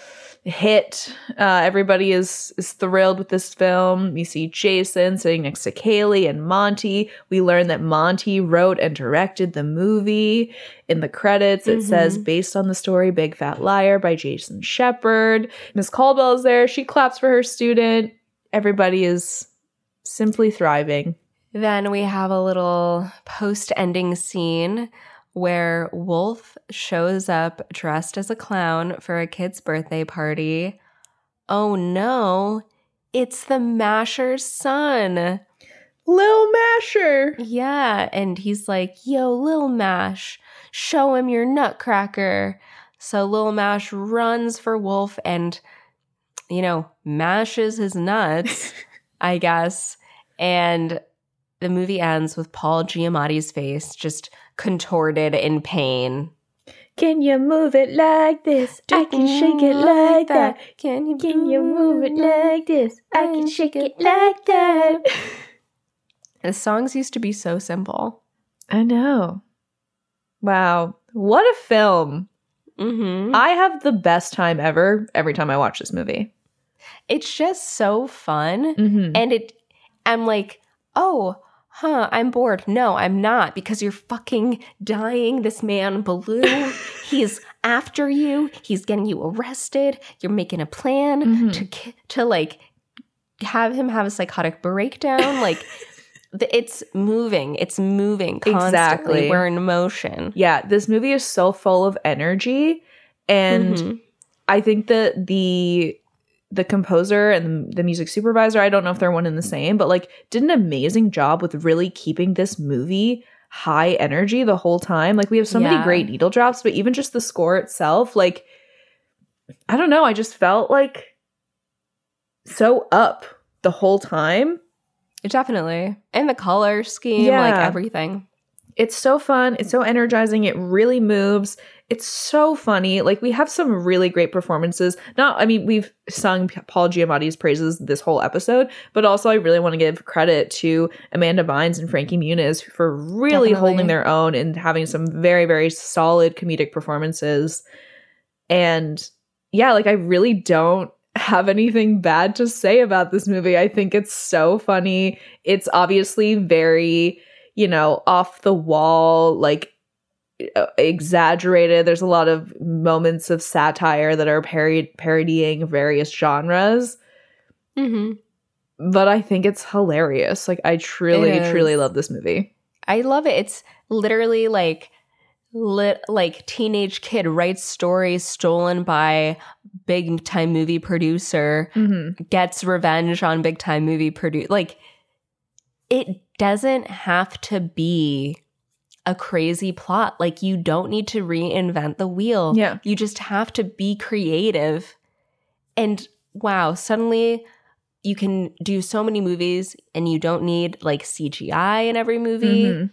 A: hit. Uh, everybody is is thrilled with this film. You see Jason sitting next to Kaylee and Monty. We learn that Monty wrote and directed the movie. In the credits, it
B: Mhm.
A: says based on the story Big Fat Liar by Jason Shepherd. Miss Caldwell is there. She claps for her student. Everybody is simply thriving.
B: Then we have a little post ending scene where Wolf shows up dressed as a clown for a kid's birthday party. Oh no, it's the Masher's son.
A: Lil Masher.
B: Yeah, and he's like, "Yo, Lil Mash, show him your nutcracker." So Lil Mash runs for Wolf and you know, mashes his nuts, I guess. And the movie ends with Paul Giamatti's face just contorted in pain.
A: Can you move it like this? I can shake it like that.
B: Can you
A: Can you move it like this? I can shake it like that.
B: The songs used to be so simple.
A: I know. Wow. What a film.
B: Mm-hmm.
A: I have the best time ever every time I watch this movie.
B: It's just so fun.
A: Mm-hmm.
B: And it, I'm like, oh, huh, I'm bored. No, I'm not because you're fucking dying. This man, Baloo, he's after you. He's getting you arrested. You're making a plan
A: Mhm.
B: to to like have him have a psychotic breakdown. like it's moving. It's moving constantly.
A: Exactly.
B: We're in motion.
A: Yeah, this movie is so full of energy. And
B: Mhm.
A: I think that the the composer and the music supervisor, I don't know if they're one and the same, but like did an amazing job with really keeping this movie high energy the whole time. Like we have so many great needle drops, but even just the score itself, like I don't know, I just felt like so up the whole time.
B: Definitely. And the color scheme, like everything.
A: It's so fun. It's so energizing. It really moves. It's so funny. Like we have some really great performances. Not, I mean, we've sung Paul Giamatti's praises this whole episode, but also I really want to give credit to Amanda Bynes and Frankie Muniz for really
B: Definitely.
A: holding their own and having some very, very solid comedic performances. And yeah, like I really don't have anything bad to say about this movie. I think it's so funny. It's obviously very, you know, off the wall, like exaggerated. There's a lot of moments of satire that are parod- parodying various genres,
B: Mm-hmm.
A: but I think it's hilarious. Like I truly, truly love this movie.
B: I love it. It's literally like lit like teenage kid writes stories stolen by big time movie producer
A: Mm-hmm.
B: gets revenge on big time movie producer like it doesn't have to be a crazy plot like you don't need to reinvent the wheel
A: Yeah.
B: you just have to be creative and wow suddenly you can do so many movies and you don't need like cgi in every movie
A: Mhm.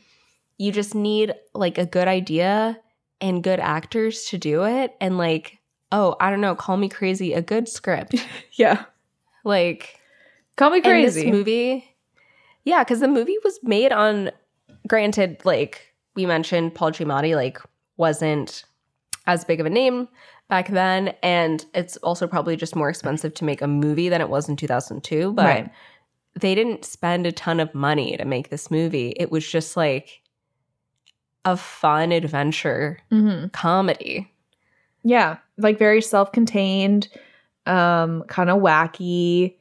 B: you just need like a good idea and good actors to do it and like oh i don't know call me crazy a good script
A: Yeah.
B: like
A: Call me crazy.
B: this movie yeah because the movie was made on granted like we mentioned paul giamatti like wasn't as big of a name back then and it's also probably just more expensive to make a movie than it was in 2002 but
A: right.
B: they didn't spend a ton of money to make this movie it was just like a fun adventure
A: Mm-hmm.
B: comedy
A: Yeah, like very self-contained, um, kind of wacky,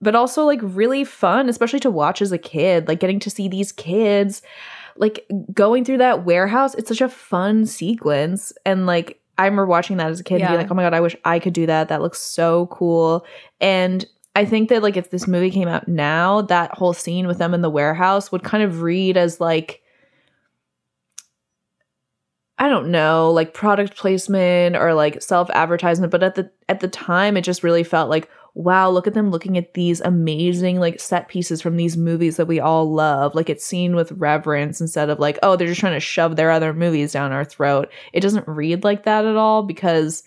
A: but also like really fun, especially to watch as a kid. Like getting to see these kids like going through that warehouse. It's such a fun sequence, and like I remember watching that as a kid and being like, "Oh my god, I wish I could do that. That looks so cool." And I think that like if this movie came out now, that whole scene with them in the warehouse would kind of read as like I don't know, like product placement or like self-advertisement, but at the at the time it just really felt like wow, look at them looking at these amazing like set pieces from these movies that we all love. Like it's seen with reverence instead of like, oh, they're just trying to shove their other movies down our throat. It doesn't read like that at all because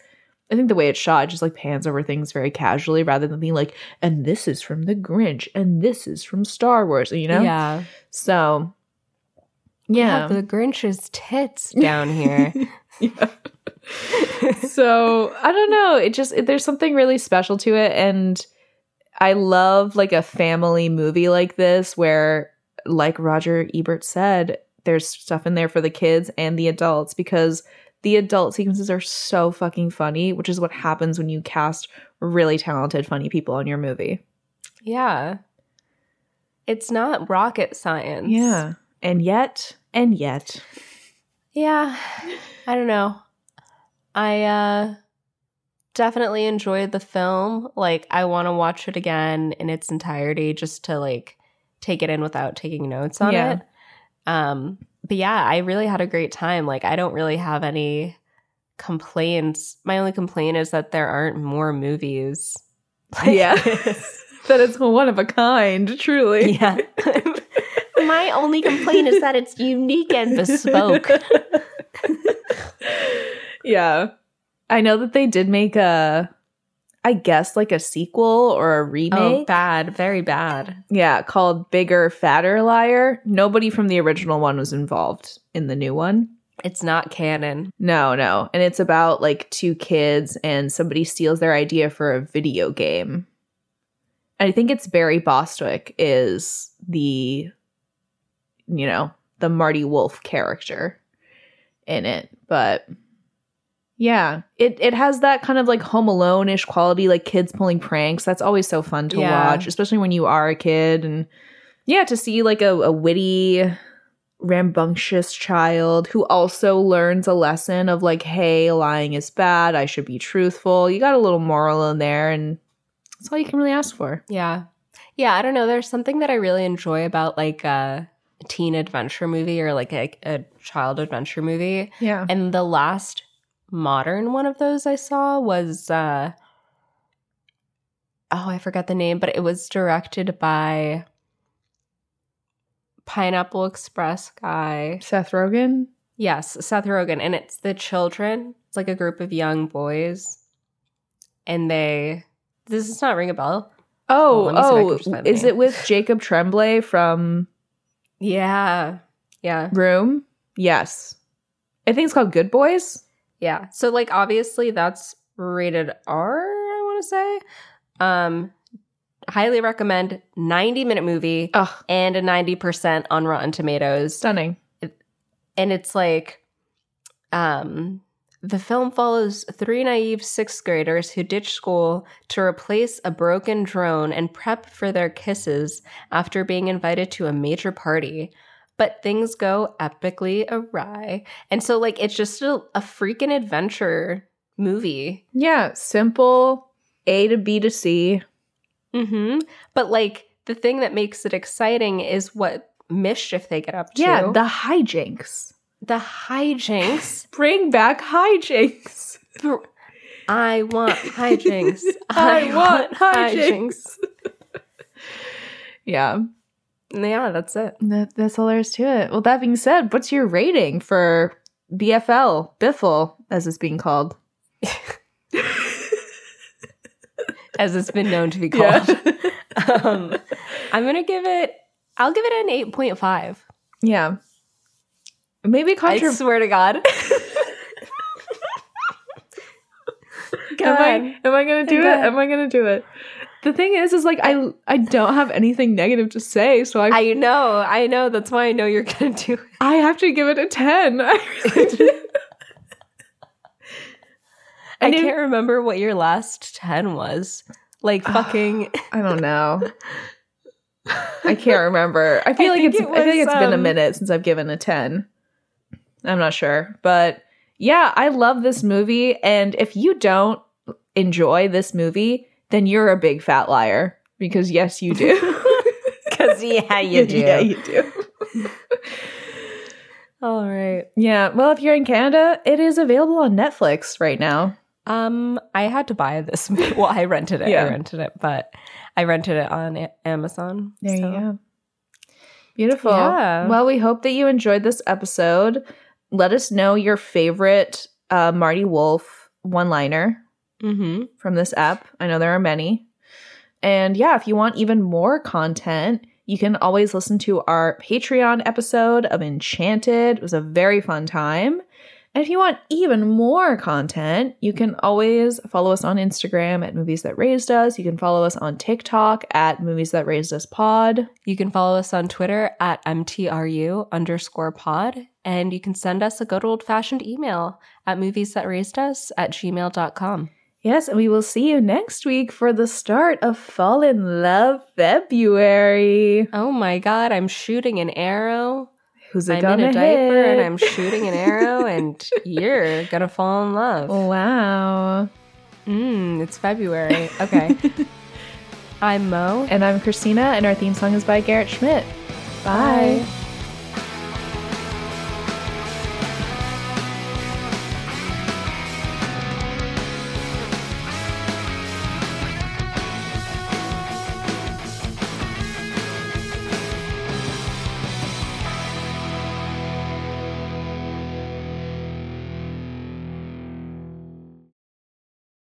A: I think the way it's shot it just like pans over things very casually rather than being like, and this is from the Grinch and this is from Star Wars, you know?
B: yeah
A: So yeah.
B: the grinch's tits down here
A: Yeah. So I don't know. It just it, there's something really special to it, and I love like a family movie like this where, like Roger Ebert said, there's stuff in there for the kids and the adults because the adult sequences are so fucking funny, which is what happens when you cast really talented, funny people in your movie.
B: yeah it's not rocket science
A: Yeah, and yet, and yet,
B: Yeah. I don't know. I uh definitely enjoyed the film. Like I want to watch it again in its entirety just to like take it in without taking notes on
A: Yeah.
B: it. Um but yeah, I really had a great time. Like I don't really have any complaints. My only complaint is that there aren't more movies. like
A: Yeah. that it's one of a kind, truly.
B: yeah. My only complaint is that it's unique and bespoke.
A: Yeah. I know that they did make a I guess like a sequel or a oh, remake.
B: Oh, bad, very bad.
A: Yeah, called Bigger Fatter Liar. Nobody from the original one was involved in the new one.
B: It's not canon.
A: No, no. And it's about like two kids and somebody steals their idea for a video game. And I think it's Barry Bostwick is the you know, the Marty Wolf character in it. But yeah, it it has that kind of like home alone-ish quality, like kids pulling pranks. That's always so fun to
B: Yeah.
A: watch, especially when you are a kid and yeah, to see like a, a witty rambunctious child who also learns a lesson of like, hey, lying is bad. I should be truthful. You got a little moral in there, and that's all you can really ask for.
B: Yeah. Yeah, I don't know. There's something that I really enjoy about like uh teen adventure movie or like a, a child adventure movie.
A: Yeah.
B: And the last modern one of those I saw was uh oh, I forgot the name, but it was directed by Pineapple Express guy.
A: Seth Rogen.
B: Yes, Seth Rogen. And it's the children. It's like a group of young boys. And they does this not ring a bell?
A: Oh,
B: let me see if I can
A: oh,
B: the
A: is
B: name.
A: it with Jacob Tremblay from
B: Yeah. Yeah.
A: Room? Yes. I think it's called Good Boys.
B: Yeah. So like obviously that's rated R, I want to say. Um highly recommend 90 minute movie
A: Ugh,
B: and a 90% on Rotten Tomatoes.
A: stunning.
B: And it's like um the film follows three naive sixth graders who ditch school to replace a broken drone and prep for their kisses after being invited to a major party. But things go epically awry. And so, like, it's just a, a freaking adventure movie.
A: Yeah, simple A to B to C.
B: Mm-hmm. But, like, the thing that makes it exciting is what mischief they get up to.
A: Yeah, the hijinks.
B: the hijinks.
A: Bring back hijinks.
B: I want hijinks.
A: I want hijinks. Yeah,
B: Yeah, that's it.
A: that, that's all there is to it. Well, that being said, what's your rating for BFL, Biffle, as it's being called?
B: As it's been known to be called. um, I'm gonna give it. I'll give it an 8.5.
A: yeah. Maybe
B: I swear to God.
A: Am I am I gonna do
B: Go
A: it? Am I gonna do it? The thing is, is like I I don't have anything negative to say, so I I,
B: know, I know. That's why I know you're gonna do it.
A: I have to give it a ten. I really.
B: I can't remember what your last 10 was. Like fucking.
A: I don't know. I can't remember. I feel
B: I
A: like it's
B: it
A: I think
B: was,
A: it's been a
B: um,
A: minute since I've given a 10. I'm not sure, but yeah, I love this movie and if you don't enjoy this movie, then you're a big fat liar because yes, you do.
B: Because, yeah, you do.
A: yeah, you do.
B: All right.
A: Yeah, well, if you're in Canada, it is available on Netflix right now.
B: Um, I had to buy this. Well, I rented it.
A: Yeah.
B: I rented it, but I rented it on A- Amazon.
A: There
B: so-
A: you go. Beautiful.
B: Yeah.
A: Well, we hope that you enjoyed this episode. Let us know your favorite uh, Marty Wolf one liner
B: Mm-hmm.
A: from this app. I know there are many. And yeah, if you want even more content, you can always listen to our Patreon episode of Enchanted. It was a very fun time. And if you want even more content, you can always follow us on Instagram at Movies That Raised Us. You can follow us on TikTok at Movies That Raised Us Pod.
B: You can follow us on Twitter at MTRU underscore pod. And you can send us a good old fashioned email at movies that raised us at gmail.com.
A: Yes, and we will see you next week for the start of Fall in Love February.
B: Oh my God, I'm shooting an arrow.
A: Who's it
B: I'm
A: gonna
B: in a diaper
A: hit?
B: and I'm shooting an arrow, and you're gonna fall in love.
A: Wow.
B: Mm, it's February. Okay. I'm Mo.
A: And I'm Christina, and our theme song is by Garrett Schmidt. Bye.
B: Bye.